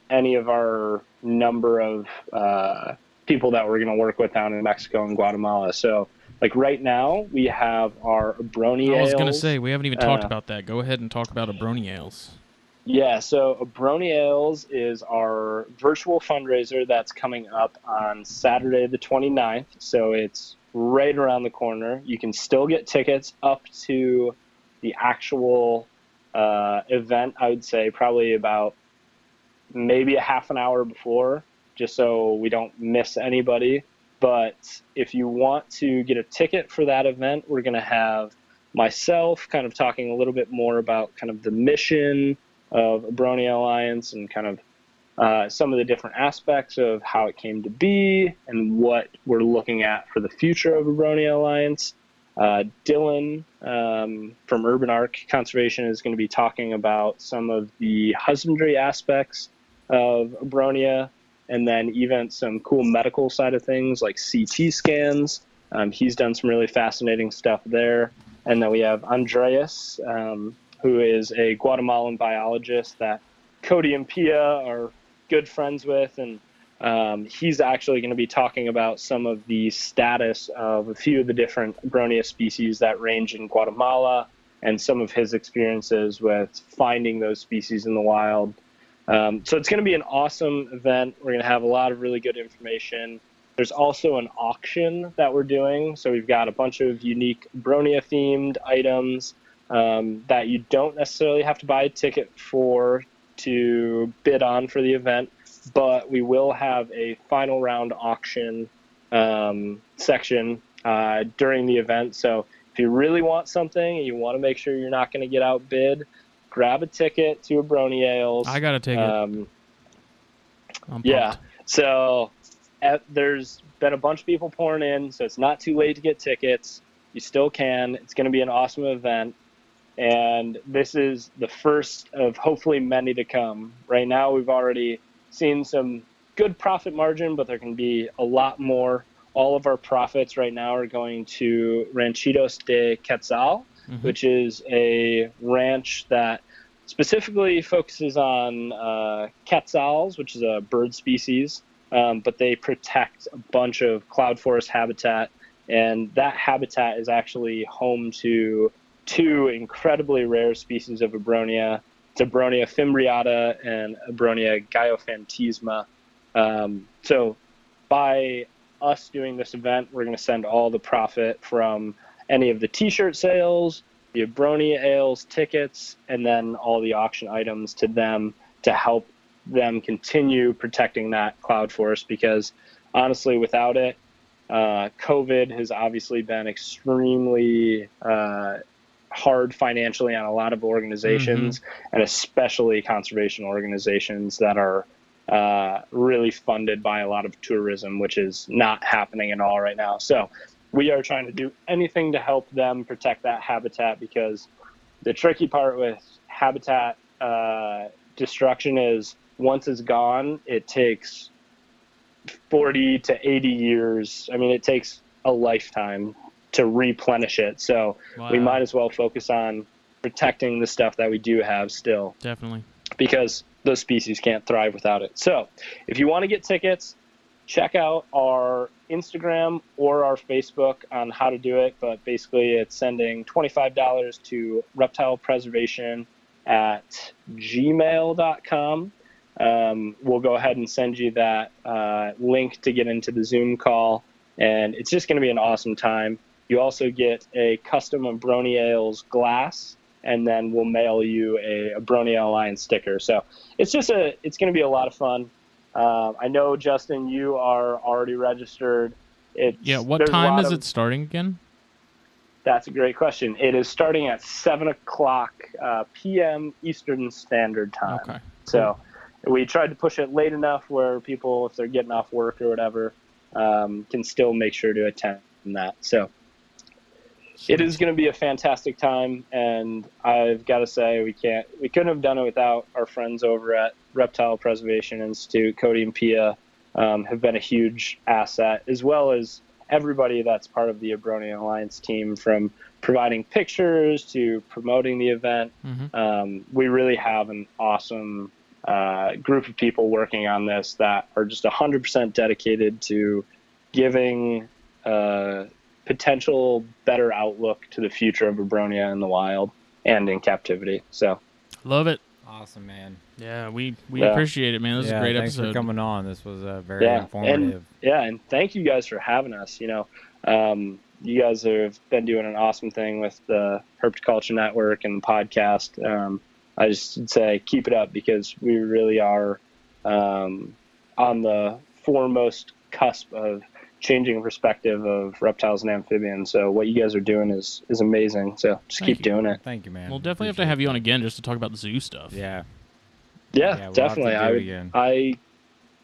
any of our number of uh, people that we're going to work with down in Mexico and Guatemala. So, like right now, we have our Brony I was gonna say we haven't even talked Uh, about that. Go ahead and talk about Abronia Ales. Yeah, so Abronia Ales is our virtual fundraiser that's coming up on Saturday the 29th. So it's right around the corner. You can still get tickets up to the actual uh, event, I would say probably about maybe a half an hour before, just so we don't miss anybody. But if you want to get a ticket for that event, we're going to have myself kind of talking a little bit more about kind of the mission of Abronia Alliance and kind of uh, some of the different aspects of how it came to be and what we're looking at for the future of Abronia Alliance. Uh, Dylan um, from Urban Arc Conservation is going to be talking about some of the husbandry aspects of Abronia and then even some cool medical side of things like CT scans. Um, he's done some really fascinating stuff there. And then we have Andreas, um, who is a Guatemalan biologist that Cody and Pia are good friends with. And um, he's actually going to be talking about some of the status of a few of the different Abronia species that range in Guatemala and some of his experiences with finding those species in the wild. Um, so it's going to be an awesome event. We're going to have a lot of really good information. There's also an auction that we're doing. So we've got a bunch of unique Abronia themed items um, that you don't necessarily have to buy a ticket for to bid on for the event, but we will have a final round auction um, section uh, during the event. So if you really want something and you want to make sure you're not going to get outbid, grab a ticket to Abronia Ales. I gotta take it. Um, yeah. So uh, there's been a bunch of people pouring in, so it's not too late to get tickets. You still can. It's going to be an awesome event. And this is the first of hopefully many to come. Right now, we've already seen some good profit margin, but there can be a lot more. All of our profits right now are going to Ranchitos de Quetzal, Mhm. which is a ranch that specifically focuses on uh, quetzals, which is a bird species, um, but they protect a bunch of cloud forest habitat, and that habitat is actually home to two incredibly rare species of Abronia. Abronia fimbriata and Abronia gaiophantasma. Um, so by us doing this event, we're going to send all the profit from any of the t-shirt sales, the Abronia Ales tickets, and then all the auction items to them to help them continue protecting that cloud forest because honestly, without it, uh, COVID has obviously been extremely uh, hard financially on a lot of organizations, and especially conservation organizations that are uh, really funded by a lot of tourism, which is not happening at all right now. So we are trying to do anything to help them protect that habitat because the tricky part with habitat uh, destruction is once it's gone, it takes 40 to 80 years. I mean, it takes a lifetime to replenish it. So we might as well focus on protecting the stuff that we do have still Definitely. because those species can't thrive without it. So, if you want to get tickets, check out our Instagram or our Facebook on how to do it. But basically, it's sending $25 to reptile preservation at gmail.com. Um, we'll go ahead and send you that uh, link to get into the Zoom call. And it's just going to be an awesome time. You also get a custom Abronia Ales glass, and then we'll mail you a, Abronia Alliance sticker. So it's just a, it's going to be a lot of fun. Uh, I know Justin, you are already registered. It's, Yeah. What time is of- it starting again? That's a great question. It is starting at 7 o'clock uh, p.m. Eastern Standard Time. Okay. So we tried to push it late enough where people, if they're getting off work or whatever, um, can still make sure to attend that. So it is going to be a fantastic time, and I've got to say we can't, we couldn't have done it without our friends over at Reptile Preservation Institute. Cody and Pia um, have been a huge asset, as well as everybody that's part of the Abronia Alliance team, from providing pictures to promoting the event. Mhm. Um, we really have an awesome uh, group of people working on this that are just 100% dedicated to giving uh, potential better outlook to the future of Abronia in the wild and in captivity. So, Love it. Awesome, man. Yeah, we we Yeah. appreciate it, man. This is yeah, a great thanks episode. for coming on. This was uh, very Yeah, and- informative. yeah, and thank you guys for having us. You know, um, you guys have been doing an awesome thing with the Herpetoculture Network and the podcast. Um, I just would say keep it up because we really are um, on the foremost cusp of changing perspective of reptiles and amphibians. So what you guys are doing is is amazing. So just Thank keep you. doing it. Thank you, man. We'll definitely have to have you on again just to talk about the zoo stuff. Yeah. Yeah, Yeah, we'll definitely. I would. again. I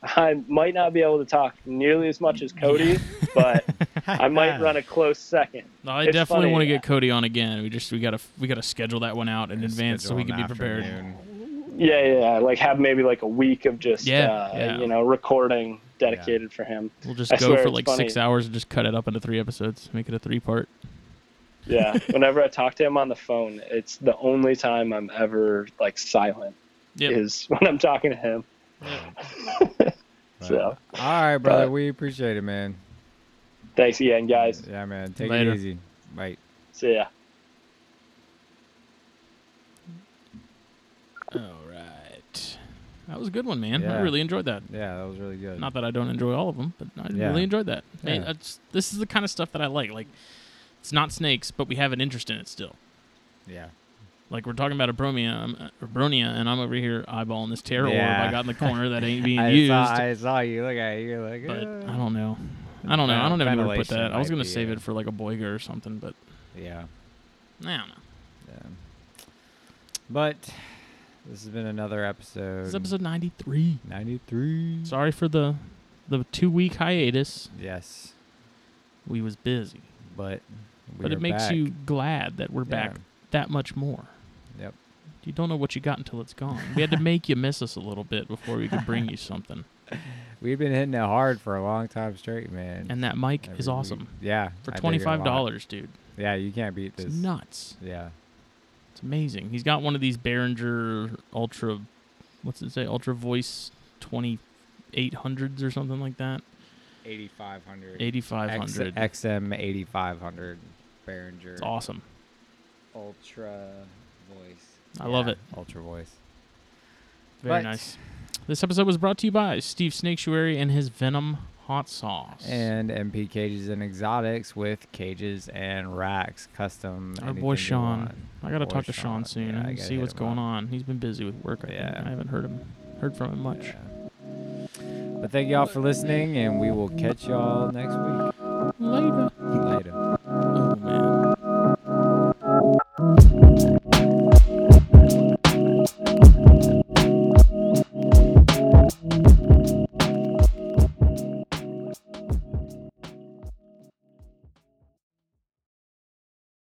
I might not be able to talk nearly as much as Cody, but I might run a close second. No, I It's definitely want to get Cody on again. We just we gotta we gotta schedule that one out in advance so we can be prepared. Yeah, yeah, yeah. Like have maybe like a week of just Yeah, uh, yeah. you know recording dedicated for him. We'll just I go for like funny. six hours and just cut it up into three episodes. Make it a three part. Yeah. Whenever I talk to him on the phone, it's the only time I'm ever like silent Yep. is when I'm talking to him. So All right, brother. but- we appreciate it, man. thanks again, guys. Yeah, man. Take Later. it easy. Bye. See ya. All right. That was a good one, man. I really enjoyed that. Yeah, that was really good. Not that I don't enjoy all of them, but I Yeah. really enjoyed that. Yeah. this is the kind of stuff that I like. Like, it's not snakes, but we have an interest in it still. yeah. Like we're talking about Abronia, um, Abronia, and I'm over here eyeballing this terror orb I got in the corner that ain't being I used. Saw, I saw you. Look at you. You're like, but "Uh." I don't know. I don't know. I don't even know where to put that. I was gonna be save a- it for like a boiga or something, but Yeah. I don't know. Yeah. But this has been another episode. This is episode 93. 93. Sorry for the the two week hiatus. Yes. We was busy, But we but it makes back. you glad that we're back that much more. Yep. You don't know what you got until it's gone. We had to make you miss us a little bit before we could bring you something. We've been hitting it hard for a long time straight, man. And that mic Every is week. awesome. Yeah. For I dig it a twenty five dollars, dude. Yeah, you can't beat It's this. nuts. Yeah. It's amazing. He's got one of these Behringer Ultra, what's it say? Ultra Voice twenty eight hundreds or something like that. 8500. Eighty five hundred. XM 8500 Behringer It's awesome. Ultra Voice. I love it. Ultra Voice. Very But- nice. This episode was brought to you by Steve Snaketuary and his Venom hot sauce. And MP Cages and Exotics with cages and racks, custom. Our boy Sean. I gotta Boy talk to Sean Sean. soon Yeah, and see what's going up. on. He's been busy with work. I think. Yeah. I haven't heard him heard from him much. Yeah. But thank y'all for listening, and we will catch y'all next week. Later.